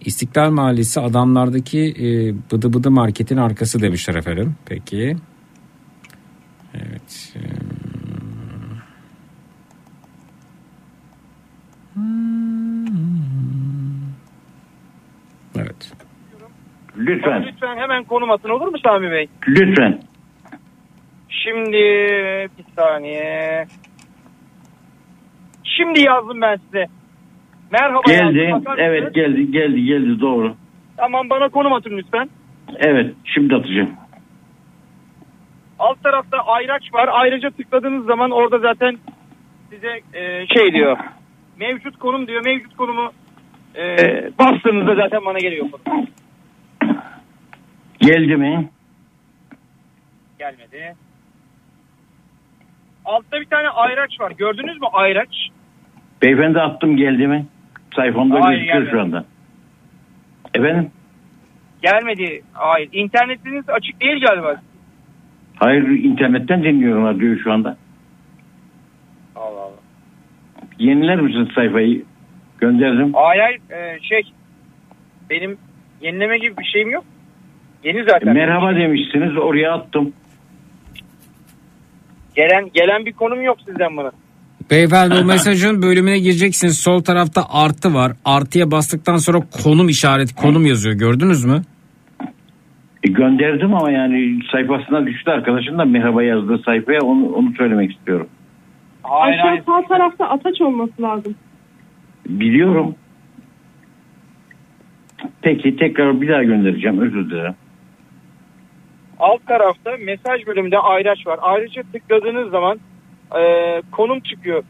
İstiklal Mahallesi adamlardaki e, bıdı bıdı marketin arkası demişler efendim. Peki. Evet. e, Evet. Lütfen. lütfen hemen konum atın olur mu Sami Bey? Lütfen. Şimdi bir saniye. Şimdi yazdım ben size. Merhaba Geldi. yazdım, Evet geldi geldi geldi doğru. Tamam bana konum atın lütfen. Evet şimdi atacağım. Alt tarafta ayraç var. Ayraca tıkladığınız zaman orada zaten size e, şey diyor. Mevcut konum diyor. Mevcut konumu e, bastığınızda zaten bana geliyor konum. Geldi mi? Gelmedi. Altta bir tane ayraç var. Gördünüz mü ayraç? Beyefendi attım geldi mi? Sayfamda Hayır, gözüküyor gelmedi. şu anda. Efendim? Gelmedi. Hayır. İnternetiniz açık değil galiba. Hayır internetten dinliyorum radyoyu şu anda. Allah Allah. Yeniler misiniz sayfayı? Gönderdim. Hayır hayır. Ee, şey. Benim yenileme gibi bir şeyim yok. Yeni zaten. Merhaba demişsiniz oraya attım. Gelen gelen bir konum yok sizden bana. Beyefendi o mesajın bölümüne gireceksiniz. Sol tarafta artı var. Artıya bastıktan sonra konum işareti konum yazıyor. Gördünüz mü? E, gönderdim ama yani sayfasına düştü arkadaşım da merhaba yazdığı sayfaya onu, onu söylemek istiyorum. Hayır Aşağı hayır. sağ tarafta ataç olması lazım. Biliyorum. Peki tekrar bir daha göndereceğim özür dilerim. Alt tarafta mesaj bölümünde ayraç var. Ayrıca tıkladığınız zaman e, konum çıkıyor.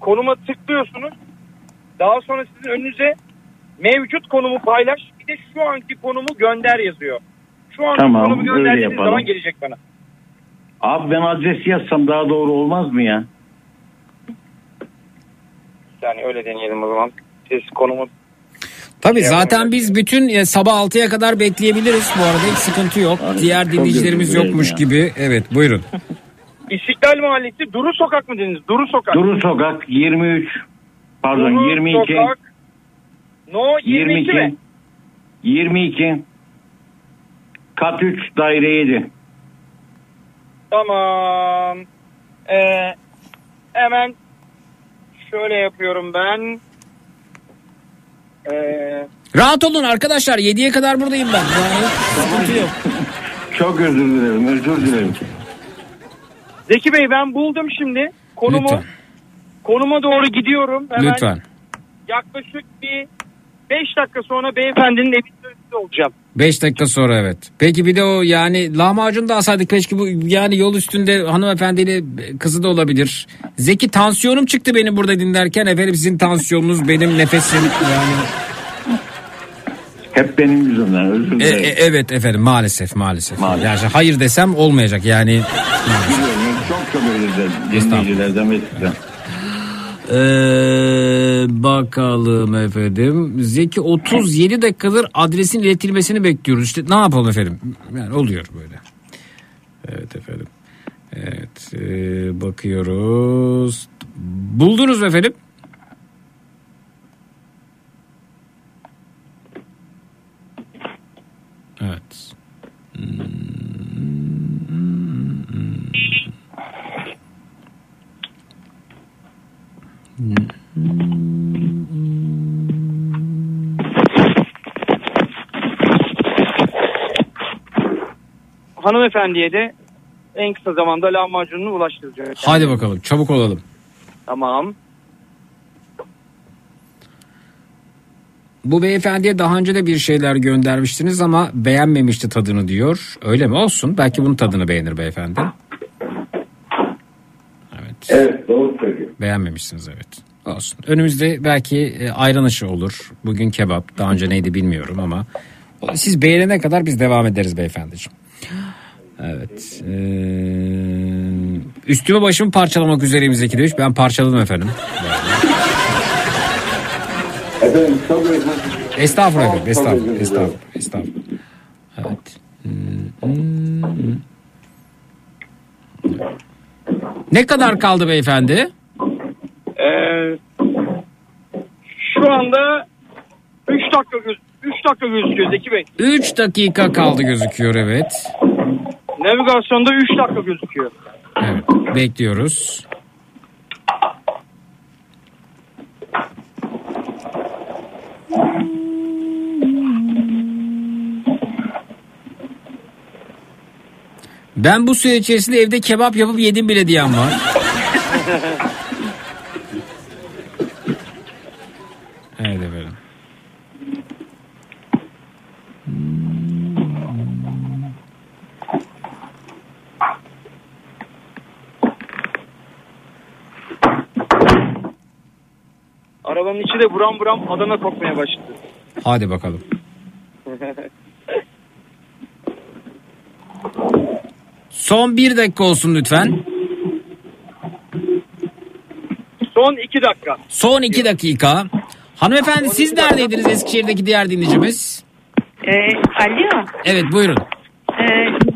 Konuma tıklıyorsunuz. Daha sonra sizin önünüze mevcut konumu paylaş. Bir de şu anki konumu gönder yazıyor. Şu anki Tamam, konumu gönderdiğiniz zaman gelecek bana. Abi ben adresi yazsam daha doğru olmaz mı ya? Yani öyle deneyelim o zaman. Siz konumu Tabii zaten biz bütün e, sabah 6'ya kadar bekleyebiliriz bu arada hiç sıkıntı yok. Diğer çok dinleyicilerimiz yokmuş ya. gibi. Evet buyurun. İstiklal Mahallesi Duru Sokak mı dediniz? Duru Sokak. Duru Sokak 23 pardon Duru 22 Sokak. No 22, mi? 22 kat 3 daire 7 Tamam. Ee, hemen şöyle yapıyorum ben. Ee, Rahat olun arkadaşlar 7'ye kadar buradayım ben. Yani sıkıntı yok. Çok özür dilerim özür dilerim. Zeki Bey ben buldum şimdi. Konumu Lütfen. konuma doğru gidiyorum. Hemen Lütfen. yaklaşık bir 5 dakika sonra beyefendinin evinin önünde olacağım. 5 dakika sonra evet. Peki bir de o yani lahmacun da alsaydık keşke bu yani yol üstünde hanımefendiyle kızı da olabilir. Zeki tansiyonum çıktı benim burada dinlerken efendim sizin tansiyonunuz benim nefesim yani. Hep benim yüzümden özür E, dilerim. e, evet efendim maalesef maalesef. Yani hayır desem olmayacak yani. Çok özür dinleyicilerden ve sizden. Ee, bakalım efendim. Zeki 37 dakikadır adresin iletilmesini bekliyoruz. İşte ne yapalım efendim? Yani oluyor böyle. Evet efendim. Evet ee, bakıyoruz. Buldunuz mu efendim? Evet. Hanımefendiye de en kısa zamanda lahmacununu ulaştıracağım. Hadi bakalım çabuk olalım. Tamam. Bu beyefendiye daha önce de bir şeyler göndermiştiniz ama beğenmemişti tadını diyor. Öyle mi? Olsun. Belki bunun tadını beğenir beyefendi. Evet. Evet doğru söylüyor. Beğenmemişsiniz evet. Olsun. Önümüzde belki e, ayran aşı olur. Bugün kebap. Daha önce neydi bilmiyorum ama siz beğenene kadar biz devam ederiz beyefendiciğim. Evet. Ee, üstümü başımı parçalamak üzereyim Zeki demiş. Ben parçaladım efendim. Efendim çok özür dilerim. Estağfurullah efendim. Estağfurullah. Estağfurullah. Estağfurullah. Evet. Hmm. Ne kadar kaldı beyefendi? Ee, şu anda 3 dakika göz 3 dakika gözüküyor Zeki Bey. 3 dakika kaldı gözüküyor evet. Navigasyonda 3 dakika gözüküyor. Evet. Bekliyoruz. Ben bu süre içerisinde evde kebap yapıp yedim bile diyen var. Evet efendim. Arabanın içi de buram buram Adana kokmaya başladı. Hadi bakalım. Son bir dakika olsun lütfen. Son 2 dakika. Son iki dakika. Hanımefendi siz neredeydiniz Eskişehir'deki diğer dinleyicimiz? Ee, alo. Evet buyurun. Ee,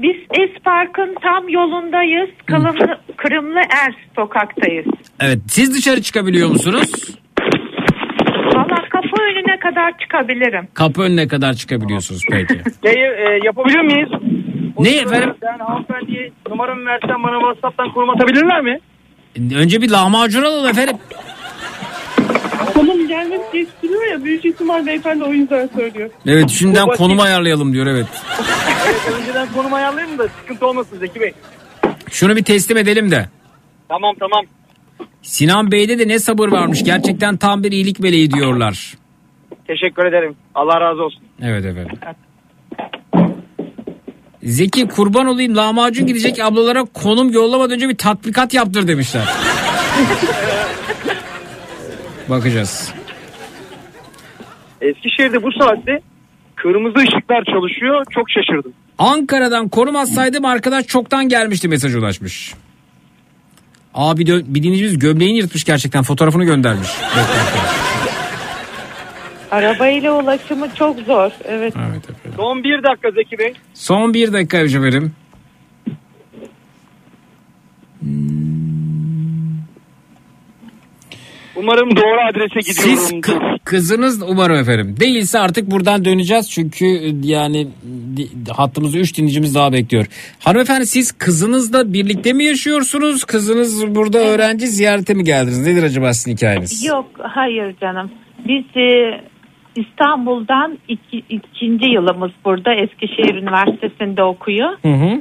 biz Espark'ın tam yolundayız. Kılımlı, Kırımlı Er sokaktayız. Evet siz dışarı çıkabiliyor musunuz? Valla kapı önüne kadar çıkabilirim. Kapı önüne kadar çıkabiliyorsunuz peki. Şeyi e, yapabilir miyiz? O Ne efendim? Ben hanımefendiye numaramı versen bana WhatsApp'tan konum atabilirler mi? Önce bir lahmacun alalım efendim. Konum gelmesi geç duruyor ya büyük ihtimal beyefendi o yüzden söylüyor. Evet şimdiden Bu basit. konum ayarlayalım diyor evet. Evet önceden konum ayarlayayım da sıkıntı olmasın Zeki Bey. Şunu bir teslim edelim de. Tamam tamam. Sinan Bey'de de ne sabır varmış. Gerçekten tam bir iyilik meleği diyorlar. Teşekkür ederim. Allah razı olsun. Evet efendim. Zeki kurban olayım lahmacun gidecek ablalara konum yollamadan önce bir tatbikat yaptır demişler. Bakacağız. Eskişehir'de bu saatte kırmızı ışıklar çalışıyor. Çok şaşırdım. Ankara'dan konum atsaydım arkadaş çoktan gelmişti mesaj ulaşmış. Abi dö- bir dinleyicimiz gömleğini yırtmış gerçekten fotoğrafını göndermiş. Arabayla ulaşımı çok zor. Evet. Son bir dakika Zeki Bey. Son bir dakika efendim. Umarım doğru adrese gidiyorum. Siz kı- kızınız umarım efendim. Değilse artık buradan döneceğiz çünkü e, yani hattımızda 3 dinleyicimiz daha bekliyor. Hanımefendi siz kızınızla birlikte mi yaşıyorsunuz? Kızınız burada öğrenci ziyarete mi geldiniz? Nedir acaba sizin hikayeniz? Yok hayır canım. Biz e, İstanbul'dan iki, ikinci yılımız burada Eskişehir Üniversitesi'nde okuyor. Hı hı.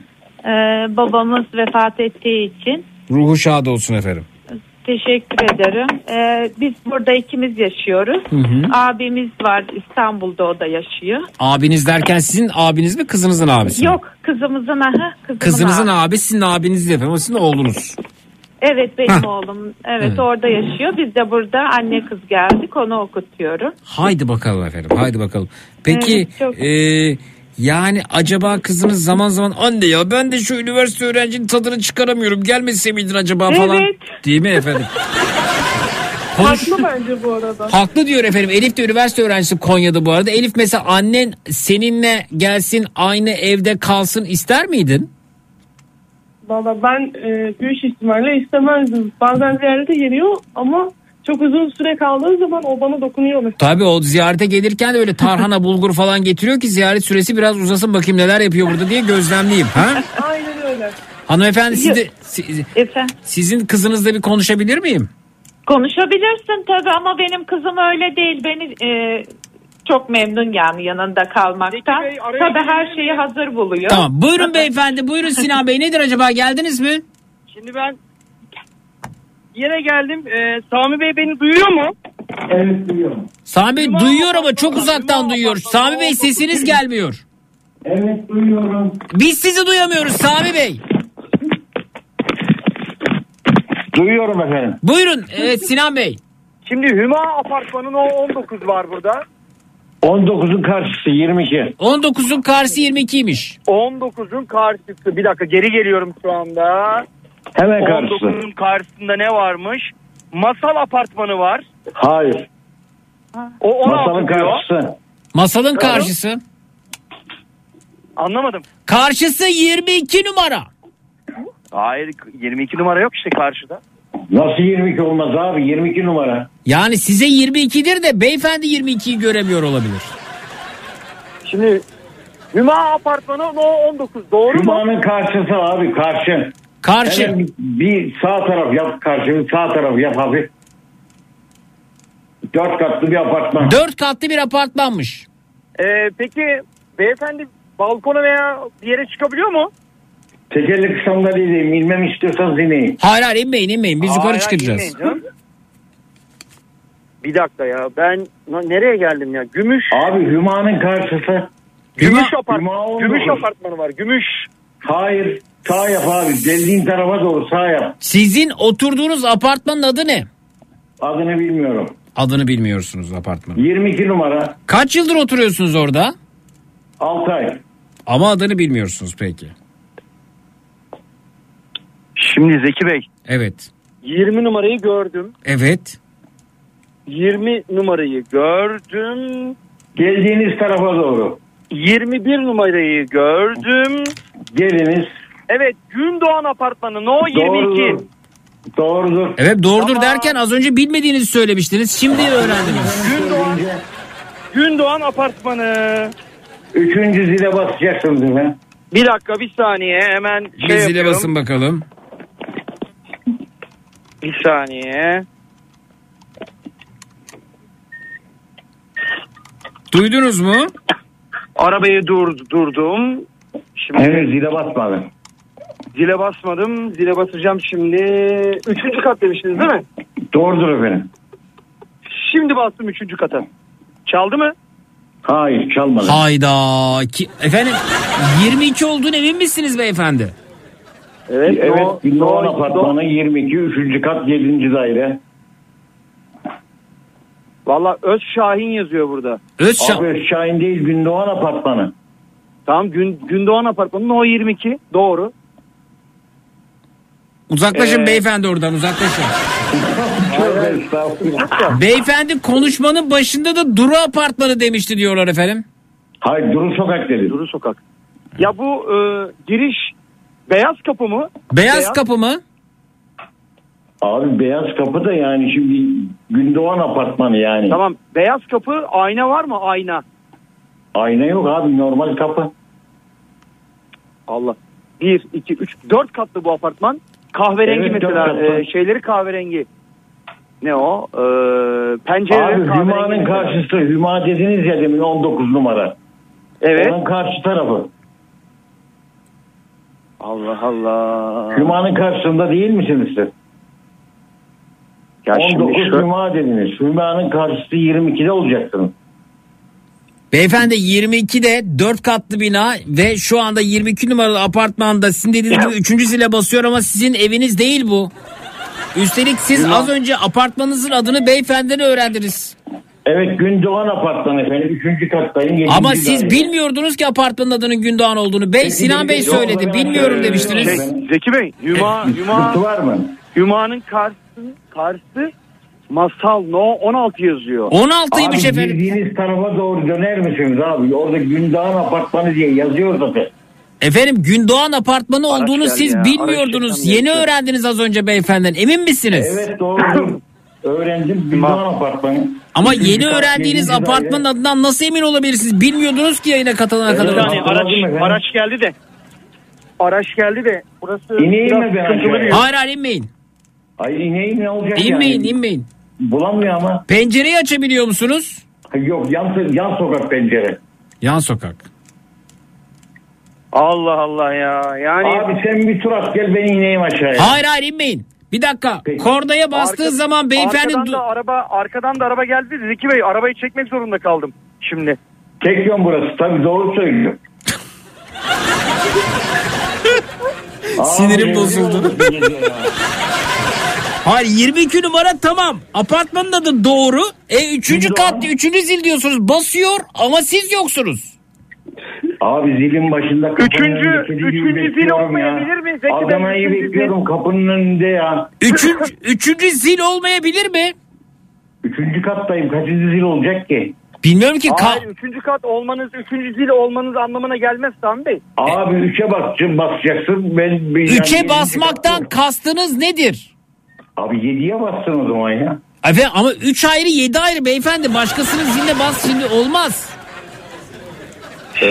E, babamız vefat ettiği için Ruhu şad olsun efendim. teşekkür ederim. E, biz burada ikimiz yaşıyoruz. Hı hı. Abimiz var İstanbul'da o da yaşıyor. Abiniz derken sizin abiniz mi kızınızın abisi mi? Yok kızımızın aha kızımın Kızınızın abi. abi sizin abiniz değil efendim. O sizin oğlunuz. Evet benim Hah. oğlum. Evet, Evet. orada yaşıyor. Biz de burada anne kız geldik onu okutuyorum. Haydi bakalım efendim. Haydi bakalım. Peki Evet, çok- e, yani acaba kızınız zaman zaman anne ya ben de şu üniversite öğrencinin tadını çıkaramıyorum. Gelmese miydin acaba falan. Evet. Değil mi efendim? Konuş- Haklı bence bu arada. Haklı diyor efendim. Elif de üniversite öğrencisi Konya'da bu arada. Elif mesela annen seninle gelsin aynı evde kalsın ister miydin? Valla ben e, büyük ihtimalle istemezdim. Bazen ziyarete geliyor ama çok uzun süre kaldığı zaman o bana dokunuyor mesela. Tabii o ziyarete gelirken de öyle tarhana bulgur falan getiriyor ki ziyaret süresi biraz uzasın bakayım neler yapıyor burada diye gözlemleyeyim. Ha? Aynen öyle. Hanımefendi siz de, si- Efendim? sizin kızınızla bir konuşabilir miyim? Konuşabilirsin tabii ama benim kızım öyle değil. Beni e, çok memnun yani yanında kalmaktan. Tabii her şeyi hazır buluyor. Tamam buyurun beyefendi buyurun Sinan Bey nedir acaba geldiniz mi? Şimdi ben yere geldim. Ee, Sami Bey beni duyuyor mu? Evet duyuyorum. Sami Bey duyuyor ama çok uzaktan duyuyor. Sami Bey sesiniz gelmiyor. Evet duyuyorum. Biz sizi duyamıyoruz Sami Bey. Duyuyorum efendim. Buyurun evet Sinan Bey. Şimdi Hüma apartmanın o 19 var burada. 19'un karşısı 22. 19'un karşısı 22'ymiş. 19'un karşısı. Bir dakika geri geliyorum şu anda. Hemen karşısı. 19'un karşısında ne varmış? Masal apartmanı var. Hayır. O 16 Masanın diyor. karşısı. Masalın karşısı. Anlamadım. Karşısı 22 numara. Hayır 22 numara yok işte karşıda. Nasıl 22 olmaz abi? 22 numara. Yani size 22'dir de beyefendi 22'yi göremiyor olabilir. Şimdi Hüma apartmanı o 19 doğru mu? Cuma'nın karşısı abi karşı. Karşı. Hemen bir, sağ taraf yap karşı bir sağ taraf yap hafif. Dört katlı bir apartman. 4 katlı bir apartmanmış. Ee, peki beyefendi balkona veya bir yere çıkabiliyor mu? Tekerlekli sandalyedeyim. İnmem istiyorsanız ineyim. Hayır hayır inmeyin inmeyin biz yukarı Hayır, çıkacağız. inmeyin canım. Bir dakika ya ben nereye geldim ya? Gümüş. Abi Hüma'nın karşısı. Gümüş, Hüma- apart Hüma on Gümüş apartmanı var. Gümüş. Hayır. Sağ yap abi. Geldiğin tarafa doğru sağ yap. Sizin oturduğunuz apartmanın adı ne? Adını bilmiyorum. Adını bilmiyorsunuz apartmanın. 22 numara. Kaç yıldır oturuyorsunuz orada? 6 ay. Ama adını bilmiyorsunuz peki. Şimdi Zeki Bey Evet. 20 numarayı gördüm. Evet. 20 numarayı gördüm. Geldiğiniz tarafa doğru. 21 numarayı gördüm. Geliniz. Evet Gündoğan apartmanı no 22. Doğrudur. Doğrudur. Evet doğrudur derken az önce bilmediğinizi söylemiştiniz. Şimdi öğrendiniz. Gündoğan, Gündoğan apartmanı. Üçüncü zile basacaksınız efendim. Bir dakika bir saniye hemen şey Bir zile yapıyorum. basın bakalım. Bir saniye. Duydunuz mu? Arabayı dur, durdum. Şimdi Henüz zile basmadım. zile basmadım. Zile basacağım şimdi. Üçüncü kat demiştiniz değil mi? Doğrudur efendim. Şimdi bastım üçüncü kata. Çaldı mı? Hayır çalmadı. Hayda. Ki, efendim 22 olduğunu emin misiniz beyefendi? Evet. Evet no- Gündoğan no- Apartmanı 22 3. kat 7. daire. Valla Öz Şahin yazıyor burada. Özşah. Abi Özşahin değil Gündoğan Apartmanı. Tamam Gün, Gündoğan Apartmanı No 22. Doğru. Uzaklaşın Ee, beyefendi oradan uzaklaşın. Beyefendi konuşmanın başında da Duru Apartmanı demişti diyorlar efendim. Hayır Duru Sokak dedi. Duru Sokak. Ya bu e, giriş beyaz kapı mı? Beyaz, kapı mı? Abi beyaz kapı da yani şimdi Gündoğan Apartmanı yani. Tamam. Beyaz kapı ayna var mı? Ayna. Ayna yok abi normal kapı. Allah. 1, 2, 3, 4 katlı bu apartman. Kahverengi Evet, dört mesela. e, şeyleri kahverengi. Ne o? E, pencereleri Abi kahverengi. Hüma'nın karşısı Hüma dediniz ya demin 19 numara. Evet. Onun karşı tarafı. Allah Allah. Hüma'nın karşısında değil misiniz siz? Ya şimdi 19 şu- Hüma dediniz. Hüma'nın karşısı 22'de olacaksınız. Beyefendi 22'de 4 katlı bina ve şu anda 22 numaralı apartmanda sizin dediğiniz gibi 3. zile basıyor ama sizin eviniz değil bu. Üstelik siz az önce apartmanınızın adını beyefendiden öğrendiniz. Evet Gündoğan Apartmanı efendim. 3. kattayım. Ama siz daire. bilmiyordunuz ki apartmanın adının Gündoğan olduğunu. Bey Sinan Bey söyledi. Bilmiyorum Ee, demiştiniz. Şey, Zeki Bey, Hüma, Hüma, var mı? Hüma'nın karşısı, karşısı Masal No 16 yazıyor. 16'ymış Abi efendim. girdiğiniz tarafa doğru döner misiniz abi? Orada Gündoğan Apartmanı diye yazıyor zaten. Efendim Gündoğan apartmanı olduğunu gel siz ya, bilmiyordunuz. araç Yeni öğrendiniz az önce beyefendiden. Emin misiniz? Evet doğru. Öğrendim Gündoğan Apartmanı. Ama Üçüncü yeni kat, öğrendiğiniz yedinci daire. apartmanın adından nasıl emin olabilirsiniz? Bilmiyordunuz ki yayına katılana kadar. Hatırladım araç, efendim. araç geldi de. Araç geldi de. Burası İneyim mi ben aşağıya? Hayır hayır inmeyin. Ay ineyim ne olacak İnmeyin yani? inmeyin. Bulamıyor ama. Pencereyi açabiliyor musunuz? Yok yan, yan sokak pencere. Yan sokak. Allah Allah ya. Yani Abi sen bir tur at gel ben ineyim aşağıya. Hayır hayır inmeyin. Bir dakika. Peki. Kordaya bastığı Arka- zaman beyefendi... arkadan da araba arkadan da araba geldi. Zeki Bey arabayı çekmek zorunda kaldım şimdi. Tek yön burası tabii doğru söylüyor. Sinirim bozuldu. Hayır 22 numara tamam. Apartmanın adı doğru. E 3. Gündoğan. kat 3. zil diyorsunuz. Basıyor ama siz yoksunuz. Abi zilin başında kapının Üçüncü- üçüncü zil olmayabilir mi? Zeki Bey, Adana'yı üçüncü bekliyorum kapının önünde ya. Üçüncü, üçüncü zil olmayabilir mi? Üçüncü kattayım kaçıncı zil olacak ki? Bilmiyorum ki. Ka- Hayır üçüncü kat olmanız, üçüncü zil olmanız anlamına gelmez Sami Bey. Abi üçe basacaksın, basacaksın. Ben, ben Üçe yani basmaktan kastınız nedir? Abi yediye bassın o zaman ya. Efendim ama 3 ayrı 7 ayrı beyefendi. Başkasının ziline bas şimdi olmaz.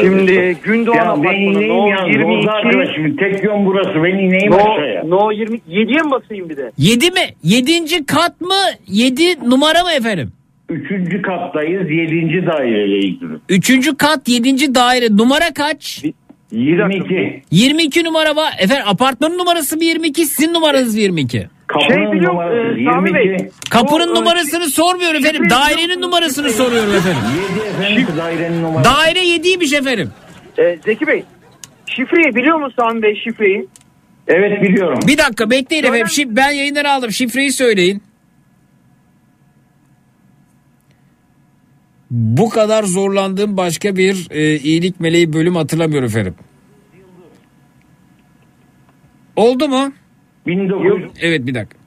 Şimdi Gündoğan Ya ben Apartmanı ineyim No ya. Yolda 22 arkadaşım. Tek yön burası. Ben ineyim No, aşağıya. no 20 7'ye mi basayım bir de? 7 mi? 7. kat mı? 7 numara mı efendim? Üçüncü kattayız. Yedinci daireyle ilgili. 3. kat 7. daire numara kaç? 22. 22 numara var. Efendim apartmanın numarası mı 22 sizin numaranız mı 22? Kapının Şey biliyorum, numarası e, Sami Bey. 22. Kapının Bu, e, numarasını sormuyorum efendim. Dairenin numarasını soruyorum efendim. 7 efendim dairenin numarası. Daire 7'ymiş efendim. Ee, Zeki Bey şifreyi biliyor musun Sami Bey şifreyi? Evet biliyorum. Bir dakika bekleyin efendim. Ben yayından aldım. Şifreyi söyleyin. Bu kadar zorlandığım başka bir e, iyilik meleği bölüm hatırlamıyorum efendim. Oldu mu? 1937. Evet bir dakika.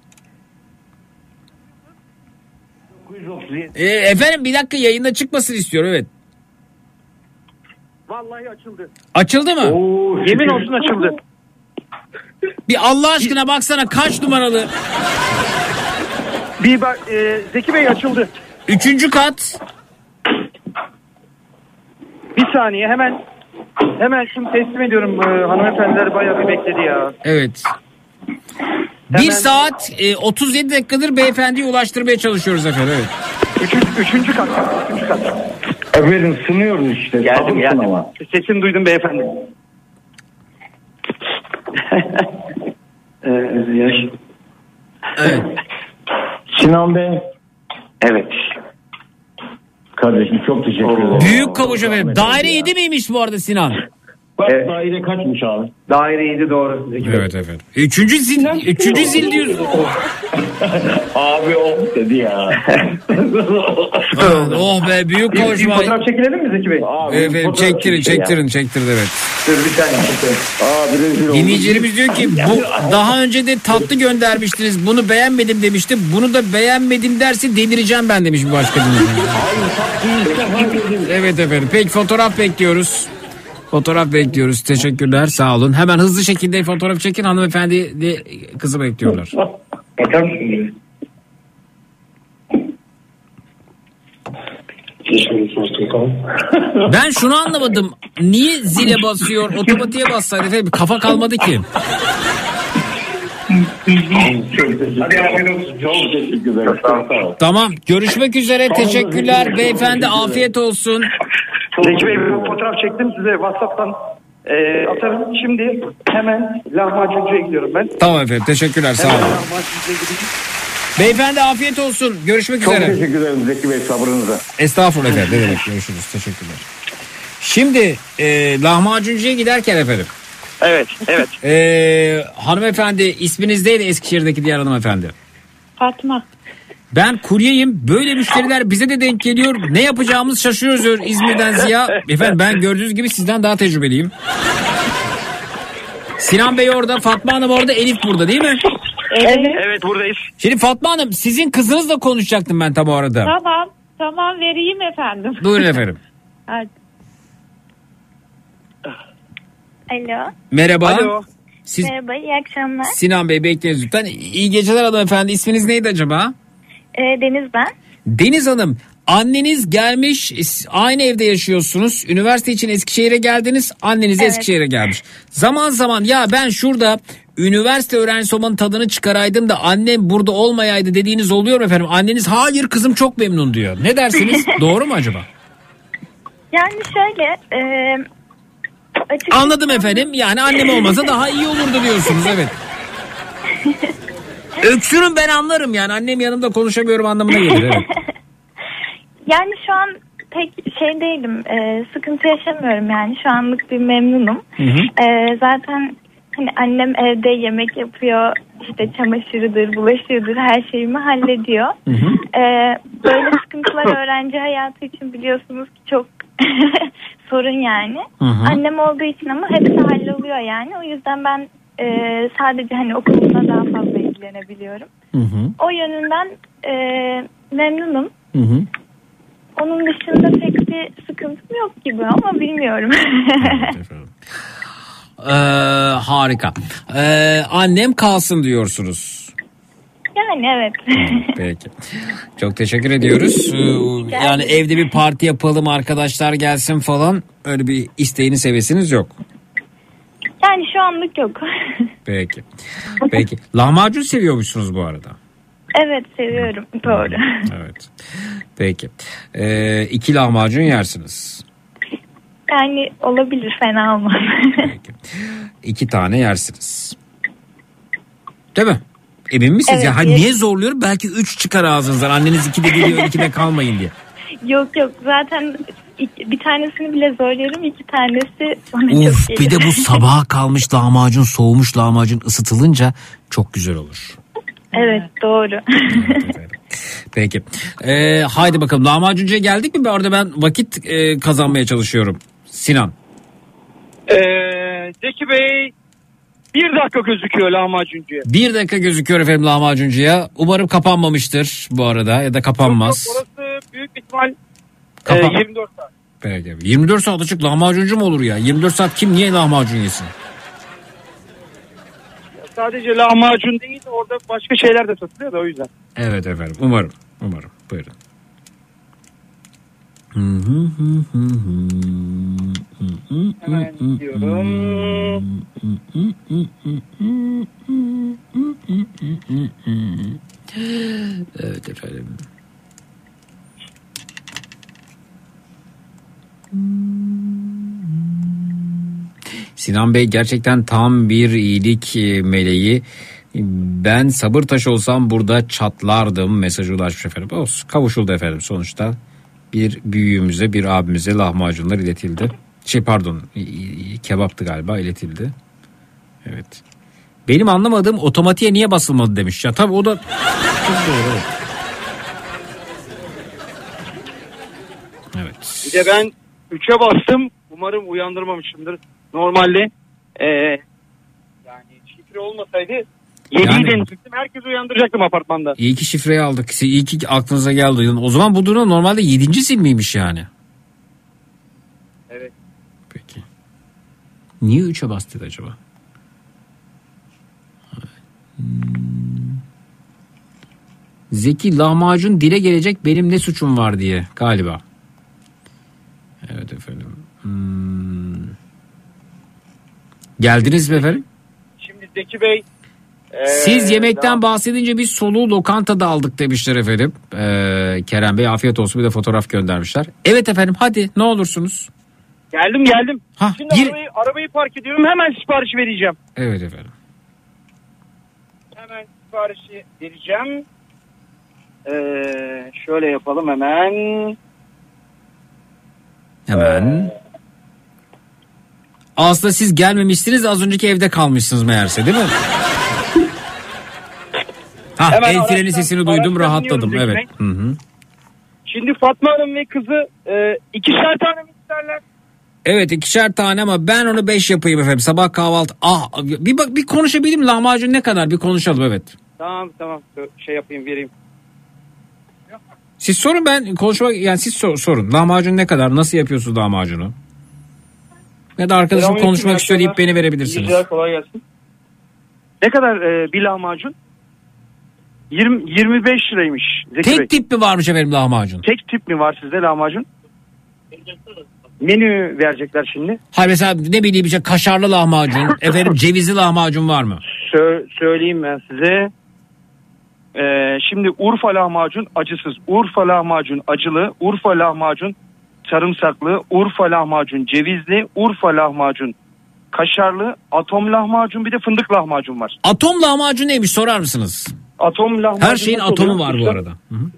E, efendim bir dakika yayında çıkmasın istiyorum evet. Vallahi açıldı. Açıldı mı? Oo, Yemin olsun açıldı. Bir Allah aşkına baksana kaç numaralı? Bir bak e, Zeki Bey açıldı. Üçüncü kat. Bir saniye hemen hemen şunu teslim ediyorum. Ee, hanımefendiler bayağı bir bekledi ya. Evet. Hemen- Bir saat e, 37 dakikadır beyefendiye ulaştırmaya çalışıyoruz efendim. Evet. Üçüncü, üçüncü kat. Üçüncü kat. Efendim sınıyoruz işte. Geldim geldim. ama. Sesini duydum beyefendi. ee, yaş. Evet. Sinan Bey. Evet. Kardeşim çok teşekkür ederim. Büyük kavuş efendim. Daire 7 miymiş bu arada Sinan? Bak daire kaçmış abi? Daire 7 doğru. Zeki Bey. Evet efendim. Üçüncü zil, üçüncü zil diyorsun. abi o dedi ya. oh be büyük Bir, bir fotoğraf çekilelim mi Zeki Bey? Efendim çektirin çektirin çektirin evet. Dur bir saniye. çekelim. Abi rezil oldum. Dinleyicilerimiz diyor ki bu daha önce de tatlı göndermiştiniz. Bunu beğenmedim demiştim. Bunu da beğenmedim derse delireceğim ben demiş bir başka dinleyicimiz. Evet efendim. Peki fotoğraf bekliyoruz. Fotoğraf bekliyoruz. Teşekkürler. Sağ olun. Hemen hızlı şekilde fotoğraf çekin. Hanımefendi de kızı bekliyorlar. Bakar mısın? Ben şunu anlamadım. Niye zile basıyor? Otomatiğe bassaydı efendim. Kafa kalmadı ki. Tamam. Görüşmek üzere. Teşekkürler. Beyefendi afiyet olsun. Zeki Bey bir fotoğraf çektim size WhatsApp'tan e, atarım. Şimdi hemen lahmacuncuya gidiyorum ben. Tamam efendim. Teşekkürler. Sağ olun. Lahmacuncuya gideceğim. Beyefendi afiyet olsun. Görüşmek Çok üzere. teşekkür ederim Zeki Bey sabrınıza. Estağfurullah efendim. Ne demek görüşürüz. Teşekkürler. Şimdi e, lahmacuncuya giderken efendim. Evet, evet. E, hanımefendi isminiz neydi Eskişehir'deki diğer hanımefendi? Fatma. Ben kuryeyim. Böyle müşteriler bize de denk geliyor. Ne yapacağımız şaşırıyoruz diyor İzmir'den Ziya. Efendim ben gördüğünüz gibi sizden daha tecrübeliyim. Sinan Bey orada, Fatma Hanım orada, Elif burada değil mi? Evet. Evet buradayız. Şimdi Fatma Hanım sizin kızınızla konuşacaktım ben tam o arada. Tamam. Tamam vereyim efendim. Buyurun efendim. Hadi. Alo. Merhaba. Alo. Siz Merhaba, iyi akşamlar. Sinan Bey bekleriz lütfen. İyi geceler hanımefendi. İsminiz neydi acaba? Ee, Deniz ben. Deniz Hanım. Anneniz gelmiş aynı evde yaşıyorsunuz. Üniversite için Eskişehir'e geldiniz. Anneniz Evet. Eskişehir'e gelmiş. Zaman zaman ya ben şurada üniversite öğrencisi olmanın tadını çıkaraydım da annem burada olmayaydı dediğiniz oluyor mu efendim? Anneniz hayır kızım çok memnun diyor. Ne dersiniz? Doğru mu acaba? Yani şöyle... E, açıkçası- Anladım efendim. Yani annem olmasa daha iyi olurdu diyorsunuz evet. Öksürün ben anlarım yani. Annem yanımda konuşamıyorum anlamına gelir. Evet. Yani şu an pek şey değilim. e, sıkıntı yaşamıyorum yani. Şu anlık bir memnunum. Hı hı. E, zaten hani annem evde yemek yapıyor. işte çamaşırıdır, bulaşığıdır her şeyimi hallediyor. Hı hı. E, böyle sıkıntılar öğrenci hayatı için biliyorsunuz ki çok sorun yani. Hı hı. Annem olduğu için ama hepsi halloluyor yani. O yüzden ben e, sadece hani okulumda daha fazla ilgilenebiliyorum. Hı hı. O yönünden e, memnunum. Hı hı. Onun dışında pek bir sıkıntım yok gibi ama bilmiyorum. Ee, harika. Ee, annem kalsın diyorsunuz. yani evet. Peki. Çok teşekkür ediyoruz. Ee, yani evde bir parti yapalım arkadaşlar gelsin falan öyle bir isteğiniz hevesiniz yok. Yani şu anlık yok. Peki. Peki. Lahmacun seviyormuşsunuz bu arada. evet seviyorum. Doğru. Evet. Peki. Ee, iki lahmacun yersiniz. Yani olabilir fena olmaz. İki tane yersiniz. Değil mi? Emin misiniz? Evet, ya hani niye zorluyorum? Belki üç çıkar ağzınızdan. Anneniz iki de geliyor iki de kalmayın diye. yok yok zaten bir tanesini bile zorluyorum. iki tanesi bana Uf çok bir de bu sabaha kalmış lahmacun soğumuş lahmacun ısıtılınca çok güzel olur. evet doğru. Peki. Ee, haydi bakalım lahmacuncuya geldik mi? Orada ben vakit e, kazanmaya çalışıyorum. Sinan. Ee, Zeki Bey bir dakika gözüküyor lahmacuncuya. Bir dakika gözüküyor efendim lahmacuncuya. Umarım kapanmamıştır bu arada ya da kapanmaz. Orası büyük ihtimal e, Kapan- 24 saat. Peki. 24 saat açık lahmacuncu mu olur ya? 24 saat kim niye lahmacun yesin? Sadece lahmacun değil orada başka şeyler de satılıyor da o yüzden. Evet efendim umarım. Umarım. Buyurun. Hemen diyorum. Evet efendim. Sinan Bey gerçekten tam bir iyilik e, meleği. Ben sabır taşı olsam burada çatlardım mesajı ulaşmış efendim. Olsun, kavuşuldu efendim sonuçta. bir büyüğümüze bir abimize lahmacunlar iletildi. Şey pardon kebaptı galiba iletildi. Evet. Benim anlamadığım otomatiğe niye basılmadı demiş. Ya tabii o da. Evet. Bir de ben 3'e bastım. Umarım uyandırmamışımdır. Normalde e, yani şifre olmasaydı 7'yi Yani-. Herkesi uyandıracaktım apartmanda. İyi ki şifreyi aldık. İyi ki aklınıza geldi. O zaman bu durum normalde 7. sil miymiş yani? Evet. Peki. Niye 3'e bastık acaba? Zeki lahmacun dile gelecek benim ne suçum var diye galiba. Evet efendim. Hmm. Geldiniz mi efendim? Şimdi Zeki Bey e, Siz yemekten daha- bahsedince biz soluğu lokantada aldık demişler efendim. Ee, Kerem Bey afiyet olsun bir de fotoğraf göndermişler. Evet efendim hadi ne olursunuz. geldim geldim. Şimdi gir- arabayı, arabayı park ediyorum. Hemen sipariş vereceğim. Evet efendim. Hemen siparişi vereceğim. Ee, şöyle yapalım hemen. Hemen. Aslında siz gelmemişsiniz az önceki evde kalmışsınız meğerse değil mi? Ha Hemen el freni sesini duydum rahatladım evet. Hı hı. Şimdi Fatma Hanım ve kızı e, ikişer tane mi isterler? Evet ikişer tane ama ben onu beş yapayım efendim sabah kahvaltı. Ah bir bak bir konuşabilir mi lahmacun ne kadar bir konuşalım evet. Tamam tamam şey yapayım vereyim. Siz sorun ben konuşmak yani siz sor- sorun. Lahmacun ne kadar? Nasıl yapıyorsunuz lahmacunu? Ya da arkadaşım Selamünaleyküm, konuşmak istiyor deyip beni verebilirsiniz. İyi geceler, kolay gelsin. Ne kadar e, bir lahmacun? 20, 25 liraymış Zeki Bey. Tek tip mi varmış efendim lahmacun? Tek tip mi var sizde lahmacun? Menü verecekler şimdi. Hayır mesela ne bileyim işte kaşarlı lahmacun, efendim cevizli lahmacun var mı? Sö- söyleyeyim ben size. Ee, şimdi Urfa lahmacun acısız, Urfa lahmacun acılı, Urfa lahmacun sarımsaklı, Urfa lahmacun cevizli, Urfa lahmacun kaşarlı, atom lahmacun bir de fındık lahmacun var. Atom lahmacun neymiş sorar mısınız? Atom lahmacun Her şeyin atomu oluyor? var bu arada. Hı hı.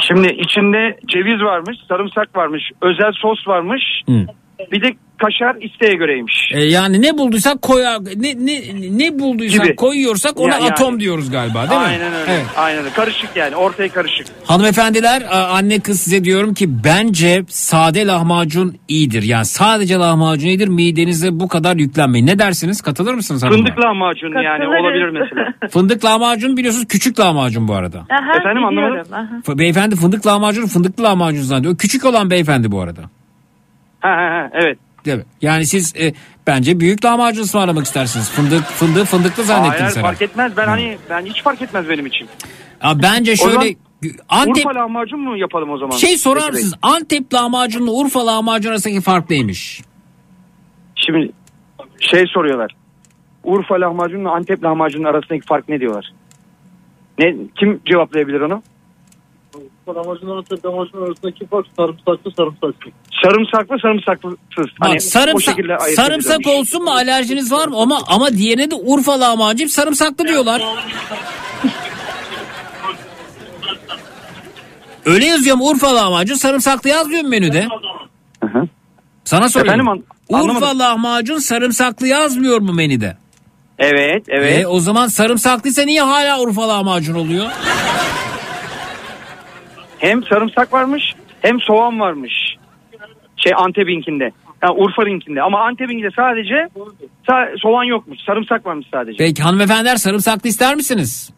Şimdi içinde ceviz varmış, sarımsak varmış, özel sos varmış. Hı. Bir de kaşar isteğe göreymiş. E, yani ne bulduysak koya ne ne ne bulduysak Gibi. koyuyorsak ona Ya- yani. atom diyoruz galiba değil mi? Aynen öyle. Evet. Aynen öyle. Karışık yani. Ortaya karışık. Hanımefendiler anne kız size diyorum ki bence sade lahmacun iyidir. Yani sadece lahmacun iyidir midenize bu kadar yüklenmeyin. Ne dersiniz katılır mısınız hanımlar? Fındık lahmacun yani olabilir mesela. Fındık lahmacun biliyorsunuz küçük lahmacun bu arada. Aha, Efendim, anlamadım. aha. Beyefendi fındık lahmacun fındıklı lahmacun zannediyor. Küçük olan beyefendi bu arada. Ha, ha, ha, evet. Değil mi? Yani siz e, bence büyük lahmacun ısmarlamak istersiniz. Fındık fındığı fındıklı Hayır zannettiniz herhalde. fark etmez. Ben hani ben hiç fark etmez benim için. Ya bence şöyle zaman Antep Urfa lahmacun mu yapalım o zaman? şey sorar Bey? mısınız? Antep lahmacunla Urfa lahmacun arasındaki fark neymiş? Şimdi şey soruyorlar. Urfa lahmacunla Antep lahmacunun arasındaki fark ne diyorlar? Ne kim cevaplayabilir onu? Lahmacun arasında lahmacun arasındaki fark sarımsaklı sarımsaksız. Sarımsaklı sarımsaksız. Bak, Hani o sarımsak, olsun mu alerjiniz var mı? Ama ama diğerine de Urfa lahmacun sarımsaklı diyorlar. Öyle yazıyor mu Urfa lahmacun sarımsaklı yazmıyor mu menüde? Sana soruyorum. Efendim, an- Urfa anlamadım. lahmacun sarımsaklı yazmıyor mu menüde? Evet evet. E, o zaman sarımsaklıysa niye hala Urfa lahmacun oluyor? Hem sarımsak varmış hem soğan varmış. Şey Antep'inkinde. Yani Urfa'ninkinde. Ama Antep'inkinde sadece sa- soğan yokmuş. Sarımsak varmış sadece. Peki hanımefendiler sarımsaklı ister misiniz?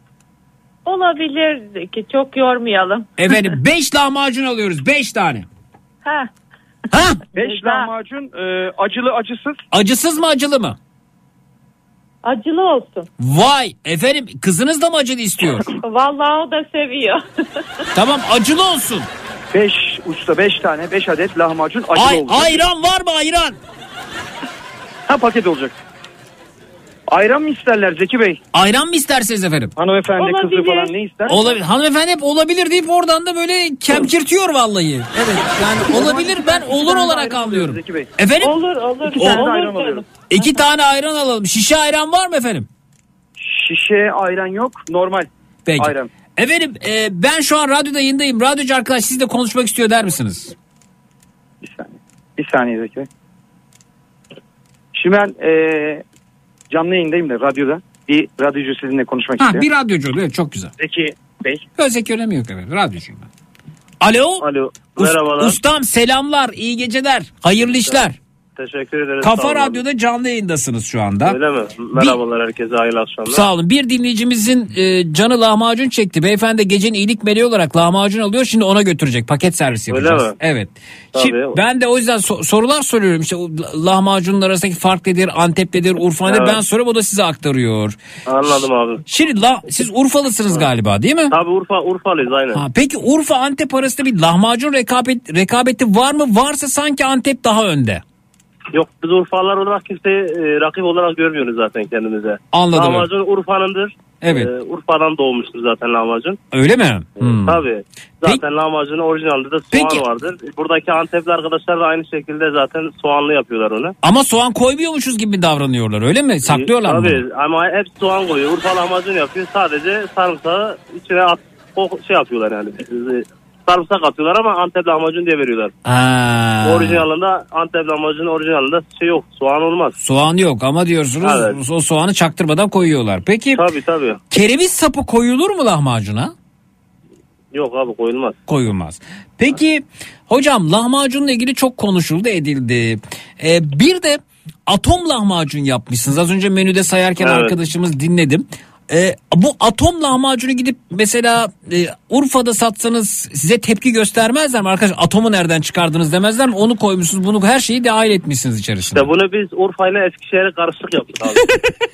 Olabilir ki çok yormayalım. Efendim 5 lahmacun alıyoruz 5 tane. Ha. Ha? Beş lahmacun e, acılı acısız. Acısız mı acılı mı? Acılı olsun. Vay efendim kızınız da mı acılı istiyor? Vallahi o da seviyor. tamam acılı olsun. Beş usta beş tane beş adet lahmacun acılı Ay, olacak. ayran var mı ayran? Ha paket olacak. Ayran mı isterler Zeki Bey? Ayran mı isterseniz efendim? Hanımefendi kızı Olabilir. falan ne ister? Olabilir. Hanımefendi hep olabilir deyip oradan da böyle kemkirtiyor vallahi. Evet yani olabilir ben olur olarak anlıyorum. Zeki Bey. Efendim? olur olur. İki tane olur ayran alıyorum. İki tane ayran alalım. Şişe ayran var mı efendim? Şişe ayran yok normal Peki. ayran. Efendim e, ben şu an radyoda yayındayım. Radyocu arkadaş sizle konuşmak istiyor der misiniz? Bir saniye Zeki Bey. Şimdi ben e, canlı yayındayım da radyoda. Bir radyocu sizinle konuşmak Ha, istiyor. bir radyocu oluyor çok güzel. Zeki Bey. Özek önemi yok efendim radyocuyum ben. Alo. Alo. Us- Merhabalar. ustam selamlar iyi geceler hayırlı işler. Teşekkür ederim. sağ Kafa. Radyo'da canlı yayındasınız şu anda. Öyle mi? Merhabalar herkese hayırlı akşamlar. Sağ olun. Bir dinleyicimizin e, canı lahmacun çekti. Beyefendi gecenin iyilik meleği olarak lahmacun alıyor. Şimdi ona götürecek. Paket servis Öyle yapacağız. mi? Evet. Tabii. Şimdi ben de o yüzden so- sorular soruyorum. İşte lahmacunun arasındaki fark nedir? Antep nedir? Urfa nedir? Evet. Ben soruyorum o da size aktarıyor. Anladım abi. Şimdi la, siz Urfalısınız galiba değil mi? Tabii Urfa Urfalıyız aynen. Ha, peki Urfa Antep arasında bir lahmacun rekabet, rekabeti var mı? Varsa sanki Antep daha önde. Yok biz Urfalılar olarak kimseyi e, rakip olarak görmüyoruz zaten kendimize. Anladım. Lahmacun Urfa'nındır. Evet. E, Urfa'dan doğmuştur zaten lahmacun. Öyle mi? Hmm. Tabii. Zaten lahmacunun orijinalinde de soğan Peki. vardır. Buradaki Antepli arkadaşlar da aynı şekilde zaten soğanlı yapıyorlar onu. Ama soğan koymuyormuşuz gibi davranıyorlar öyle mi? Saklıyorlar mı? Tabii ama hep soğan koyuyor. Urfa lahmacun yapıyor. Sadece sarımsağı içine at, o şey yapıyorlar yani. Sarımsak atıyorlar ama Antep lahmacun diye veriyorlar. Ha. Orijinalinde Antep lahmacunun orijinalinde şey yok. Soğan olmaz. Soğan yok ama diyorsunuz Evet. o soğanı çaktırmadan koyuyorlar. Peki Tabii tabii. kereviz sapı koyulur mu lahmacuna? Yok abi koyulmaz. Koyulmaz. Peki hocam lahmacunla ilgili çok konuşuldu edildi. Ee, bir de atom lahmacun yapmışsınız. Az önce menüde sayarken Evet. arkadaşımız dinledim. Ee, bu atom lahmacunu gidip mesela e, Urfa'da satsanız size tepki göstermezler mi? Arkadaş atomu nereden çıkardınız demezler mi? Onu koymuşsunuz bunu her şeyi dahil etmişsiniz içerisine. İşte bunu biz Urfa ile Eskişehir'e karışık yaptık abi.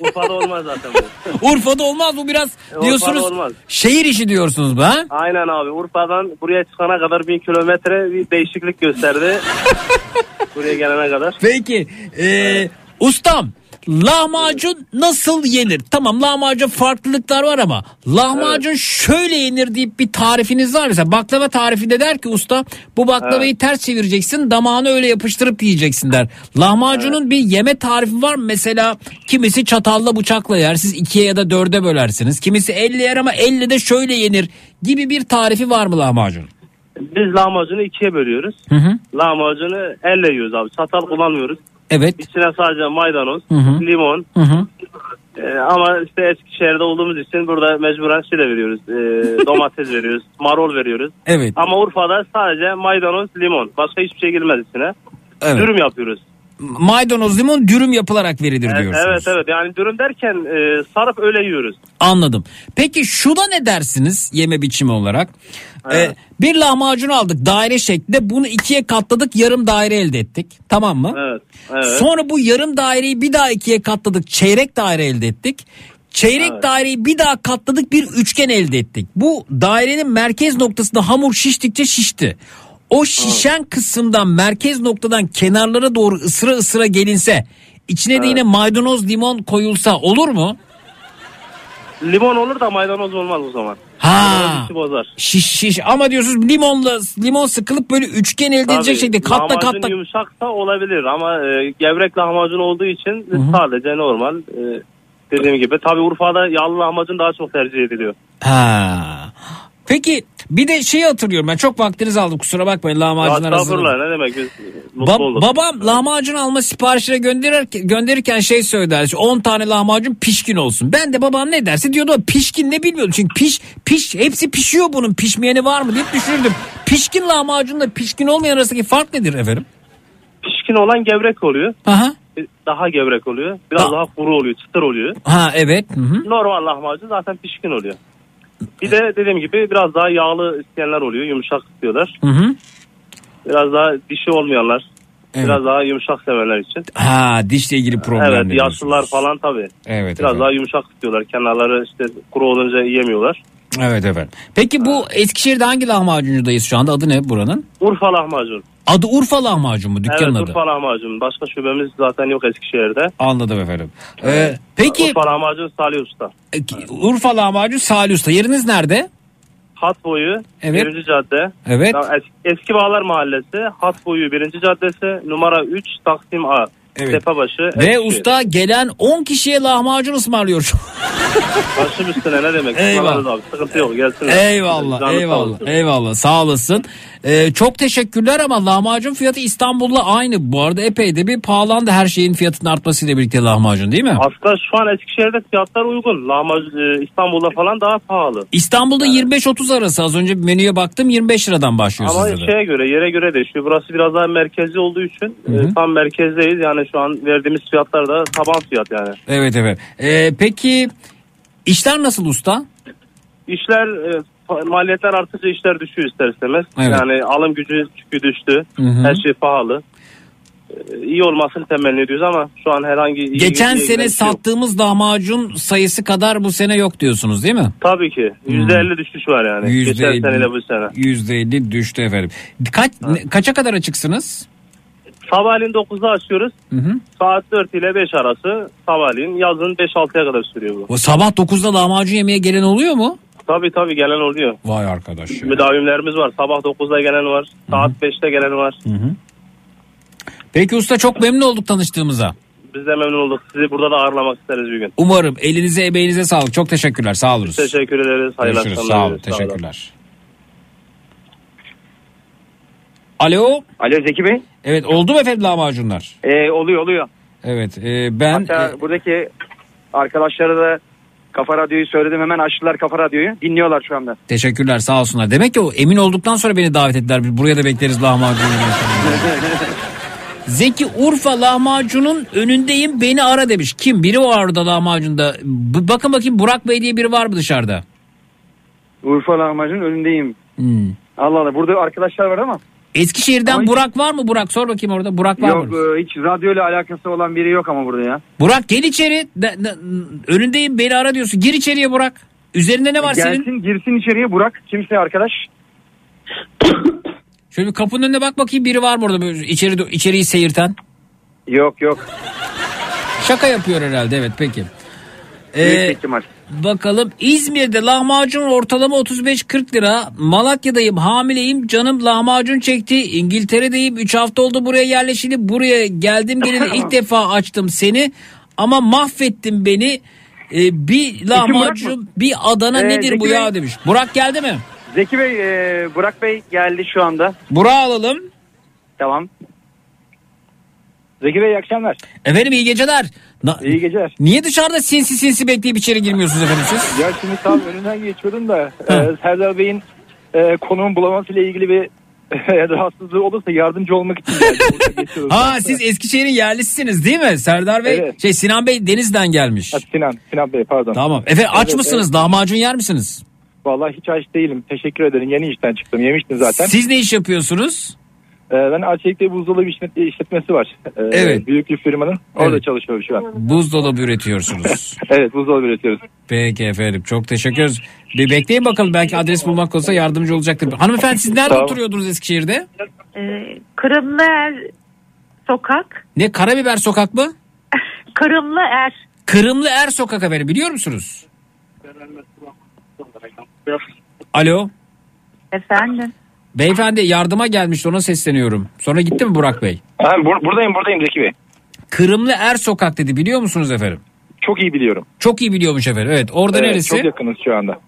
Urfa'da olmaz zaten bu. Urfa'da olmaz bu biraz Urfa'da diyorsunuz olmaz. şehir işi diyorsunuz bu ha? Aynen abi. Urfa'dan buraya çıkana kadar bin kilometre bir değişiklik gösterdi. buraya gelene kadar. Peki e, ustam lahmacun nasıl yenir? Tamam lahmacun farklılıklar var ama lahmacun şöyle yenir deyip bir tarifiniz var mı? Mesela baklava tarifinde der ki usta bu baklavayı ters çevireceksin damağını öyle yapıştırıp yiyeceksin der. Lahmacunun bir yeme tarifi var mı? Mesela kimisi çatalla bıçakla yer siz ikiye ya da dörde bölersiniz. Kimisi elle yer ama elle de şöyle yenir gibi bir tarifi var mı lahmacun? Biz lahmacunu ikiye bölüyoruz. Hı hı. Lahmacunu elle yiyoruz abi. Çatal kullanmıyoruz. Evet. İçine sadece maydanoz, Hı hı. limon. Hı hı. Ee, ama işte Eskişehir'de olduğumuz için burada mecburen şey de veriyoruz. Ee, domates veriyoruz, marul veriyoruz. Evet. Ama Urfa'da sadece maydanoz, limon. Başka hiçbir şey girmez içine. Evet. Dürüm yapıyoruz. Maydanoz limon dürüm yapılarak verilir Evet, diyorsunuz. evet evet yani dürüm derken e, sarıp öyle yiyoruz. Anladım. Peki şuna ne dersiniz yeme biçimi olarak? Ee, bir lahmacun aldık daire şeklinde bunu ikiye katladık yarım daire elde ettik. Tamam mı? Evet. evet. Sonra bu yarım daireyi bir daha ikiye katladık çeyrek daire elde ettik. Çeyrek Evet. daireyi bir daha katladık bir üçgen elde ettik. Bu dairenin merkez noktasında hamur şiştikçe şişti. O şişen kısımdan merkez noktadan kenarlara doğru ısıra ısıra gelinse içine de Evet. yine maydanoz limon koyulsa olur mu? Limon olur da maydanoz olmaz o zaman. Ha. Bozar. Şiş şiş ama diyorsunuz limonla limon sıkılıp böyle üçgen elde edecek Tabii, şekilde katla katla. yumuşaksa olabilir ama e, gevrek lahmacun olduğu için sadece normal e, dediğim gibi. Tabi Urfa'da yağlı lahmacun daha çok tercih ediliyor. Ha. Peki bir de şeyi hatırlıyorum ben çok vaktinizi aldım kusura bakmayın lahmacun arasında. Ne demek biz mutlu Ba- olduk. babam lahmacun alma siparişine gönderirken, gönderirken şey söylerdi. 10 tane lahmacun pişkin olsun. Ben de babam ne derse diyordu pişkin ne bilmiyordum. Çünkü piş piş hepsi pişiyor bunun. Pişmeyeni var mı diye düşünürdüm. Pişkin lahmacunla pişkin olmayan arasındaki fark nedir efendim? Pişkin olan gevrek oluyor. Aha. E, Daha gevrek oluyor. Biraz daha kuru oluyor, çıtır oluyor. Ha evet. Hı hı. Normal lahmacun zaten pişkin oluyor. Bir de dediğim gibi biraz daha yağlı isteyenler oluyor. Yumuşak istiyorlar. Hı hı. Biraz daha dişi olmayanlar. Evet. Biraz daha yumuşak sevenler için. Ha dişle ilgili problem evet yaşlılar falan tabii. Evet, Biraz evet. daha yumuşak istiyorlar. Kenarları işte kuru olunca yiyemiyorlar. Evet efendim. Peki bu Eskişehir'de hangi lahmacuncudayız şu anda? Adı ne buranın? Urfa lahmacun. Adı Urfa lahmacun mu dükkanın evet adı? Urfa lahmacun. Başka şubemiz zaten yok Eskişehir'de. Anladım efendim. Ee, peki Urfa lahmacun Salih Usta. Urfa lahmacun Salih Usta. Yeriniz nerede? Hat boyu Evet. birinci cadde. Evet. Ya, es- Eski Bağlar Mahallesi. Hat boyu birinci caddesi. Numara 3 Taksim A. Evet. tepebaşı. Ve Eskişehir. usta gelen 10 kişiye lahmacun ısmarlıyor şu. Başım üstüne ne demek? Eyvallah. Abi. Sıkıntı yok gelsinler. Eyvallah, sağ eyvallah, eyvallah. Sağ olasın. Ee, çok teşekkürler ama lahmacun fiyatı İstanbul'la aynı. Bu arada epey de bir pahalandı her şeyin fiyatının artmasıyla birlikte lahmacun değil mi? Aslında şu an Eskişehir'de fiyatlar uygun. Lahmacun e, İstanbul'da falan daha pahalı. İstanbul'da 25-30 arası az önce menüye baktım 25 liradan başlıyor Ama sizde de. şeye göre yere göre değişiyor. Burası biraz daha merkezli olduğu için e, tam merkezdeyiz. Yani şu an verdiğimiz fiyatlar da taban fiyat yani. Evet evet. Ee, peki işler nasıl usta? İşler e, maliyetler artınca işler düşüyor ister istemez. Evet. Yani alım gücü çünkü düştü. Hı hı. Her şey pahalı. E, iyi olmasını temenni ediyoruz ama şu an herhangi iyi Geçen iyi sene şey yok. sattığımız lahmacun sayısı kadar bu sene yok diyorsunuz değil mi? Tabii ki. %50 düşüş var yani. Yüzde Geçen elli. seneyle bu sene. %50 düştü efendim. Kaç, ne- kaça kadar açıksınız? Sabahleyin 9'da açıyoruz. Hı hı. Saat 4 ile 5 arası sabahleyin. Yazın 5-6'ya kadar sürüyor bu. O sabah 9'da lahmacun yemeye gelen oluyor mu? Tabii tabii gelen oluyor. Vay arkadaş ya. Müdavimlerimiz var. Sabah 9'da gelen var. Saat 5'te gelen var. Hı hı. Peki usta çok memnun olduk tanıştığımıza. Biz de memnun olduk. Sizi burada da ağırlamak isteriz bir gün. Umarım elinize emeğinize sağlık. Çok teşekkürler. Sağ oluruz. Teşekkür ederiz. Hayırlı Görüşürüz. akşamlar. Sağ olun. Teşekkürler. Alo. Alo Zeki Bey. Evet oldu mu efendim lahmacunlar? Ee, oluyor oluyor. Evet e, ben Hatta buradaki arkadaşlara da Kafa Radyo'yu söyledim. Hemen açtılar Kafa Radyo'yu. Dinliyorlar şu anda. teşekkürler sağ olsunlar. Demek ki o emin olduktan sonra beni davet ettiler. Buraya da bekleriz lahmacun. yemeye. Zeki Urfa lahmacunun önündeyim beni ara demiş. Kim? Biri var orada lahmacunda. B- bakın bakayım Burak Bey diye biri var mı dışarıda? Urfa lahmacunun önündeyim. Hmm. Allah Allah. Burada arkadaşlar var ama. Eskişehir'den Ama hiç- Burak var mı Burak? Sor bakayım orada. Burak var Yok mı? e, hiç radyoyla alakası olan biri yok ama burada ya. Burak gel içeri. De- de- önündeyim beni ara diyorsun. Gir içeriye Burak. Üzerinde ne var Gelsin senin? girsin içeriye Burak. Kimse arkadaş. Şöyle bir kapının önüne bak bakayım biri var mı orada böyle içeri, içeriği seyirten. Yok yok. Şaka yapıyor herhalde evet peki. Büyük Ee, ihtimal. Bakalım İzmir'de lahmacun ortalama 35-40 lira. Malatya'dayım hamileyim canım lahmacun çekti. İngiltere'deyim 3 hafta oldu buraya yerleşili. Buraya geldim geleli ilk defa açtım seni. Ama mahvettin beni. Ee, bir lahmacun bir Adana Ee, nedir Zeki bu ya Bey- demiş. Burak geldi mi? Zeki Bey, e, Burak Bey geldi şu anda. Burak'ı alalım. Tamam. Zeki Bey iyi akşamlar. Efendim iyi geceler. Na- İyi geceler. Niye dışarıda sinsi sinsi bekleyip içeri girmiyorsunuz efendim siz? Ya şimdi tam önünden geçiyordum da e, Serdar Bey'in e, konuğun bulamasıyla ilgili bir e, rahatsızlığı olursa yardımcı olmak için geldim. Ha siz Eskişehir'in yerlisisiniz değil mi? Serdar Bey, Evet. şey Sinan Bey Deniz'den gelmiş. Ha, Sinan, Sinan Bey pardon. Tamam. Efendim aç Evet, mısınız? Lahmacun yer misiniz? Vallahi hiç aç değilim. Teşekkür ederim. Yeni işten çıktım. Yemiştim zaten. Siz ne iş yapıyorsunuz? Ee, ben Arçelik'te buzdolabı işlet- işletmesi var. Ee, Evet. Büyük bir firmanın. Orada Evet. çalışıyorum şu an. Buzdolabı üretiyorsunuz. evet buzdolabı üretiyoruz. Peki efendim çok teşekkür ederiz. Bir bekleyin bakalım belki adres bulmak olsa yardımcı olacaktır. Hanımefendi siz nerede Tamam. oturuyordunuz Eskişehir'de? Ee, Kırımlıer Sokak. Ne Karabiber Sokak mı? Kırımlı Er. Kırımlı Er Sokak efendim biliyor musunuz? Alo. Efendim. Beyefendi yardıma gelmişti ona sesleniyorum. Sonra gitti mi Burak Bey? Ha, bur- buradayım buradayım Zeki Bey. Kırımlı Er Sokak dedi biliyor musunuz efendim? Çok iyi biliyorum. Çok iyi biliyormuş efendim. Evet orada Evet, neresi? Çok yakınız şu anda.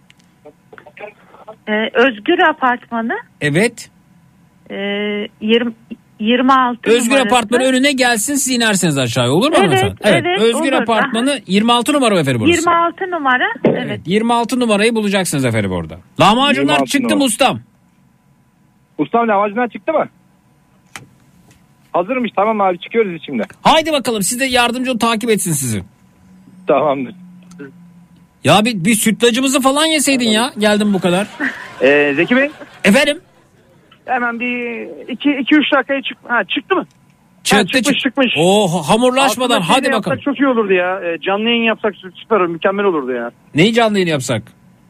Ee, Özgür Apartmanı. Evet. Ee, 20, 26 Özgür numarası. Apartmanı önüne gelsin siz inersiniz aşağıya olur mu Evet, hanımefendi? evet, Özgür olur. Apartmanı 26 numara efendim burası? 26 numara. Evet. 26 numarayı bulacaksınız efendim orada. Lahmacunlar 26 çıktı numara. ustam? Ustam lahmacunlar çıktı mı? Hazırmış tamam abi çıkıyoruz içimde. Haydi bakalım siz de yardımcı ol takip etsin sizi. Tamamdır. Ya bir, bir sütlacımızı falan yeseydin ya geldim bu kadar. Ee, Zeki Bey Efendim? hemen bir 2-3 dakikaya çık ha, çıktı mı? Çıktı çıkmış, çık- çıkmış. Oh hamurlaşmadan Aslında hadi bakalım. yapsak çok iyi olurdu ya. Ee, canlı yayın yapsak süper olur, mükemmel olurdu ya. Neyi canlı yayın yapsak?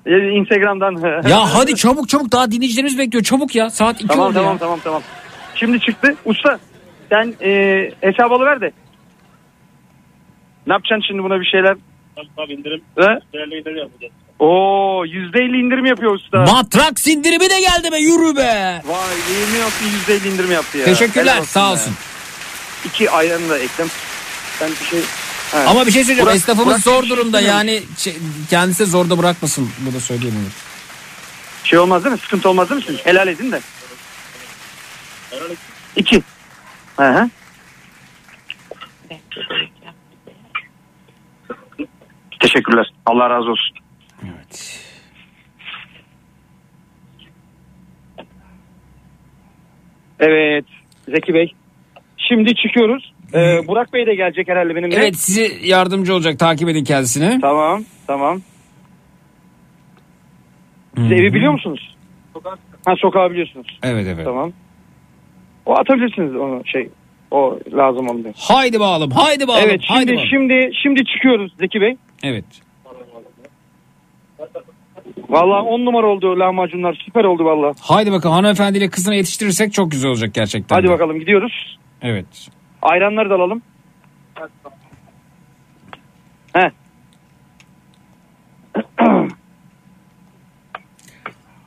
Instagram'dan. Ya hadi çabuk çabuk daha dinleyicilerimiz bekliyor çabuk ya saat 2 tamam oldu tamam ya. tamam tamam. Şimdi çıktı. Usta sen e, hesap alıver de. Ne yapacaksın şimdi buna bir şeyler? Tabii indirim. He? Değerli indirim yapacağız. Oo %50 indirim yapıyor usta. Matrak sindirimi de geldi be yürü be. Vay iyi mi yaptı %50 indirim yaptı ya. Teşekkürler sağ olsun. İki ayranı da eklem. Ben bir şey... Ha. Ama bir şey söyleyeceğim. Burak- Esnafımız Burak zor durumda yani kendisi zorda bırakmasın. Bu da söyleyeyim. onu. Şey olmaz değil mi? Sıkıntı olmaz değil mi siz? Helal edin de. İki. Hı hı. Teşekkürler. Allah razı olsun. Evet. Zeki Bey. Şimdi çıkıyoruz. Ee, Burak Bey de gelecek herhalde benimle. Evet sizi yardımcı olacak. Takip edin kendisini. Tamam. Tamam. Siz evi biliyor musunuz? Ha sokağı biliyorsunuz. Evet evet. Tamam. O atabilirsiniz onu şey. O lazım oluyor. Haydi bağalım. Haydi bağalım. Evet haydi şimdi bağalım. şimdi şimdi çıkıyoruz Zeki Bey. Evet. Vallahi on numara oldu lahmacunlar süper oldu vallahi. Haydi bakalım hanımefendiyle kızına yetiştirirsek çok güzel olacak gerçekten. Hadi de. bakalım gidiyoruz. Evet. Ayranları da alalım. He.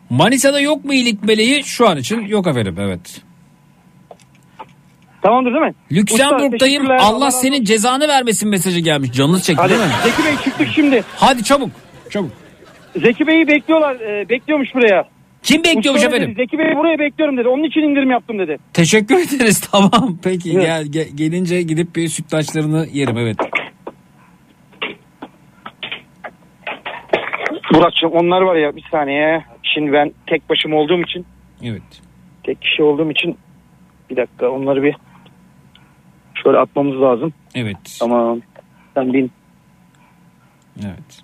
Manisa'da yok mu iyilik meleği? Şu an için yok efendim evet. Tamamdır değil mi? Lüksemburg'dayım. Allah Allah senin cezanı vermesin mesajı gelmiş. Canınız çekti Hadi değil mi? Zeki Bey çıktık şimdi. Hadi çabuk. Çabuk. Zeki Bey'i bekliyorlar. e, bekliyormuş buraya. Kim bekliyormuş Usta öyle efendim? Dedi, Zeki Bey'i buraya bekliyorum dedi. Onun için indirim yaptım dedi. Teşekkür ederiz tamam. Peki gel, gel- gelince gidip bir sütlaçlarını yerim evet. Burak'cığım onlar var ya bir saniye. Şimdi ben tek başıma olduğum için Evet. tek kişi olduğum için bir dakika onları bir şöyle atmamız lazım. Evet. Tamam. Sen bin. Evet.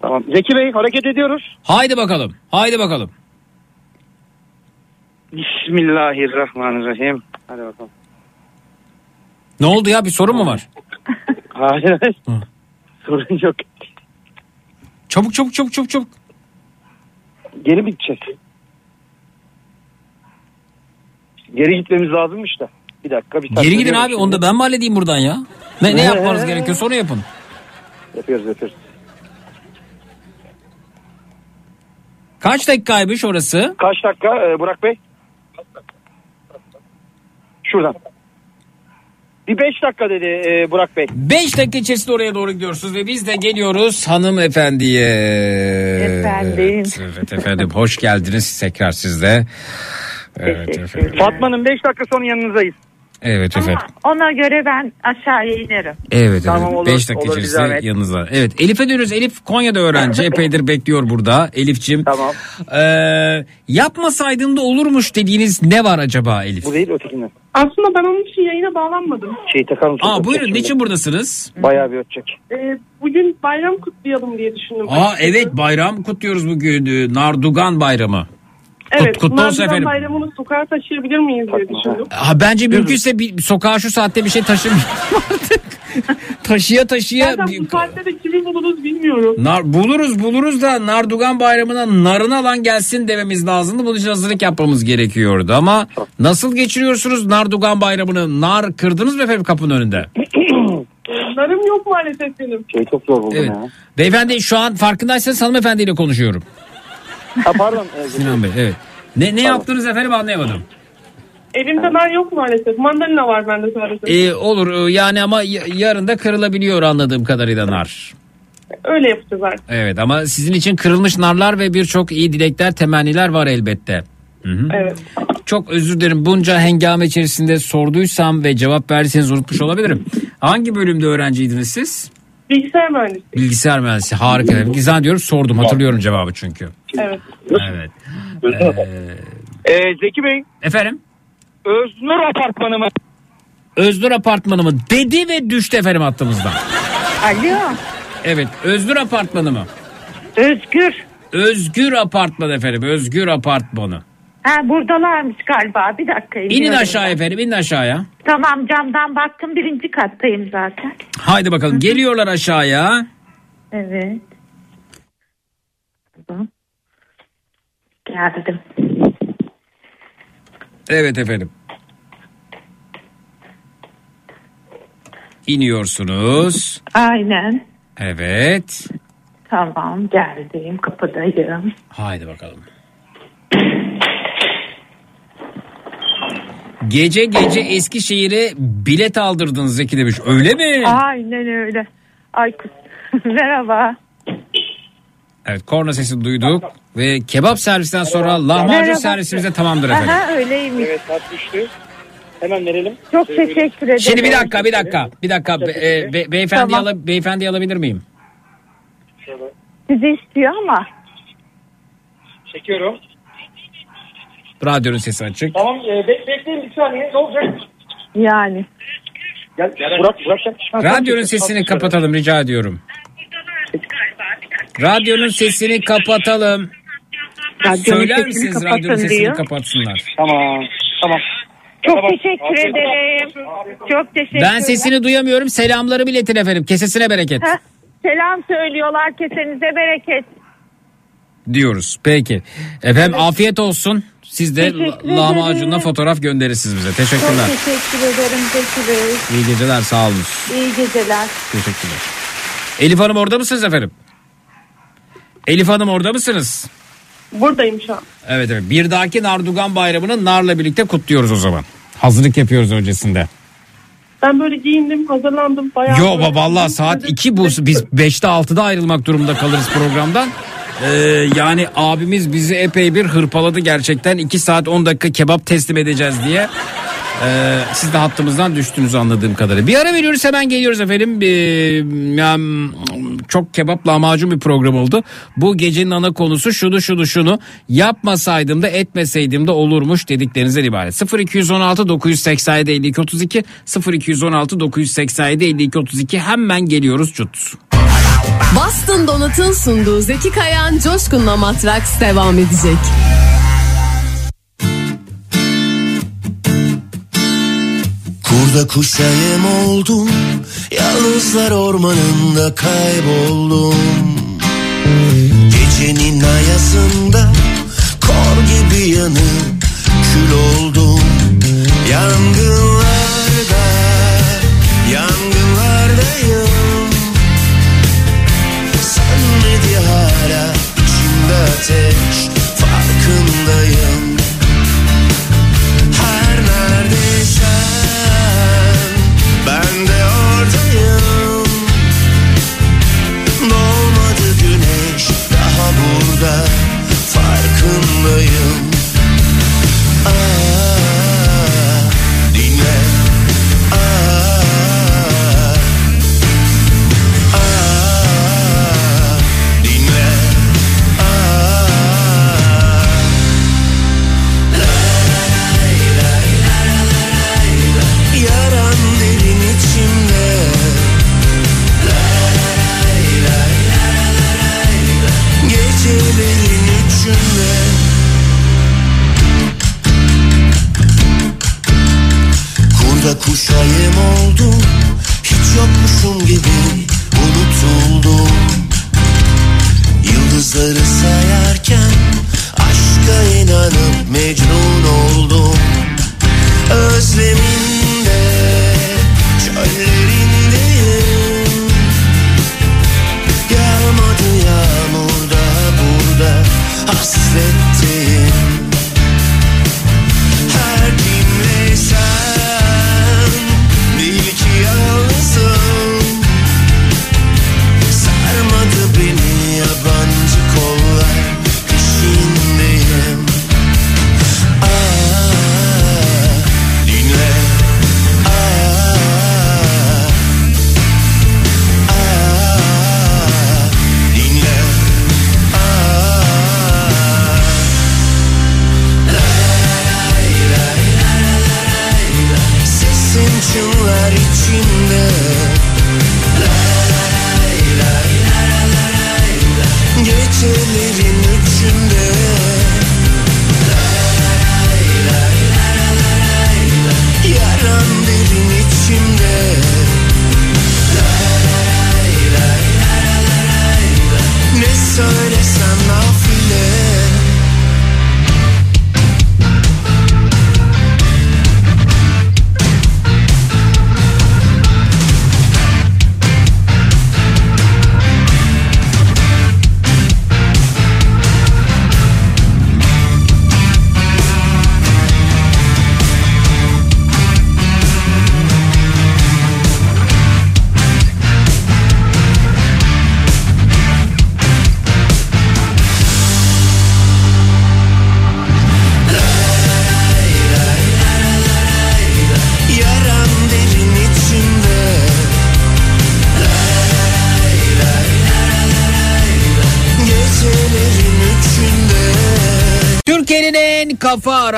Tamam. Zeki Bey hareket ediyoruz. Haydi bakalım. Haydi bakalım. Bismillahirrahmanirrahim. Hadi bakalım. Ne oldu ya bir sorun mu var? Hayır. Sorun yok. Çabuk çabuk çabuk çabuk çabuk. Geri gideceğiz? Geri gitmemiz lazımmış da. Bir dakika. Bir Geri gidin abi onu da ben mi halledeyim buradan ya? Ne, ne yapmanız gerekiyor sonra yapın. Yapıyoruz yapıyoruz. Kaç dakikaymış orası? Kaç dakika e, Burak Bey? Şuradan. Bir beş dakika dedi e, Burak Bey. 5 dakika içerisinde oraya doğru gidiyorsunuz ve biz de geliyoruz hanımefendiye. Efendim. Evet, evet efendim hoş geldiniz tekrar sizde. Evet efendim. Fatma'nın beş dakika sonra yanınızdayız. Evet efendim. Ona göre ben aşağıya inerim. Evet Tamam, evet. olur, 5 dakika olur, bir içerisinde zahmet. yanınızda. Evet Elif'e dönüyoruz. Elif Konya'da öğrenci. Epeydir bekliyor burada. Elif'cim. Tamam. Ee, yapmasaydım da olurmuş dediğiniz ne var acaba Elif? Bu değil ötekinden. Aslında ben onun için yayına bağlanmadım. Şey takar mısın? Aa buyurun niçin buradasınız? Bayağı bir ötecek. Ee, bugün bayram kutlayalım diye düşündüm. Aa evet bayram kutluyoruz bugün. Ee, Nardugan bayramı. Evet, kutlu olsun efendim. bayramını sokağa taşıyabilir miyiz diye düşündüm. Ha, bence mümkünse bir sokağa şu saatte bir şey taşımayalım artık. taşıya taşıya Zaten bu saatte de kimi buluruz bilmiyorum. Nar, buluruz buluruz da Nardugan bayramına narını alan gelsin dememiz lazımdı. Bunun için hazırlık yapmamız gerekiyordu ama nasıl geçiriyorsunuz Nardugan bayramını? Nar kırdınız mı efendim kapının önünde? Narım yok maalesef benim. Şey çok zor buldum Evet. ya. Beyefendi şu an farkındaysanız hanımefendiyle konuşuyorum. Ha pardon. e, Sinan Bey evet. Ne, ne yaptınız efendim anlayamadım. Elimde nar yok maalesef. Mandalina var bende sadece. Ee, olur e, yani ama y- yarın da kırılabiliyor anladığım kadarıyla nar. Öyle yapacağız artık. Evet ama sizin için kırılmış narlar ve birçok iyi dilekler, temenniler var elbette. Hı hı. Evet. Çok özür dilerim. Bunca hengame içerisinde sorduysam ve cevap verdiyseniz unutmuş olabilirim. Hangi bölümde öğrenciydiniz siz? Bilgisayar mühendisi. Bilgisayar mühendisi. Harika. Bilgisayar diyorum sordum. Hatırlıyorum cevabı çünkü. Evet. Evet. Ee, Zeki Bey. Efendim? Öznur apartmanı mı? Öznur apartmanı mı? Dedi ve düştü efendim hattımızdan. Alo. Evet. Öznur apartmanı mı? Özgür. Özgür apartman efendim. Özgür apartmanı. Ha buradalarmış galiba. Bir dakika. İnin iniyorum aşağı efendim. inin aşağıya. Tamam camdan baktım birinci kattayım zaten. Haydi bakalım. Geliyorlar aşağıya. Evet. Tamam. Geldim. Evet efendim. İniyorsunuz. Aynen. Evet. Tamam geldim kapıdayım. Haydi bakalım. Gece gece Eskişehir'e bilet aldırdınız Zeki demiş. Öyle mi? Aynen öyle. Aykut. Merhaba. Evet korna sesi duyduk ve kebap servisten sonra lahmacun Merhaba. servisimiz de tamamdır efendim. Aha öyleymiş. Evet düştü. Hemen verelim. Çok teşekkür ederim. Şimdi bir dakika bir dakika bir dakika Be- e, be- beyefendi Tamam. ala- beyefendi alabilir miyim? Sizi istiyor ama. Çekiyorum. Radyonun sesi açık. Tamam e, bek bekleyin bir saniye. Ne olacak? Yani. Gel Burak Burak. Ha, Radyonun sesini kapatalım rica ediyorum. Radyonun sesini kapatalım. Radyonun Söyler sesini misiniz kapatın radyonun sesini diyor. kapatsınlar? Tamam. Tamam. Çok Tamam. teşekkür Afiyet ederim. Çok teşekkür Ben sesini duyamıyorum. Selamları iletin efendim. Kesesine bereket Heh, Selam söylüyorlar kesenize bereket. diyoruz. Peki. Efendim afiyet olsun. Siz de Teşekkür la- lahmacunla ederim. fotoğraf gönderirsiniz bize. Çok Teşekkürler. teşekkür ederim Zeki Bey. İyi geceler sağ olun. İyi geceler. Teşekkürler. Elif Hanım orada mısınız efendim? Elif Hanım orada mısınız? Buradayım şu an. Evet evet. Bir dahaki Nardugan Bayramı'nı narla birlikte kutluyoruz o zaman. Hazırlık yapıyoruz öncesinde. Ben böyle giyindim, hazırlandım. Bayağı Yo böyle- vallahi saat 2 bu. Biz 5'te 6'da ayrılmak durumunda kalırız programdan. Ee, yani abimiz bizi epey bir hırpaladı gerçekten. 2 saat 10 dakika kebap teslim edeceğiz diye. Ee, siz de hattımızdan düştünüz anladığım kadarıyla. Bir ara veriyoruz hemen geliyoruz efendim. Ee, yani çok kebap lahmacun bir program oldu. Bu gecenin ana konusu şunu şunu şunu yapmasaydım da etmeseydim de olurmuş dediklerinizden ibaret. 0216 987 52 32 0216 987 52 32 hemen geliyoruz cut. Boston Donut'un sunduğu Zeki Kayan Coşkun'la Matraks devam edecek. Kurda kuşa yem oldum Yalnızlar ormanında kayboldum Gecenin ayazında Kor gibi yanıp kül oldum Yangınlarda içimde Yem oldum Hiç yokmuşum gibi unutuldum. Yıldızları sayarken Aşka inanıp mecnun oldum. Özleminde çöllerindeyim. Yağmadı yağmur daha burada hasretteyim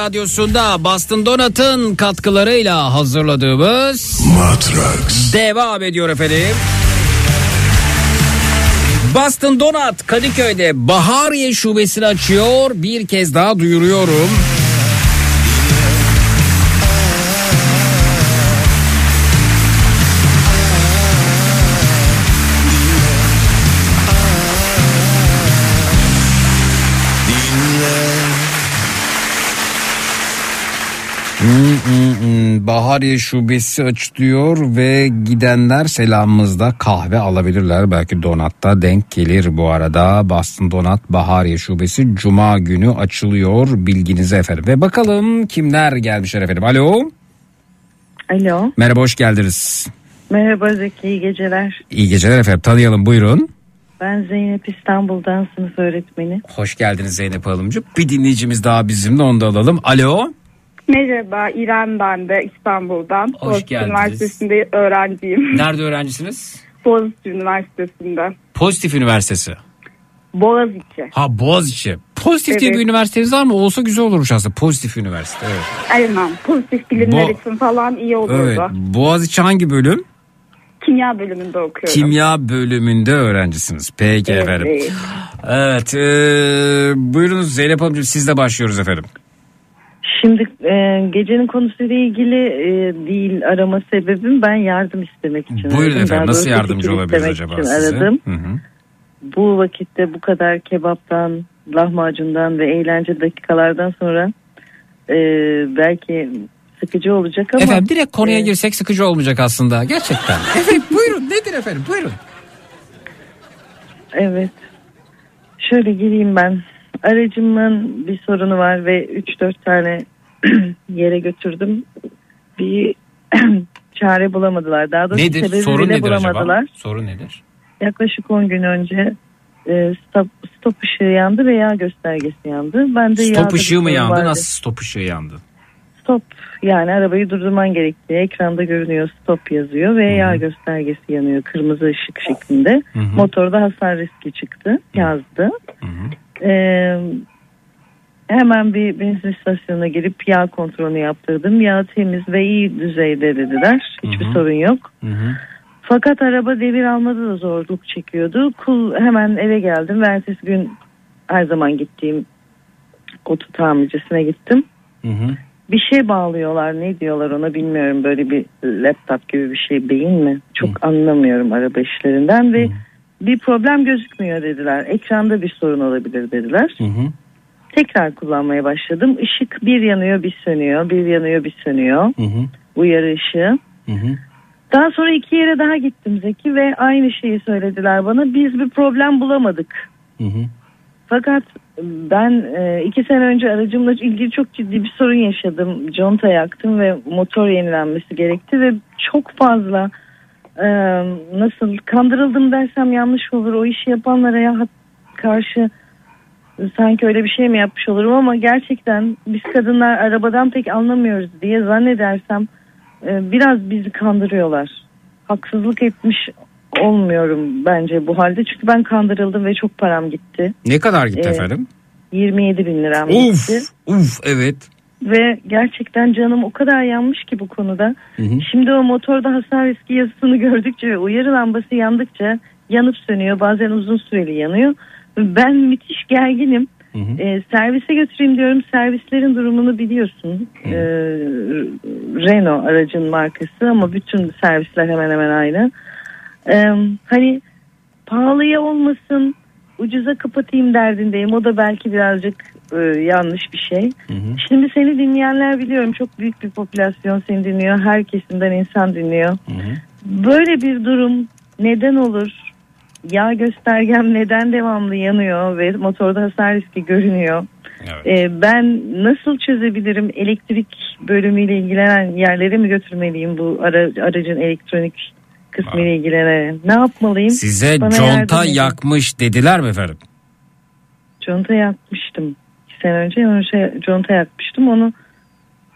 Radyosu'nda Boston Donat'ın katkılarıyla hazırladığımız Matrax devam ediyor efendim. Boston Donat Kadıköy'de Bahariye şubesini açıyor. Bir kez daha duyuruyorum. Bahariye şubesi açılıyor ve gidenler selamımızda kahve alabilirler. Belki donatta denk gelir bu arada. Boston Donat Bahariye şubesi cuma günü açılıyor bilginize efendim. Ve bakalım kimler gelmişler efendim. Alo. Alo. Merhaba hoş geldiniz. Merhaba Zeki, iyi geceler. İyi geceler efendim tanıyalım buyurun. Ben Zeynep İstanbul'dan sınıf öğretmeni. Hoş geldiniz Zeynep Hanımcığım. Bir dinleyicimiz daha bizimle onu da alalım. Alo. Merhaba İrem ben de İstanbul'dan. Hoş Boğaziçi geldiniz. Üniversitesi'nde öğrenciyim. Nerede öğrencisiniz? Boğaziçi Üniversitesi'nde. Pozitif Üniversitesi. Boğaziçi. Ha Boğaziçi. Pozitif diye Evet. bir üniversiteniz var mı? Olsa güzel olurmuş aslında. Pozitif üniversite. Evet. Aynen pozitif bilimler Bo- için falan iyi olurdu. Evet. Boğaziçi hangi bölüm? Kimya bölümünde okuyorum. Kimya bölümünde öğrencisiniz. Peki Evet. efendim. Evet. E, buyurunuz Zeynep Hanımcığım sizle başlıyoruz efendim. Şimdi e, gecenin konusuyla ilgili e, değil arama sebebim ben yardım istemek için. Buyurun aradım. efendim. Nasıl yardımcı olabiliriz acaba için size? Aradım. Hı hı. Bu vakitte bu kadar kebaptan, lahmacundan ve eğlence dakikalardan sonra e, belki sıkıcı olacak ama... efendim direkt konuya e, girsek sıkıcı olmayacak aslında. Gerçekten. evet buyurun nedir efendim buyurun. Evet. Şöyle gireyim ben. Aracımın bir sorunu var ve 3-4 tane yere götürdüm. Bir çare bulamadılar. Daha doğrusu Nedir? Sorun nedir bulamadılar. acaba? Sorun nedir? Yaklaşık 10 gün önce e, stop, stop ışığı yandı ve yağ göstergesi yandı. Ben de Stop ışığı mı yandı? vardı. Nasıl stop ışığı yandı? Stop yani arabayı durdurman gerektiği ekranda görünüyor stop yazıyor ve yağ göstergesi yanıyor kırmızı ışık şeklinde. Hı hı. Motorda hasar riski çıktı yazdı. Ee, hemen bir benzin istasyonuna girip yağ kontrolünü yaptırdım. Yağ temiz ve iyi düzeyde dediler. Hiçbir Hı hı. sorun yok. Hı hı. Fakat araba devir almada da zorluk çekiyordu. Kul hemen eve geldim ve ertesi gün her zaman gittiğim oto tamircisine gittim. Hı hı. Bir şey bağlıyorlar ne diyorlar ona bilmiyorum böyle bir laptop gibi bir şey beyin mi? Çok anlamıyorum araba işlerinden ve bir problem gözükmüyor dediler. Ekranda bir sorun olabilir dediler. Hı hı. Tekrar kullanmaya başladım. Işık bir yanıyor bir sönüyor bir yanıyor bir sönüyor. Hı hı. Uyarı ışığı. Hı hı. Daha sonra iki yere daha gittim Zeki ve aynı şeyi söylediler bana. Biz bir problem bulamadık. Hı hı. Fakat ben e, iki sene önce aracımla ilgili çok ciddi bir sorun yaşadım. Conta yaktım ve motor yenilenmesi gerekti ve çok fazla e, nasıl kandırıldım dersem yanlış olur. O işi yapanlara ya karşı sanki öyle bir şey mi yapmış olurum ama gerçekten biz kadınlar arabadan pek anlamıyoruz diye zannedersem e, biraz bizi kandırıyorlar. Haksızlık etmiş olmuyorum bence bu halde çünkü ben kandırıldım ve çok param gitti. Ne kadar gitti Ee, efendim? 27 bin liram Uf, gitti. uf evet. Ve gerçekten canım o kadar yanmış ki bu konuda. Hı hı. Şimdi o motorda hasar riski yazısını gördükçe ve uyarı lambası yandıkça yanıp sönüyor. Bazen uzun süreli yanıyor. Ben müthiş gerginim. Ee, servise götüreyim diyorum. Servislerin durumunu biliyorsun. Ee, Renault aracın markası ama bütün servisler hemen hemen aynı. Ee, hani pahalıya olmasın ucuza kapatayım derdindeyim. O da belki birazcık e, yanlış bir şey. Şimdi seni dinleyenler biliyorum çok büyük bir popülasyon seni dinliyor. Her kesimden insan dinliyor. Böyle bir durum neden olur? Yağ göstergem neden devamlı yanıyor ve motorda hasar riski görünüyor? Ee, ben nasıl çözebilirim? Elektrik bölümüyle ilgilenen yerlere mi götürmeliyim bu ara- aracın elektronik kısmı ile ilgilenen? Ne yapmalıyım? Size Bana conta yakmış dediler mi efendim? Conta yakmıştım. İki sene önce onu şey, conta yakmıştım. Onu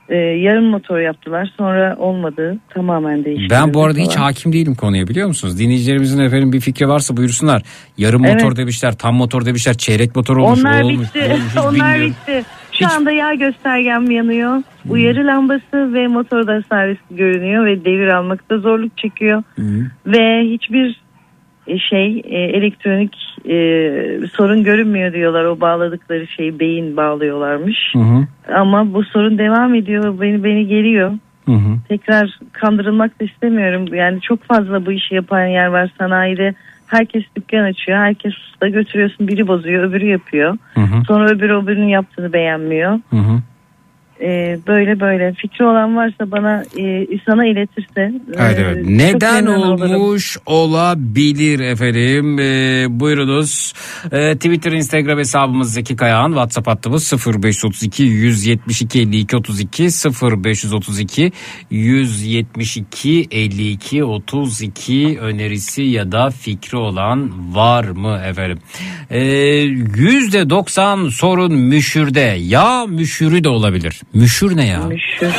e, yarım motor yaptılar. Sonra olmadı. Tamamen değişti. Ben bu arada hiç hakim değilim konuya biliyor musunuz? Dinleyicilerimizin efendim bir fikri varsa buyursunlar. Yarım Evet. motor demişler, tam motor demişler, çeyrek motor olmuş, Onlar olmuş, bitti. olmuş, Onlar bilmiyorum. bitti. Şu anda yağ göstergem yanıyor. Uyarı lambası ve motorda riski görünüyor ve devir almakta zorluk çekiyor. Ve hiçbir e, şey e, elektronik e, sorun görünmüyor diyorlar. O bağladıkları şeyi beyin bağlıyorlarmış. Ama bu sorun devam ediyor. Beni beni geliyor. Tekrar kandırılmak da istemiyorum. Yani çok fazla bu işi yapan yer var sanayide. Herkes dükkan açıyor. Herkes usta götürüyorsun. Biri bozuyor, öbürü yapıyor. Sonra öbürü öbürünün yaptığını beğenmiyor. Ee, böyle böyle fikri olan varsa bana e, sana iletirse e, Evet, evet. çok Neden olurum. olmuş olabilir efendim? Ee, buyurunuz. Ee, Twitter, Instagram hesabımız Zeki Kayağan. WhatsApp hattımız 0532 172 52 32 0532 172 52 32 önerisi ya da fikri olan var mı efendim? Ee, %90 sorun müşürde. Ya müşürü de olabilir. Müşür ne ya? Müşür.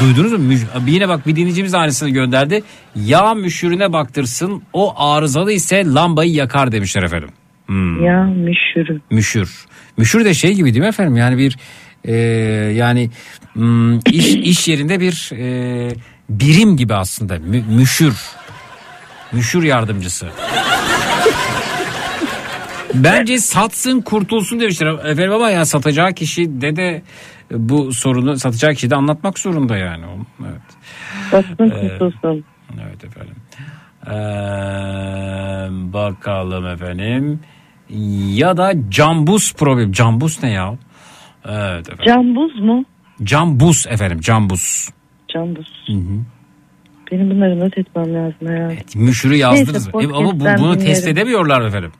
Duydunuz mu? Müş- Yine bak bir dinleyicimiz aynısını gönderdi. Yağ müşürüne baktırsın o arızalı ise lambayı yakar demişler efendim. Hmm. Ya müşürü. Müşür. Müşür de şey gibi değil mi efendim? Yani bir e, yani hmm, iş iş yerinde bir e, birim gibi aslında. Mü- müşür. Müşür yardımcısı. Bence satsın kurtulsun demişler efendim ama ya satacağı kişi de de bu sorunu satacağı kişi de anlatmak zorunda yani. Evet. Satsın Ee, kurtulsun. Evet efendim. Ee, bakalım efendim. Ya da cambus problem. Cambus ne ya? Evet efendim. Cambuz mu? Cambus efendim cambus. Cambuz. Hı hı. Benim bunları not etmem lazım herhalde. Müşürü yazdınız. Neyse, E, ama bu, bunu test dinlerim. edemiyorlar efendim.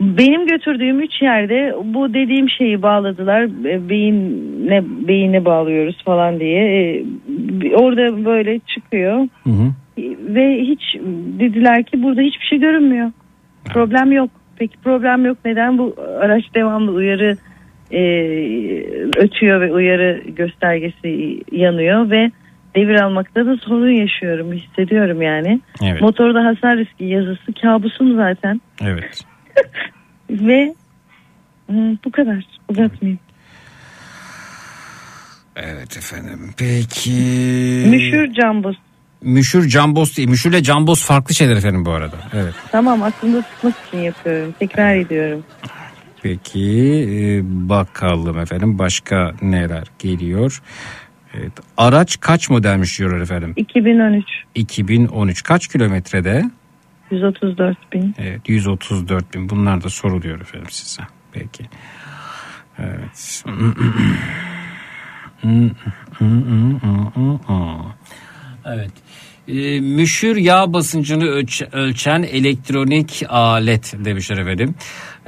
Benim götürdüğüm üç yerde bu dediğim şeyi bağladılar. E, Beyinle beyine bağlıyoruz falan diye. E, Orada böyle çıkıyor. Hı hı. Ve hiç dediler ki burada hiçbir şey görünmüyor. Problem yok. Peki problem yok. Neden bu araç devamlı uyarı e, ötüyor ve uyarı göstergesi yanıyor ve devir almakta da sorun yaşıyorum. Hissediyorum yani. Evet. Motorda hasar riski yazısı kabusum zaten. Evet. Ve hı, bu kadar. Uzatmayayım. Evet efendim. Peki. Müşür cambuz. Müşür cambos değil. Müşürle cambos farklı şeyler efendim bu arada. Evet. Tamam aklımda tutmak için yapıyorum. Tekrar ediyorum. Peki e, bakalım efendim başka neler geliyor. Evet, araç kaç modelmiş diyorlar efendim. 2013 2013 kaç kilometrede? 134 bin. Evet 134 bin bunlar da soruluyor efendim size. Peki. Evet. Evet. Ee, müşür yağ basıncını ölç- ölçen elektronik alet demişler efendim.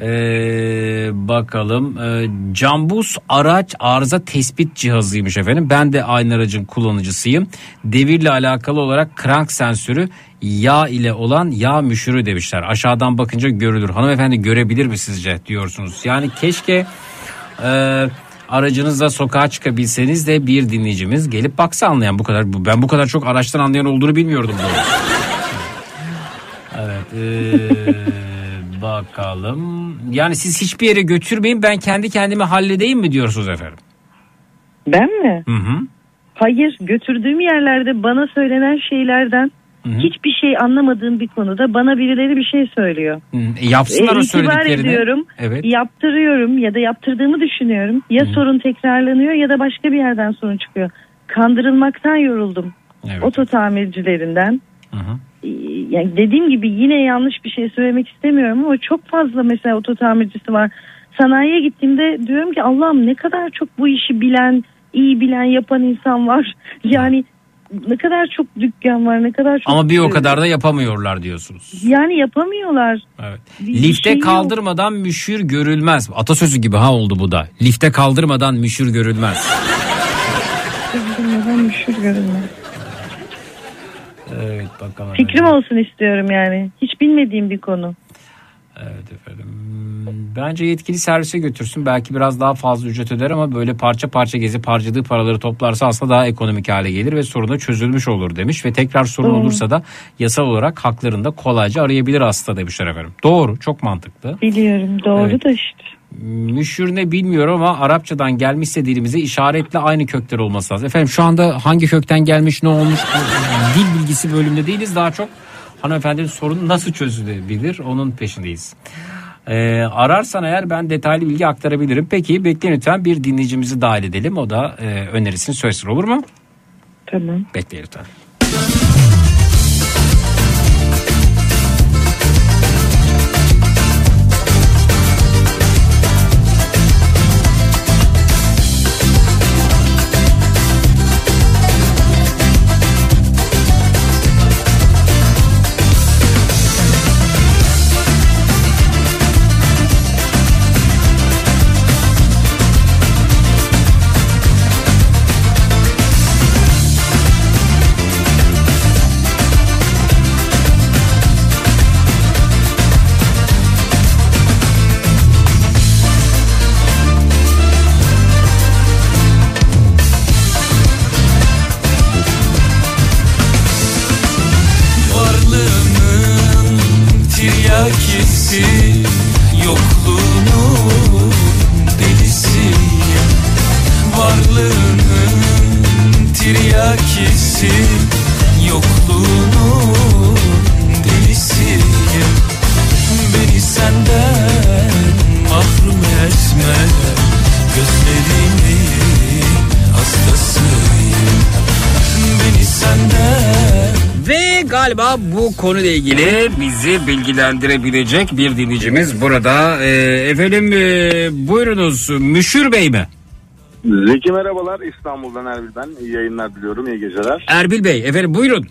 Ee, bakalım. Ee, Cambus araç arıza tespit cihazıymış efendim. Ben de aynı aracın kullanıcısıyım. Devirle alakalı olarak krank sensörü yağ ile olan yağ müşürü demişler. Aşağıdan bakınca görülür. Hanımefendi görebilir mi sizce diyorsunuz. Yani keşke e, aracınızla sokağa çıkabilseniz de bir dinleyicimiz gelip baksa anlayan bu kadar. Ben bu kadar çok araçtan anlayan olduğunu bilmiyordum. evet. e, bakalım. Yani siz hiçbir yere götürmeyin ben kendi kendime halledeyim mi diyorsunuz efendim? Ben mi? Hı hı. Hayır götürdüğüm yerlerde bana söylenen şeylerden hiçbir şey anlamadığım bir konuda bana birileri bir şey söylüyor. Hı, e, yapsınlar E, o söylediklerini. ediyorum. Evet. Yaptırıyorum ya da yaptırdığımı düşünüyorum. Ya sorun tekrarlanıyor ya da başka bir yerden sorun çıkıyor. Kandırılmaktan yoruldum. Oto tamircilerinden. Ee, Yani dediğim gibi yine yanlış bir şey söylemek istemiyorum ama çok fazla mesela oto tamircisi var. Sanayiye gittiğimde diyorum ki Allah'ım ne kadar çok bu işi bilen, iyi bilen, yapan insan var. Yani ne kadar çok dükkan var, ne kadar çok... Ama bir o kadar da yapamıyorlar diyorsunuz. Yani yapamıyorlar. Evet. Bir Lifte şey yok. kaldırmadan müşür görülmez. Atasözü gibi ha oldu bu da. Lifte kaldırmadan müşür görülmez. Neden müşür görünmez? Evet bakalım. Fikrim olsun istiyorum yani. Hiç bilmediğim bir konu. Evet efendim. Bence yetkili servise götürsün. Belki biraz daha fazla ücret öder ama böyle parça parça gezip harcadığı paraları toplarsa aslında daha ekonomik hale gelir ve sorun da çözülmüş olur demiş. Ve tekrar sorun olursa da yasal olarak haklarında kolayca arayabilir hasta demişler efendim. Doğru çok mantıklı. Biliyorum doğru Evet. da işte. Müşür ne bilmiyorum ama Arapçadan gelmişse dilimize işaretle aynı kökler olması lazım. Efendim şu anda hangi kökten gelmiş ne olmuş dil bilgisi bölümünde değiliz. Daha çok hanımefendinin sorunu nasıl çözülebilir onun peşindeyiz. Ee, ararsan eğer ben detaylı bilgi aktarabilirim. Peki bekleyin lütfen bir dinleyicimizi dahil edelim. O da e, önerisini söylesin olur mu? Tamam. Bekleyin lütfen. Bu konuyla ilgili bizi bilgilendirebilecek bir dinleyicimiz burada. Ee, efendim e, buyurunuz Müşür Bey mi? Zeki merhabalar İstanbul'dan Erbil ben. İyi yayınlar diliyorum. iyi geceler. Erbil Bey efendim buyurun.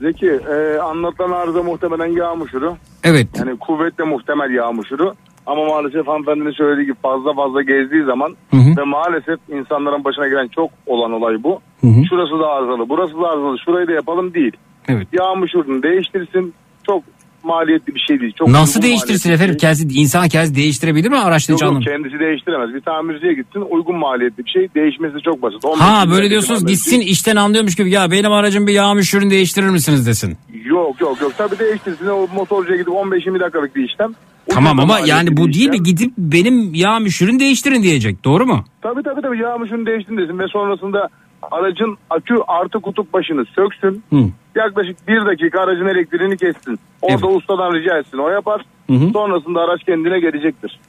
Zeki e, anlatılan arıza muhtemelen yağmuşuru. Evet. Yani kuvvetle muhtemel yağmuşuru. Ama maalesef hanımefendinin söylediği gibi fazla fazla gezdiği zaman Hı hı. ve maalesef insanların başına gelen çok olan olay bu. Hı hı. Şurası da arızalı, burası da arızalı, şurayı da yapalım değil. Evet. Yağmuşurunu değiştirsin. Çok maliyetli bir şey değil. Çok Nasıl değiştirsin efendim? şey. Kendisi, insan kendisi değiştirebilir mi araçlı canlı? kendisi değiştiremez. Bir tamirciye gitsin uygun maliyetli bir şey değişmesi çok basit. 15 Ha böyle diyorsunuz gitsin işten anlıyormuş gibi ya benim aracım bir yağmış ürün değiştirir misiniz desin. Yok yok yok tabii değiştirsin. O motorcuya gidip 15-20 dakikalık bir işlem. Tamam ama yani bu değil mi gidip benim yağmış ürün değiştirin diyecek doğru mu? Tabii tabii tabii yağmışını değiştirin desin ve sonrasında aracın akü artı kutup başını söksün. Hı. Yaklaşık bir dakika aracın elektriğini kessin. Orada ustadan rica etsin o yapar. Hı hı. Sonrasında araç kendine gelecektir.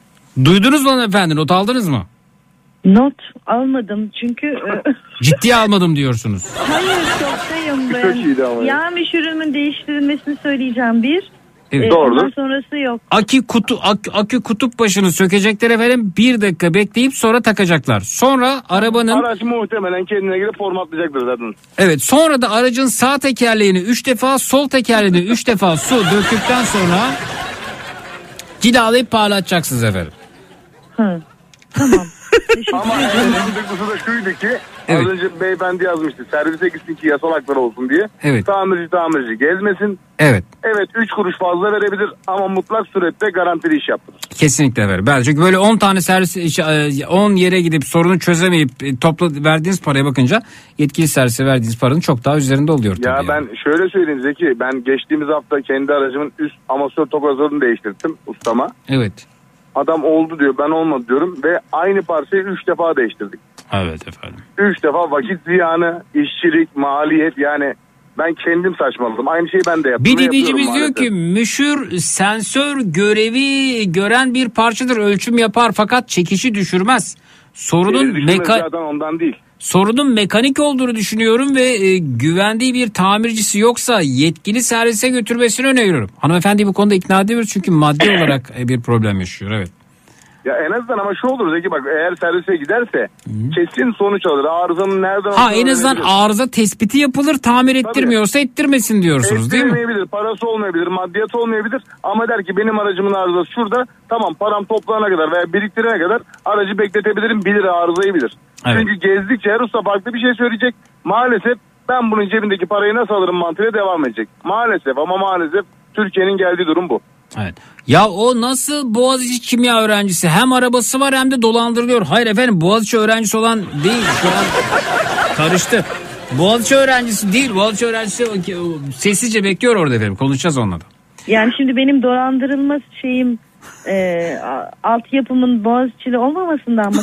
Duydunuz mu efendim not aldınız mı? Not almadım çünkü e, Ciddiye almadım diyorsunuz. hayır şoktayım ben. Çok iyiydi ama ya. Yağ ürünün değiştirilmesini söyleyeceğim bir. Evet. Doğrudur. Ondan sonrası yok. Akü kutu ak- akü kutup başını sökecekler efendim bir dakika bekleyip sonra takacaklar. Sonra arabanın Araç muhtemelen kendine gelip formatlayacaktır zaten. evet sonra da aracın sağ tekerleğini 3 defa sol tekerleğini 3 defa su döktükten sonra cilalayıp parlatacaksınız efendim. Hı. Ama en mantıklısı da şuydu ki Evet. az önce beyefendi yazmıştı servise gitsin ki yasal hakları olsun diye. Evet. Tamirci tamirci gezmesin. Evet. Evet 3 kuruş fazla verebilir ama mutlak surette garantili iş yaptırır. Kesinlikle efendim. Ben çünkü böyle 10 tane servis iş- e, 10 yere gidip sorunu çözemeyip e, topla verdiğiniz paraya bakınca yetkili servise verdiğiniz paranın çok daha üzerinde oluyor tabii. Ya yani. ben şöyle söyleyeyim Zeki ben geçtiğimiz hafta kendi aracımın üst amasör tokazörünü değiştirdim ustama. Evet. Adam oldu diyor ben olmadı diyorum ve aynı parçayı 3 defa değiştirdik. Evet efendim. 3 defa vakit ziyanı, işçilik, maliyet yani ben kendim saçmaladım. Aynı şeyi ben de yaptım. Bir dinleyicimiz diyor ki müşür sensör görevi gören bir parçadır ölçüm yapar fakat çekişi düşürmez. Sorunun düşürmez meka ondan değil. sorunun mekanik olduğunu düşünüyorum ve e, güvendiği bir tamircisi yoksa yetkili servise götürmesini öneriyorum. Hanımefendi bu konuda ikna ediyoruz çünkü maddi olarak e, bir problem yaşıyor evet. Ya en azından ama şu olur Zeki bak eğer servise giderse kesin sonuç alır. Arızanın nereden Ha en azından öğrenebilir. arıza tespiti yapılır tamir ettirmiyorsa ettirmesin diyorsunuz değil mi? Ettiremeyebilir, parası olmayabilir, maddiyat olmayabilir ama der ki benim aracımın arızası şurada tamam param toplayana kadar veya biriktirene kadar aracı bekletebilirim bilir arızayı bilir. Evet. Çünkü gezdikçe her usta farklı bir şey söyleyecek. Maalesef ben bunun cebindeki parayı nasıl alırım mantığıyla devam edecek. Maalesef ama maalesef Türkiye'nin geldiği durum bu. Evet. Ya o nasıl Boğaziçi kimya öğrencisi hem arabası var hem de dolandırılıyor. Hayır efendim Boğaziçi öğrencisi olan değil şu an karıştı. Boğaziçi öğrencisi değil Boğaziçi öğrencisi sessizce bekliyor orada efendim konuşacağız onunla da. Yani şimdi benim dolandırılma şeyim e, altyapımın Boğaziçi'li olmamasından mı?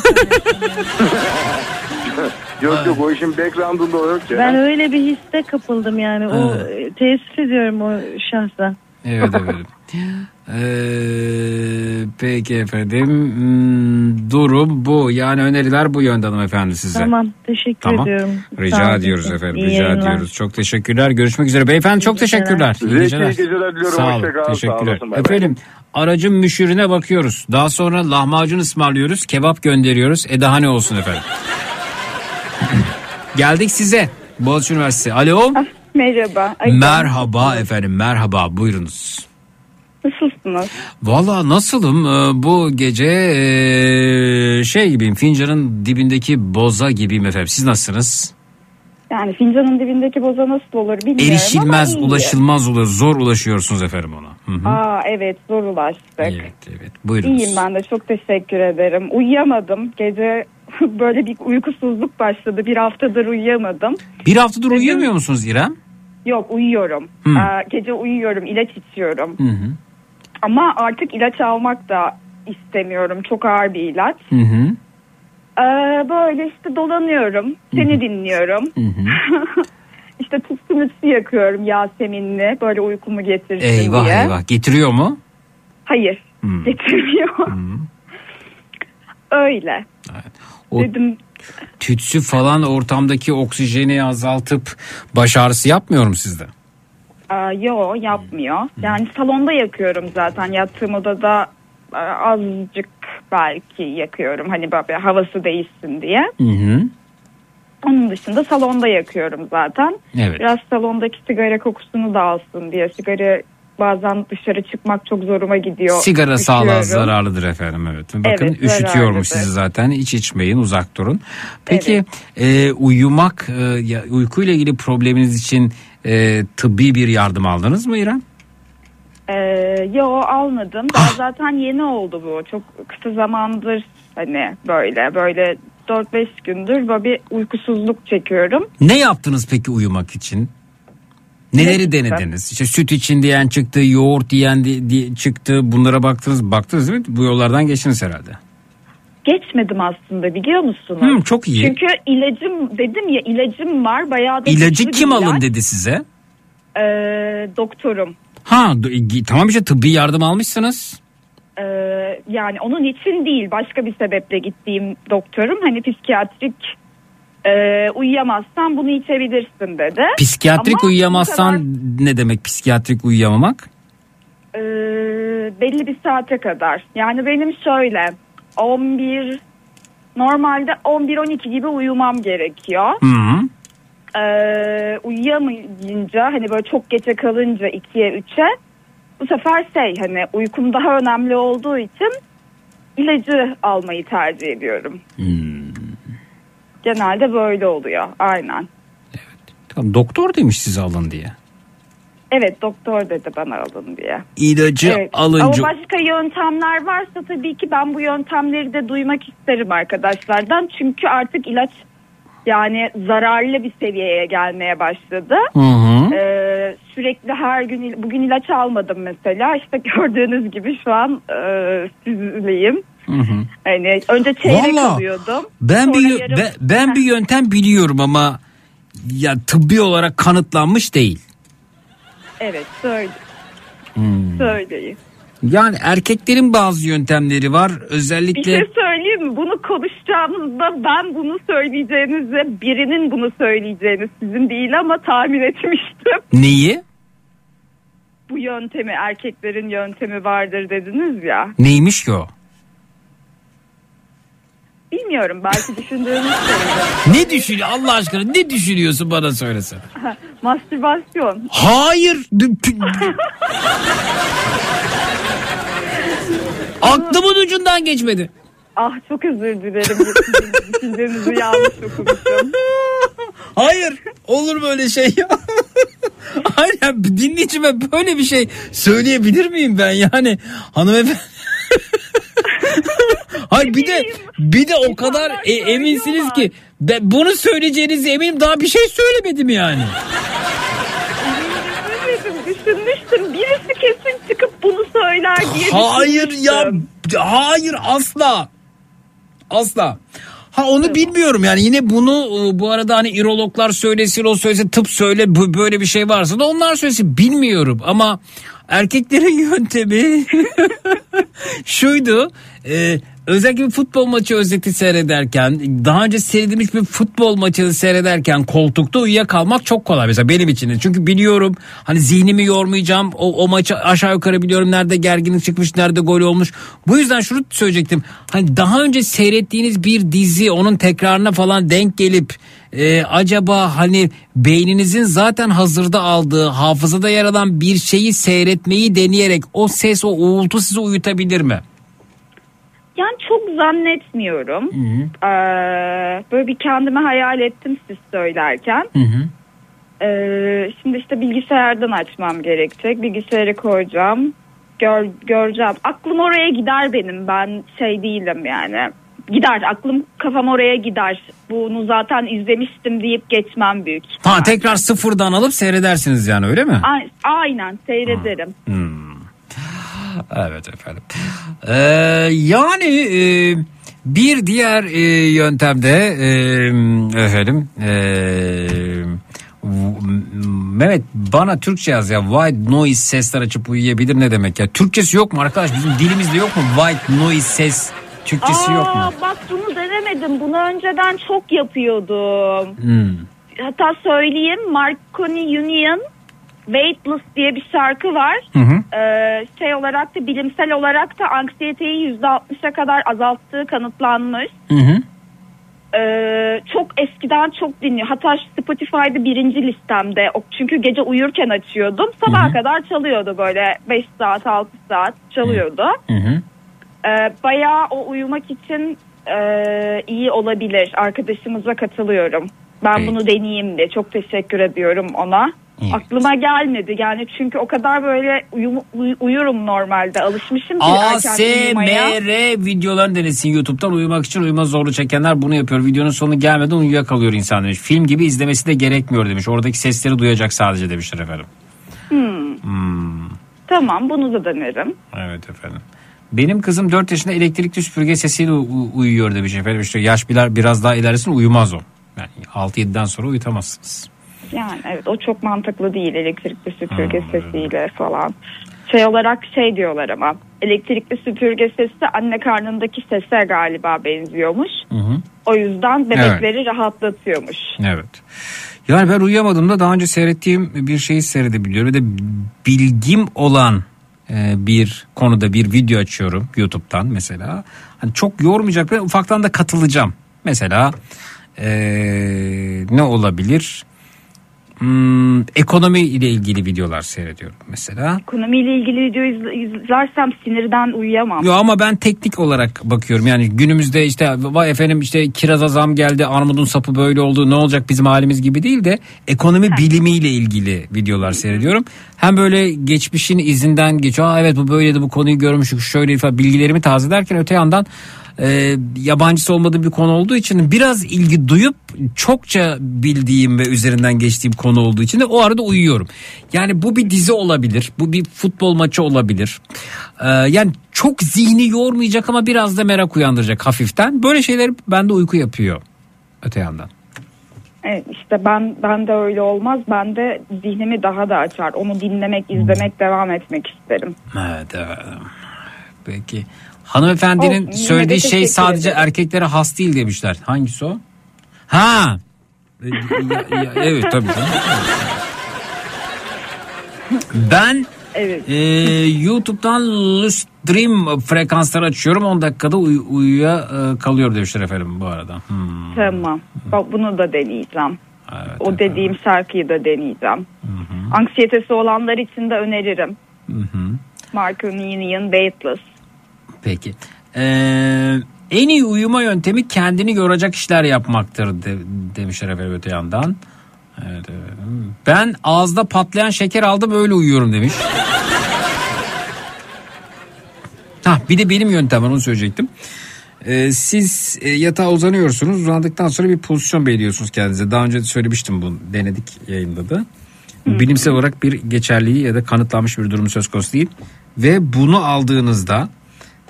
yok yok o işin background'unda yok ya. ben öyle bir hisse kapıldım yani. O e, teessüf ediyorum o şahsa. Evet efendim. Ee, peki efendim Hmm, durum bu yani öneriler bu yönde hanımefendi size. Tamam teşekkür Tamam. ediyorum. Rica Sağ ediyoruz efendim. İyi rica yayınlar. ediyoruz. Çok teşekkürler. Görüşmek üzere. Beyefendi çok teşekkürler. Size iyi geceler diliyorum. Sağ olun. Hoşça kalın. Sağ Teşekkürler. bay. Efendim aracın müşürüne bakıyoruz. Daha sonra lahmacun ısmarlıyoruz. Kebap gönderiyoruz. Edahane olsun efendim. Geldik size. Boğaziçi Üniversitesi. Alo. Merhaba. Ay, Merhaba efendim. Merhaba. Buyurunuz. Nasılsınız? Valla nasılım Ee, bu gece ee, şey gibiyim fincanın dibindeki boza gibiyim efendim siz nasılsınız? Yani fincanın dibindeki boza nasıl olur bilmiyorum Erişilmez ama ulaşılmaz oluyor zor ulaşıyorsunuz efendim ona. Hı hı. Aa evet zor ulaştık. Evet evet buyurunuz. İyiyim ben de çok teşekkür ederim. Uyuyamadım. Gece böyle bir uykusuzluk başladı. Bir haftadır uyuyamadım. Bir haftadır uyuyamıyor musunuz İrem? Yok uyuyorum. Aa, gece uyuyorum. ilaç içiyorum. Hı hı. Ama artık ilaç almak da istemiyorum. Çok ağır bir ilaç. Hı hı. Ee, böyle işte dolanıyorum. Seni dinliyorum. işte tütsü yakıyorum Yasemin'le. Böyle uykumu getirsin Eyvah diye. eyvah getiriyor mu? Hayır. Hmm. Getirmiyor. Öyle. O Dedim tütsü falan ortamdaki oksijeni azaltıp baş ağrısı yapmıyor mu sizde? Aa, yo yapmıyor. Yani salonda yakıyorum zaten. Yattığım odada e, azıcık belki yakıyorum. Hani böyle havası değişsin diye. Hı hı. Onun dışında salonda yakıyorum zaten. Evet. Biraz salondaki sigara kokusunu da alsın diye. Sigara bazen dışarı çıkmak çok zoruma gidiyor. Sigara sağlığa Üşüyorum. zararlıdır efendim evet. Bakın Evet, üşütüyormuş zararlıdır. sizi zaten hiç içmeyin uzak durun. Peki e, uyumak e, ya, uykuyla ilgili probleminiz için e, tıbbi bir yardım aldınız mı İrem? Ee, yo almadım. Daha zaten yeni oldu bu. Çok kısa zamandır hani böyle böyle 4-5 gündür böyle bir uykusuzluk çekiyorum. Ne yaptınız peki uyumak için? Neleri Ne denediniz? İşte süt için diyen çıktı, yoğurt diyen di- di- çıktı. Bunlara baktınız, baktınız değil mi? Bu yollardan geçtiniz herhalde. Geçmedim aslında biliyor musunuz? Hmm, çok iyi. Çünkü ilacım dedim ya ilacım var bayağı da İlacı kim ilaç. alın dedi size? Ee, doktorum. Ha tamam işte tıbbi yardım almışsınız. Ee, yani onun için değil başka bir sebeple gittiğim doktorum hani psikiyatrik e, uyuyamazsan bunu içebilirsin dedi. Psikiyatrik Ama uyuyamazsan kadar, ne demek psikiyatrik uyuyamamak? e, belli bir saate kadar. Yani benim şöyle 11 normalde 11-12 gibi uyumam gerekiyor. Hı hı. Ee, uyuyamayınca hani böyle çok gece kalınca 2'ye 3'e bu sefer şey hani uykum daha önemli olduğu için ilacı almayı tercih ediyorum. Genelde böyle oluyor aynen. Tamam, doktor demiş size alın diye. Evet doktor dedi bana alın diye. İlacı Evet. alınca Ama başka yöntemler varsa tabii ki ben bu yöntemleri de duymak isterim arkadaşlardan. Çünkü artık ilaç yani zararlı bir seviyeye gelmeye başladı. Hı hı. Ee, sürekli her gün bugün ilaç almadım mesela. İşte gördüğünüz gibi şu an e, sizleyim. Hı hı. Hani önce çeyrek Vallahi alıyordum. Ben bir yarım- ben, ben bir yöntem biliyorum ama ya tıbbi olarak kanıtlanmış değil. Evet söyle, Hmm. söyleyin. Yani erkeklerin bazı yöntemleri var. Bir Özellikle şey söyleyeyim mi? Bunu konuşacağımızda ben bunu söyleyeceğinize birinin bunu söyleyeceğini sizin değil ama tahmin etmiştim. neyi? Bu yöntemi erkeklerin yöntemi vardır dediniz ya. Neymiş ki o? Bilmiyorum belki düşündüğünüz şeydir. Ne düşünüyor Allah aşkına ne düşünüyorsun bana söylesene. Mastürbasyon. Hayır. Aklımın ucundan geçmedi. Ah çok özür dilerim. Düşündüğünüzü yanlış okumuşum. Hayır olur böyle şey ya. Ya, dinleyicime böyle bir şey söyleyebilir miyim ben yani hanımefendi. Hayır bir de bir de o kadar e- eminsiniz ki ben bunu söyleyeceğinize eminim daha bir şey söylemedim yani. Düşünmüştüm. Birisi kesin çıkıp bunu söyler diye Hayır ya hayır asla. Asla. Ha onu bilmiyorum yani yine bunu e, bu arada hani irologlar söylesin o söylesin tıp söyle böyle bir şey varsa da onlar söylesin bilmiyorum ama erkeklerin yöntemi şuydu. E, özellikle bir futbol maçı özeti seyrederken daha önce seyredilmiş bir futbol maçını seyrederken koltukta uyuyakalmak çok kolay mesela benim için de. Çünkü biliyorum hani zihnimi yormayacağım o, o maçı aşağı yukarı biliyorum nerede gerginlik çıkmış nerede gol olmuş. Bu yüzden şunu söyleyecektim hani daha önce seyrettiğiniz bir dizi onun tekrarına falan denk gelip e, acaba hani beyninizin zaten hazırda aldığı hafızada yer alan bir şeyi seyretmeyi deneyerek o ses o uğultu sizi uyutabilir mi? Yani çok zannetmiyorum. Ee, böyle bir kendime hayal ettim siz söylerken. Ee, şimdi işte bilgisayardan açmam gerekecek. Bilgisayarı koyacağım. Gör, göreceğim. Aklım oraya gider benim. Ben şey değilim yani. Gider. Aklım kafam oraya gider. Bunu zaten izlemiştim deyip geçmem büyük. Ha tekrar sıfırdan alıp seyredersiniz yani öyle mi? A- aynen seyrederim. Evet efendim. Ee, yani e, bir diğer e, yöntemde e, efendim e, Mehmet bana Türkçe yaz ya white noise sesler açıp uyuyabilir ne demek ya? Türkçesi yok mu arkadaş? Bizim dilimizde yok mu white noise ses? Türkçesi yok mu? Aa, bak bunu denemedim. Bunu önceden çok yapıyordum. Hmm. Hatta söyleyeyim Marconi Union Weightless diye bir şarkı var. Hı hı. Ee, şey olarak da bilimsel olarak da anksiyeteyi %60'a kadar azalttığı kanıtlanmış. Hı hı. Ee, çok eskiden çok dinliyor. Hatta Spotify'da birinci listemde. Çünkü gece uyurken açıyordum. Sabaha kadar çalıyordu böyle 5 saat 6 saat çalıyordu. Hı hı. Ee, bayağı o uyumak için e, iyi olabilir. Arkadaşımıza katılıyorum. Ben Peki. bunu deneyeyim de çok teşekkür ediyorum ona. Aklıma gelmedi yani çünkü o kadar böyle uyum- uy- uyurum normalde alışmışım ki. ASMR videolarını denesin YouTube'dan uyumak için uyuma zorlu çekenler bunu yapıyor. Videonun sonu gelmeden uyuyakalıyor insan demiş. Film gibi izlemesi de gerekmiyor demiş. Oradaki sesleri duyacak sadece demişler efendim. Hmm, Hmm, tamam bunu da denerim. evet efendim. Benim kızım 4 yaşında elektrikli süpürge sesiyle uyuyor demiş efendim. İşte yaş biraz, daha ilerlesin uyumaz o. Yani 6-7'den sonra uyutamazsınız. Yani evet o çok mantıklı değil elektrikli süpürge sesiyle falan. Şey olarak şey diyorlar ama elektrikli süpürge sesi anne karnındaki sese galiba benziyormuş. Hı hı. O yüzden bebekleri rahatlatıyormuş. Evet. Yani ben uyuyamadığımda daha önce seyrettiğim bir şeyi seyredebiliyorum. Ve de bilgim olan e, bir konuda bir video açıyorum YouTube'dan mesela. Hani çok yormayacak ve ufaktan da katılacağım. Mesela e, ne olabilir? Hmm, ekonomi ile ilgili videolar seyrediyorum mesela. Ekonomiyle ilgili video iz- izlersem sinirden uyuyamam. Yo ama ben teknik olarak bakıyorum. Yani günümüzde işte vay efendim işte kiraza zam geldi, armudun sapı böyle oldu. Ne olacak bizim halimiz gibi değil de ekonomi bilimiyle ilgili videolar seyrediyorum. Hem böyle geçmişin izinden geçiyor. Aa evet bu böyleydi bu konuyu görmüştük şöyle falan bilgilerimi tazelerken öte yandan e, yabancısı olmadığım bir konu olduğu için biraz ilgi duyup çokça bildiğim ve üzerinden geçtiğim konu olduğu için de o arada uyuyorum. Yani bu bir dizi olabilir. Bu bir futbol maçı olabilir. Ee, yani çok zihni yormayacak ama biraz da merak uyandıracak hafiften. Böyle şeyler bende uyku yapıyor öte yandan. Evet işte ben ben de öyle olmaz. Ben de zihnimi daha da açar. Onu dinlemek, izlemek, devam etmek isterim. Evet evet. Peki. Hanımefendinin yine de söylediği şey sadece ederim. erkeklere has değil demişler. Hangisi o? Ha. E, ya- ya- evet tabii. Ben Evet. e, YouTube'dan Lustream frekansları açıyorum. 10 dakikada uy- uyuya e, kalıyor demişler efendim bu arada. Hmm. Tamam. Bak bunu da deneyeceğim. o dediğim şarkıyı da deneyeceğim. Anksiyetesi olanlar için de öneririm. Hı hı. Marco Union Weightless. Peki. Ee, en iyi uyuma yöntemi kendini yoracak işler yapmaktır de, demişler efendim öte yandan. Evet, evet. Ben ağızda patlayan şeker aldım öyle uyuyorum demiş. Ha bir de benim yöntem var onu söyleyecektim. Ee, siz e, yatağa uzanıyorsunuz. Uzandıktan sonra bir pozisyon belirliyorsunuz kendinize. Daha önce söylemiştim bunu. Denedik yayında da. Bilimsel olarak bir geçerliği ya da kanıtlanmış bir durum söz konusu değil. Ve bunu aldığınızda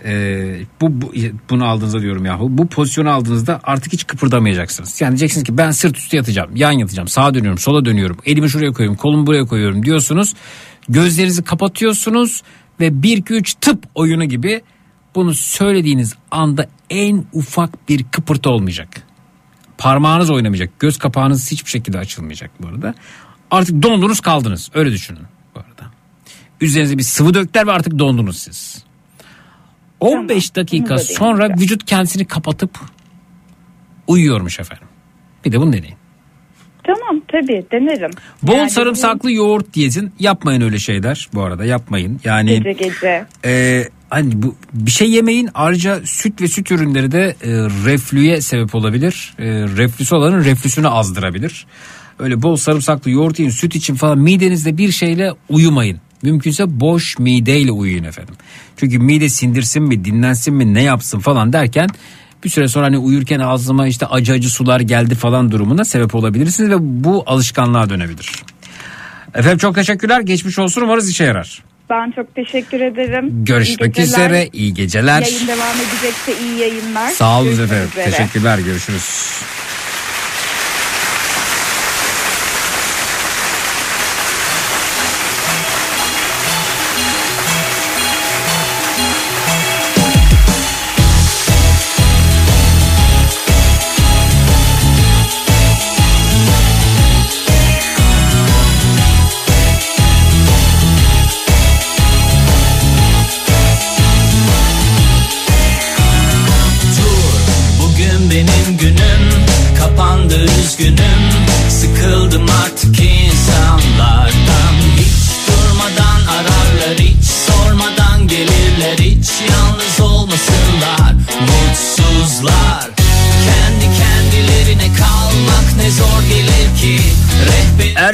e, bu, bu bunu aldığınızda diyorum yahu bu pozisyonu aldığınızda artık hiç kıpırdamayacaksınız. Yani diyeceksiniz ki ben sırt üstü yatacağım, yan yatacağım, sağa dönüyorum, sola dönüyorum, elimi şuraya koyuyorum, kolumu buraya koyuyorum diyorsunuz. Gözlerinizi kapatıyorsunuz ve 1 2 3 tıp oyunu gibi bunu söylediğiniz anda en ufak bir kıpırtı olmayacak. Parmağınız oynamayacak. Göz kapağınız hiçbir şekilde açılmayacak bu arada. Artık dondunuz kaldınız. Öyle düşünün bu arada. Üzerinize bir sıvı döktüler ve artık dondunuz siz. 15 dakika Bunu da sonra vücut kendisini kapatıp uyuyormuş efendim. Bir de bunu deneyin. Tamam tabii denerim. Bol Yani sarımsaklı yoğurt diyetin. Yapmayın öyle şeyler bu arada yapmayın. Yani Gece gece. e, hani bu bir şey yemeyin. Ayrıca süt ve süt ürünleri de e, reflüye sebep olabilir. E, reflüsü olanın reflüsünü azdırabilir. Öyle bol sarımsaklı yoğurt yiyin, süt için falan midenizde bir şeyle uyumayın. Mümkünse boş mideyle uyuyun efendim. Çünkü mide sindirsin mi, dinlensin mi, ne yapsın falan derken bir süre sonra hani uyurken ağzıma işte acı acı sular geldi falan durumuna sebep olabilirsiniz ve bu alışkanlığa dönebilir. Efendim çok teşekkürler. Geçmiş olsun umarız işe yarar. Ben çok teşekkür ederim. Görüşmek İyi geceler. üzere. iyi geceler. Yayın devam edecekse iyi yayınlar. Sağ olun efendim. üzere. Teşekkürler. Görüşürüz.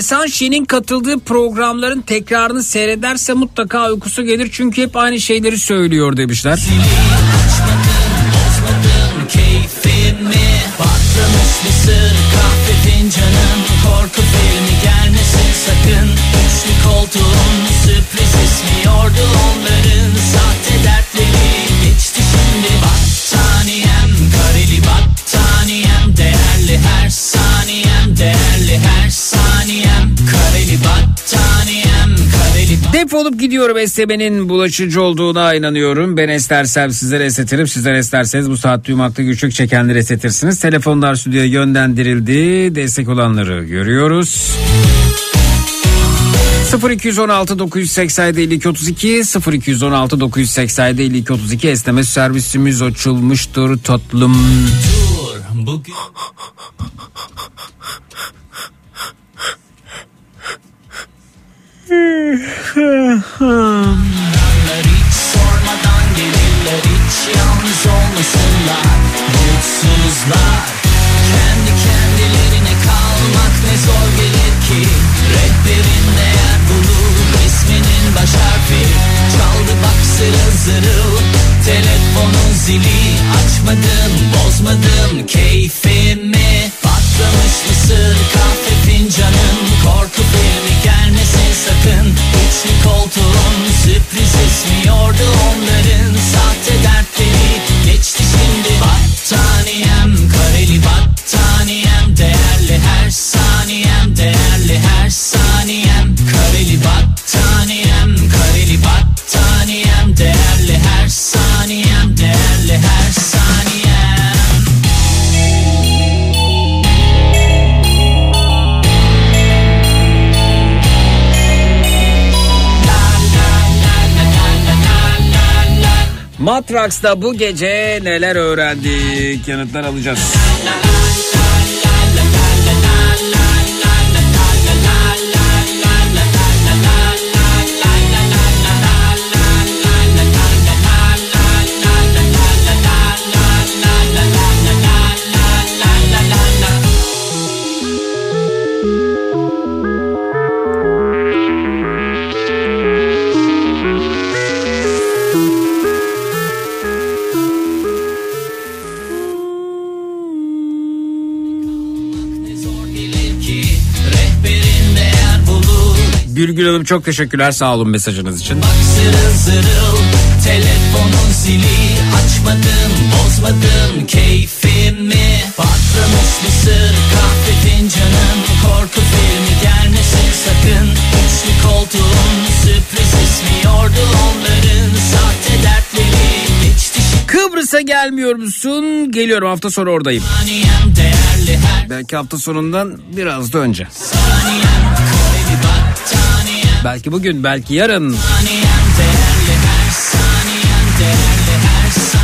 Ersan Şen'in katıldığı programların tekrarını seyrederse mutlaka uykusu gelir. Çünkü hep aynı şeyleri söylüyor demişler. Sakın Üçlü koltuğun sürpriz ismiyordu onların Defolup gidiyorum esnemenin bulaşıcı olduğuna inanıyorum. Ben estersem sizlere esnetirim. Sizler esterseniz bu saat duymakta güçlük çekenleri esnetirsiniz. Telefonlar stüdyoya yönlendirildi. Destek olanları görüyoruz. 0216 987 52 32 0216 987 52 32 esneme servisimiz açılmıştır tatlım. Dur bugün Ararlar hiç sormadan gelirler hiç yalnız olmasınlar Mutsuzlar Kendi kendilerine kalmak ne zor gelir ki Rehberin değer bulur isminin baş Çaldı bak zırıl Telefonun zili açmadım bozmadım keyfimi Patlamış mısır kahve fincanım Korku filmi gelmesin sakın. Üçlü koltuğun sürpriz esmiyordu onların. Sahte dertleri geçti şimdi. Battaniyem kareli battaniyem. Değerli her saniyem değerli her saniyem. Kareli battaniyem Matraks'ta bu gece neler öğrendik yanıtlar alacağız. Birgül Hanım çok teşekkürler sağ olun mesajınız için. Zırıl zırıl telefonun zili açmadım bozmadım keyfimi Patlamış mısır kahve fincanım korku filmi gelmesin sakın Üçlü koltuğun sürpriz ismiyordu onların sahte dertleri geçti Kıbrıs'a gelmiyor musun? Geliyorum hafta sonu oradayım. Saniyem değerli her Belki hafta sonundan biraz da önce. saniyem Belki bugün belki yarın.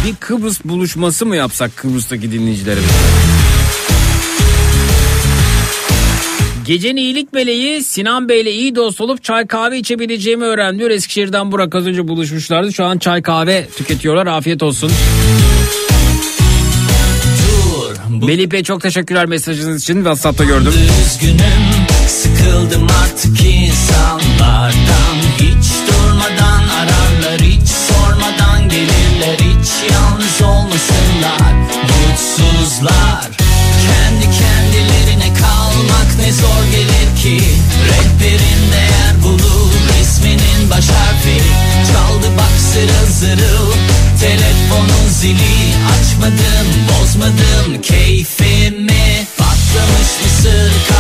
Bir Kıbrıs buluşması mı yapsak Kıbrıs'taki dinleyicilerimiz? Gecenin iyilik meleği Sinan Bey'le iyi dost olup çay kahve içebileceğimi öğrendi. Eskişehir'den Burak az önce buluşmuşlardı. Şu an çay kahve tüketiyorlar. Afiyet olsun. Melih Bey çok teşekkürler mesajınız için. WhatsApp'ta gördüm. Üzgünüm sıkıldım artık insanlardan Hiç durmadan ararlar hiç sormadan gelirler Hiç yalnız olmasınlar. Mutsuzlar Kendi kendilerine kalmak ne zor gelir ki. Rehberin değer bulur isminin baş harfi. Çaldı bak zırıl zırıl telefonun zili. Açmadım bozmadım keyfimi. Patlamış mısır kahve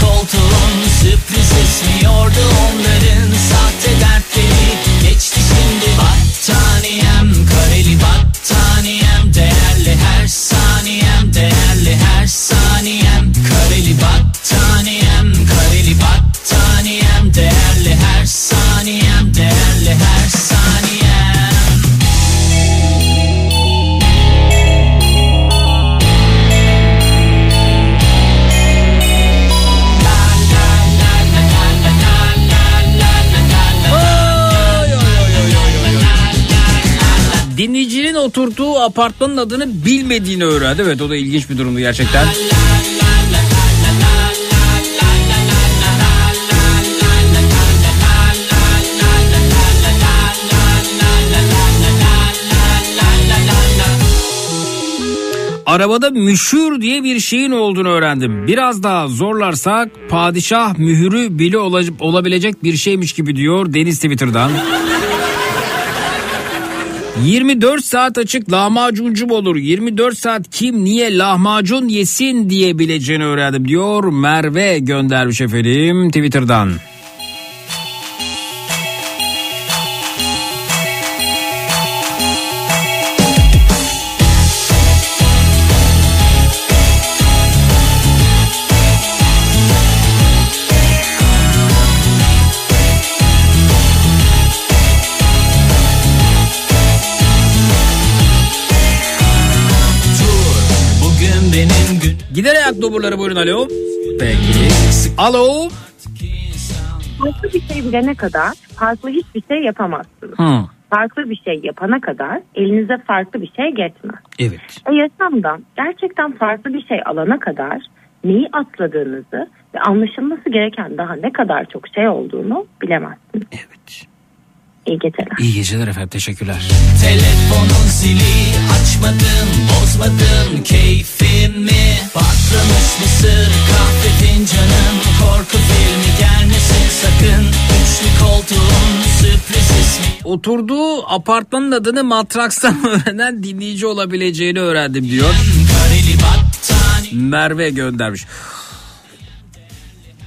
koltuğun sürpriz esmiyordu onların Sahte dertleri. Geçti şimdi Battaniyem kareli battaniyem Dinleyicinin oturduğu apartmanın adını bilmediğini öğrendi. Evet o da ilginç bir durumdu gerçekten. Arabada müşür diye bir şeyin olduğunu öğrendim. Biraz daha zorlarsak padişah mühürü bile ola- olabilecek bir şeymiş gibi diyor Deniz Twitter'dan. 24 saat açık lahmacuncum olur. 24 saat kim niye lahmacun yesin diyebileceğini öğrendim diyor Merve göndermiş efendim Twitter'dan. Ayak numaraları buyurun alo. Peki. Alo. Farklı bir şey bilene kadar farklı hiçbir şey yapamazsınız. Hı. Farklı bir şey yapana kadar elinize farklı bir şey geçmez. Evet. E yaşamdan gerçekten farklı bir şey alana kadar neyi atladığınızı ve anlaşılması gereken daha ne kadar çok şey olduğunu bilemezsiniz. Evet. İyi geceler. İyi geceler efendim teşekkürler. Telefonun zili açmadım bozmadım keyfimi Patlamış mısır kahve fincanım Korku filmi gelmesin sakın Üçlü koltuğun sürpriz ismi Oturduğu apartmanın adını Matraks'tan öğrenen dinleyici olabileceğini öğrendim diyor. Merve göndermiş.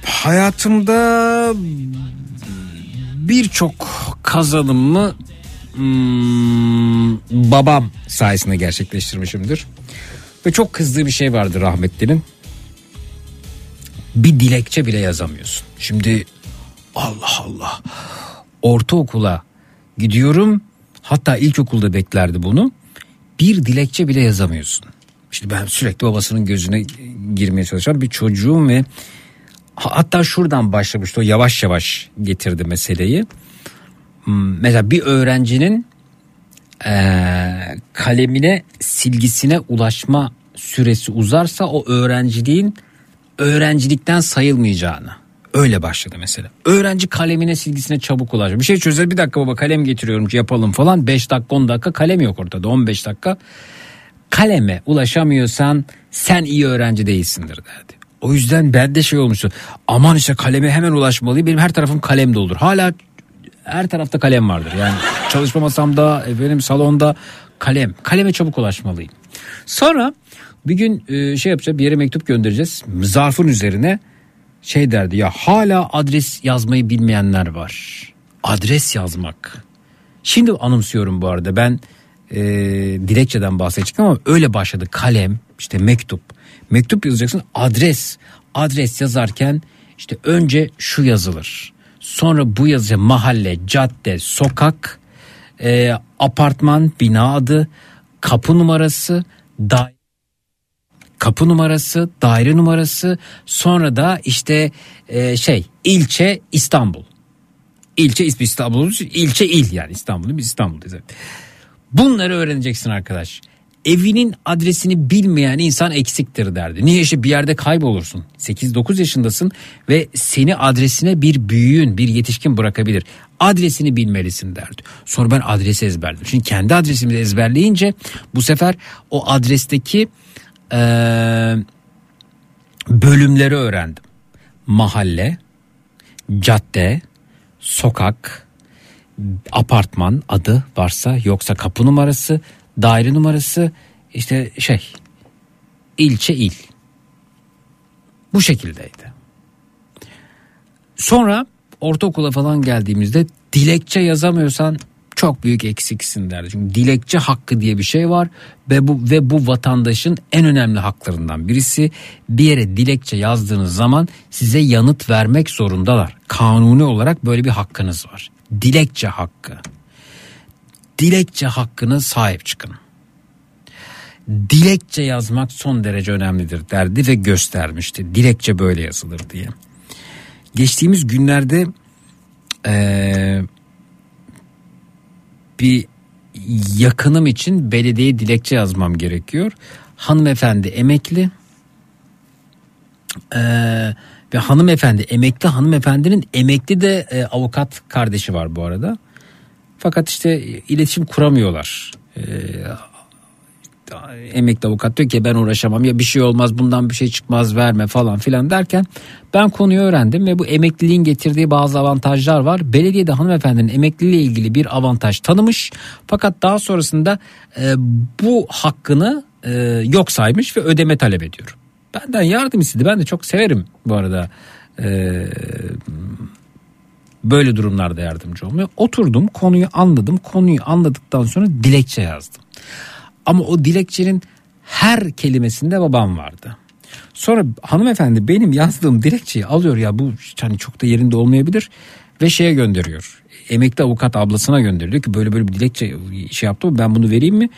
Hayatımda birçok kazanımı hmm, babam sayesinde gerçekleştirmişimdir. Ve çok kızdığı bir şey vardı rahmetlinin. Bir dilekçe bile yazamıyorsun. Şimdi Allah Allah. Ortaokula gidiyorum. Hatta ilkokulda beklerdi bunu. Bir dilekçe bile yazamıyorsun. İşte ben sürekli babasının gözüne girmeye çalışan bir çocuğum ve hatta şuradan başlamıştı o yavaş yavaş getirdi meseleyi. Hmm, Mesela bir öğrencinin eee, kalemine silgisine ulaşma süresi uzarsa o öğrenciliğin öğrencilikten sayılmayacağını öyle başladı mesela. Öğrenci kalemine silgisine çabuk ulaşıyor. Bir şey çözer bir dakika baba kalem getiriyorum yapalım falan 5 dakika 10 dakika kalem yok ortada 15 dakika kaleme ulaşamıyorsan sen iyi öğrenci değilsindir derdi. O yüzden bende şey olmuştu. Aman işte kaleme hemen ulaşmalıyım. Benim her tarafım kalem doldur. Hala her tarafta kalem vardır. Yani çalışma masamda, benim salonda kalem. Kaleme çabuk ulaşmalıyım. Sonra bir gün e, şey yapacağız bir yere mektup göndereceğiz. Zarfın üzerine şey derdi ya hala adres yazmayı bilmeyenler var. Adres yazmak. Şimdi anımsıyorum bu arada ben e, dilekçeden bahsedecektim ama öyle başladı. Kalem işte mektup. Mektup yazacaksın adres. Adres yazarken işte önce şu yazılır. Sonra bu yazıca mahalle, cadde, sokak, e, apartman, bina adı, kapı numarası, da kapı numarası, daire numarası, sonra da işte e, şey ilçe İstanbul. İlçe İstanbul, ilçe il yani İstanbul'u biz İstanbul'dayız. Bunları öğreneceksin arkadaş. Evinin adresini bilmeyen insan eksiktir derdi. Niye işte bir yerde kaybolursun. 8-9 yaşındasın ve seni adresine bir büyüğün, bir yetişkin bırakabilir. Adresini bilmelisin derdi. Sonra ben adresi ezberledim. Şimdi kendi adresimi de ezberleyince bu sefer o adresteki e, bölümleri öğrendim. Mahalle, cadde, sokak, apartman adı varsa yoksa kapı numarası, daire numarası işte şey ilçe il. Bu şekildeydi. Sonra ortaokula falan geldiğimizde dilekçe yazamıyorsan çok büyük eksiksin derdi. Çünkü dilekçe hakkı diye bir şey var ve bu ve bu vatandaşın en önemli haklarından birisi. Bir yere dilekçe yazdığınız zaman size yanıt vermek zorundalar. Kanuni olarak böyle bir hakkınız var. Dilekçe hakkı. Dilekçe hakkına sahip çıkın. Dilekçe yazmak son derece önemlidir derdi ve göstermişti. Dilekçe böyle yazılır diye. Geçtiğimiz günlerde eee bir yakınım için belediyeye dilekçe yazmam gerekiyor. Hanımefendi emekli ee, ve hanımefendi emekli hanımefendinin emekli de e, avukat kardeşi var bu arada. Fakat işte iletişim kuramıyorlar. Ee, emekli avukat diyor ki ben uğraşamam ya bir şey olmaz bundan bir şey çıkmaz verme falan filan derken ben konuyu öğrendim ve bu emekliliğin getirdiği bazı avantajlar var. Belediyede hanımefendinin emekliliği ilgili bir avantaj tanımış fakat daha sonrasında e, bu hakkını e, yok saymış ve ödeme talep ediyor. Benden yardım istedi ben de çok severim bu arada e, böyle durumlarda yardımcı olmuyor. Oturdum konuyu anladım konuyu anladıktan sonra dilekçe yazdım. Ama o dilekçenin her kelimesinde babam vardı. Sonra hanımefendi benim yazdığım dilekçeyi alıyor ya bu hani çok da yerinde olmayabilir ve şeye gönderiyor. Emekli avukat ablasına gönderiyor ki böyle böyle bir dilekçe şey yaptı ben bunu vereyim mi?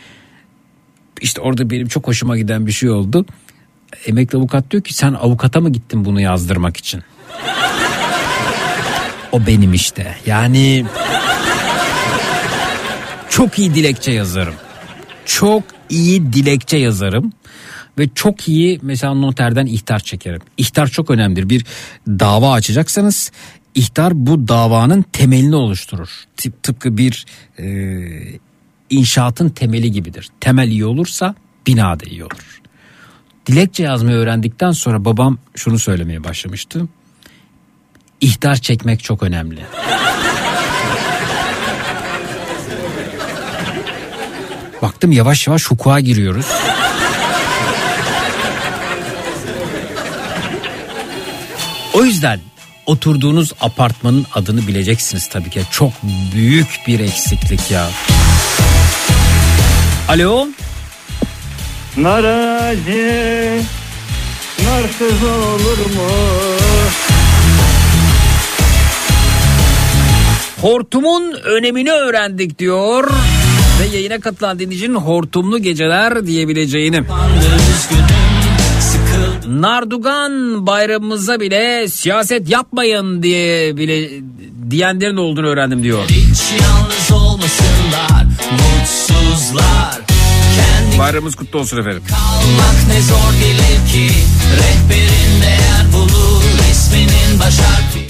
İşte orada benim çok hoşuma giden bir şey oldu. Emekli avukat diyor ki sen avukata mı gittin bunu yazdırmak için? O benim işte. Yani çok iyi dilekçe yazarım çok iyi dilekçe yazarım ve çok iyi mesela noterden ihtar çekerim. İhtar çok önemlidir. Bir dava açacaksanız ihtar bu davanın temelini oluşturur. Tıp, tıpkı bir e, inşaatın temeli gibidir. Temel iyi olursa bina da iyi olur. Dilekçe yazmayı öğrendikten sonra babam şunu söylemeye başlamıştı. İhtar çekmek çok önemli. Baktım yavaş yavaş hukuka giriyoruz. O yüzden oturduğunuz apartmanın adını bileceksiniz tabii ki. Çok büyük bir eksiklik ya. Alo. Narazi narsız olur mu? Hortumun önemini öğrendik diyor ve yayına katılan dinleyicinin hortumlu geceler diyebileceğini. Nardugan bayramımıza bile siyaset yapmayın diye bile diyenlerin olduğunu öğrendim diyor. Hiç yalnız olmasınlar mutsuzlar. Bayramımız kutlu olsun efendim. kalmak ne zor gelir ki rehberin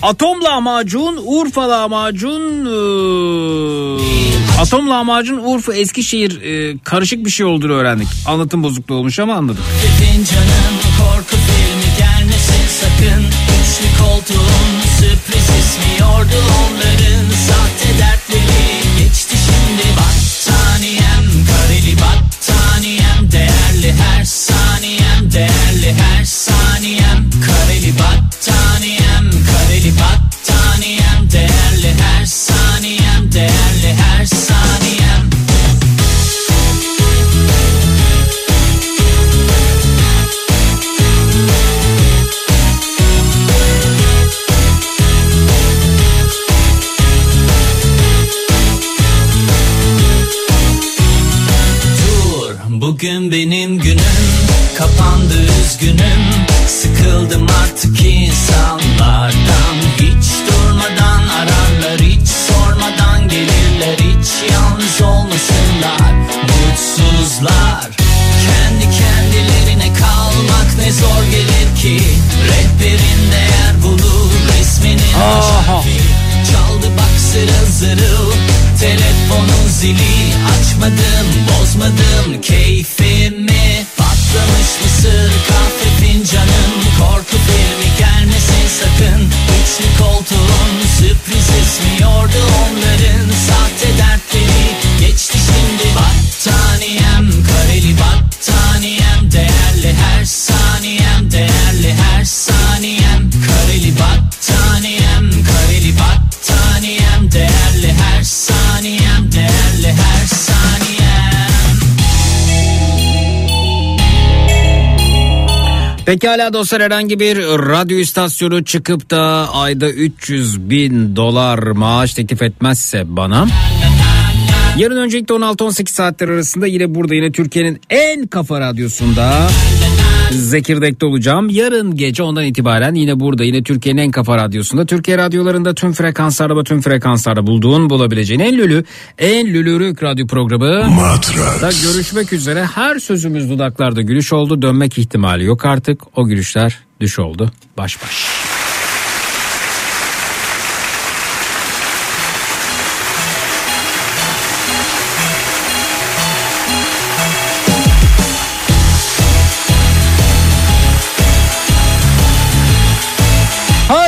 Atom lahmacun, Urfa lahmacun, e, atom lahmacun, Urfa, Eskişehir e, karışık bir şey olduğunu öğrendik. Anlatım bozukluğu olmuş ama anladık. Fincanın korku filmi gelmesin sakın Üçlü koltuğun sürpriz ismiyordu onların Sahte dertleri geçti şimdi Battaniyem kareli battaniyem Değerli her saniyem değerli her saniyem Kareli battaniyem bugün benim günüm. Kapandı üzgünüm. Sıkıldım artık insanlardan. Hiç durmadan ararlar Hiç sormadan gelirler. Hiç yalnız olmasınlar. Mutsuzlar. Kendi kendilerine kalmak ne zor gelir ki. Rehberin değer bulur Resminin baş harfi Çaldı bak zırıl zırıl zili açmadım bozmadım. Keyfimi Patlamış mısır kahve fincanım. Korku filmi gelmesin sakın. Üçlü koltuğun sürpriz esmiyordu onların. Sahte Pekala dostlar herhangi bir radyo istasyonu çıkıp da ayda 300 bin dolar maaş teklif etmezse bana Yarın öncelikle 16-18 saatler arasında yine burada yine Türkiye'nin en kafa radyosunda Zekirdek'te olacağım. Yarın gece ondan itibaren yine burada yine Türkiye'nin en kafa radyosunda. Türkiye radyolarında tüm frekanslarda ve tüm frekanslarda bulduğun bulabileceğin en lülü en lülürük radyo programı. Matrax. Da görüşmek üzere. Her sözümüz dudaklarda gülüş oldu. Dönmek ihtimali yok artık. O gülüşler düş oldu. Baş baş.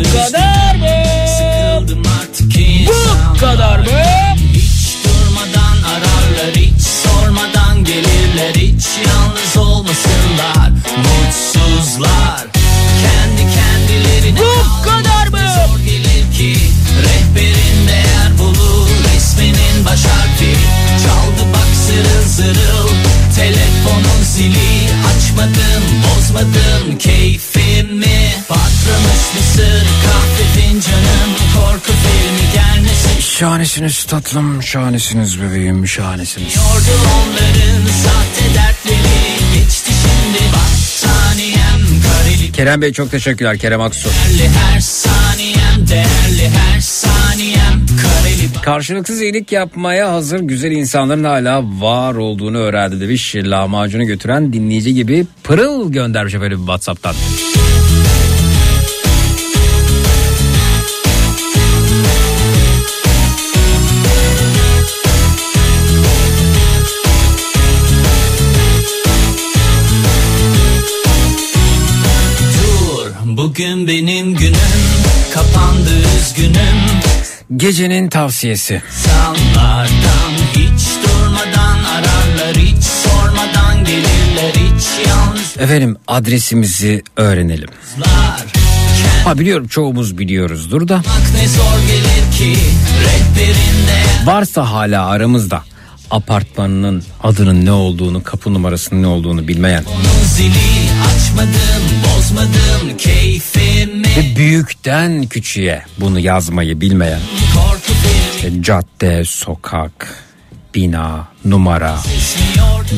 Bu kadar mı? Sıkıldım artık. Bu kadar mı? Hiç durmadan ararlar hiç sormadan gelirler Hiç yalnız olmasınlar Mutsuzlar Kendi kendilerine Bu kadar mı? Zor gelir ki Rehberin değer bulur Resminin baş harfi Çaldı bak zırıl zırıl Telefonun zili Açmadım bozmadım keyfimi. Patlamış mısır kahve fincanım Korku filmi gelmesin. Şahanesiniz tatlım, şahanesiniz bebeğim, şahanesiniz. Yordu onların sahte dertleri Geçti şimdi battaniyem Kareli Kerem Bey çok teşekkürler Kerem Aksu. her saniyem Değerli her saniyem Kareli Karşılıksız iyilik yapmaya hazır güzel insanların hala var olduğunu öğrendi demiş. Lahmacunu götüren dinleyici gibi pırıl göndermiş efendim Whatsapp'tan. Dur bugün benim günüm Kapandı üzgünüm Gecenin tavsiyesi. İnsanlardan hiç durmadan ararlar Hiç sormadan gelirler Hiç yalnızlar Efendim adresimizi öğrenelim. Ha biliyorum çoğumuz biliyoruzdur da. Ki Varsa hala aramızda apartmanının adının ne olduğunu, kapı numarasının ne olduğunu bilmeyen zili açmadım bozmadım keyfimi. Ve büyükten küçüğe bunu yazmayı bilmeyen. İşte cadde, sokak, bina, numara.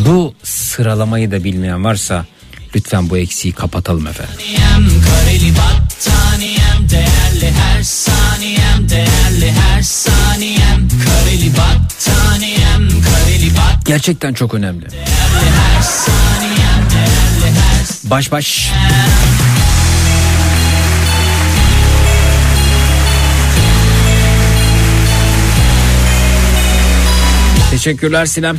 Bu sıralamayı da bilmeyen varsa lütfen bu eksiği kapatalım efendim. Kareli battaniyem değerli her saniyem değerli her saniyem. Kareli battaniyem kareli bat Gerçekten çok önemli. her saniyem. değerli her Baş baş. Teşekkürler Sinem.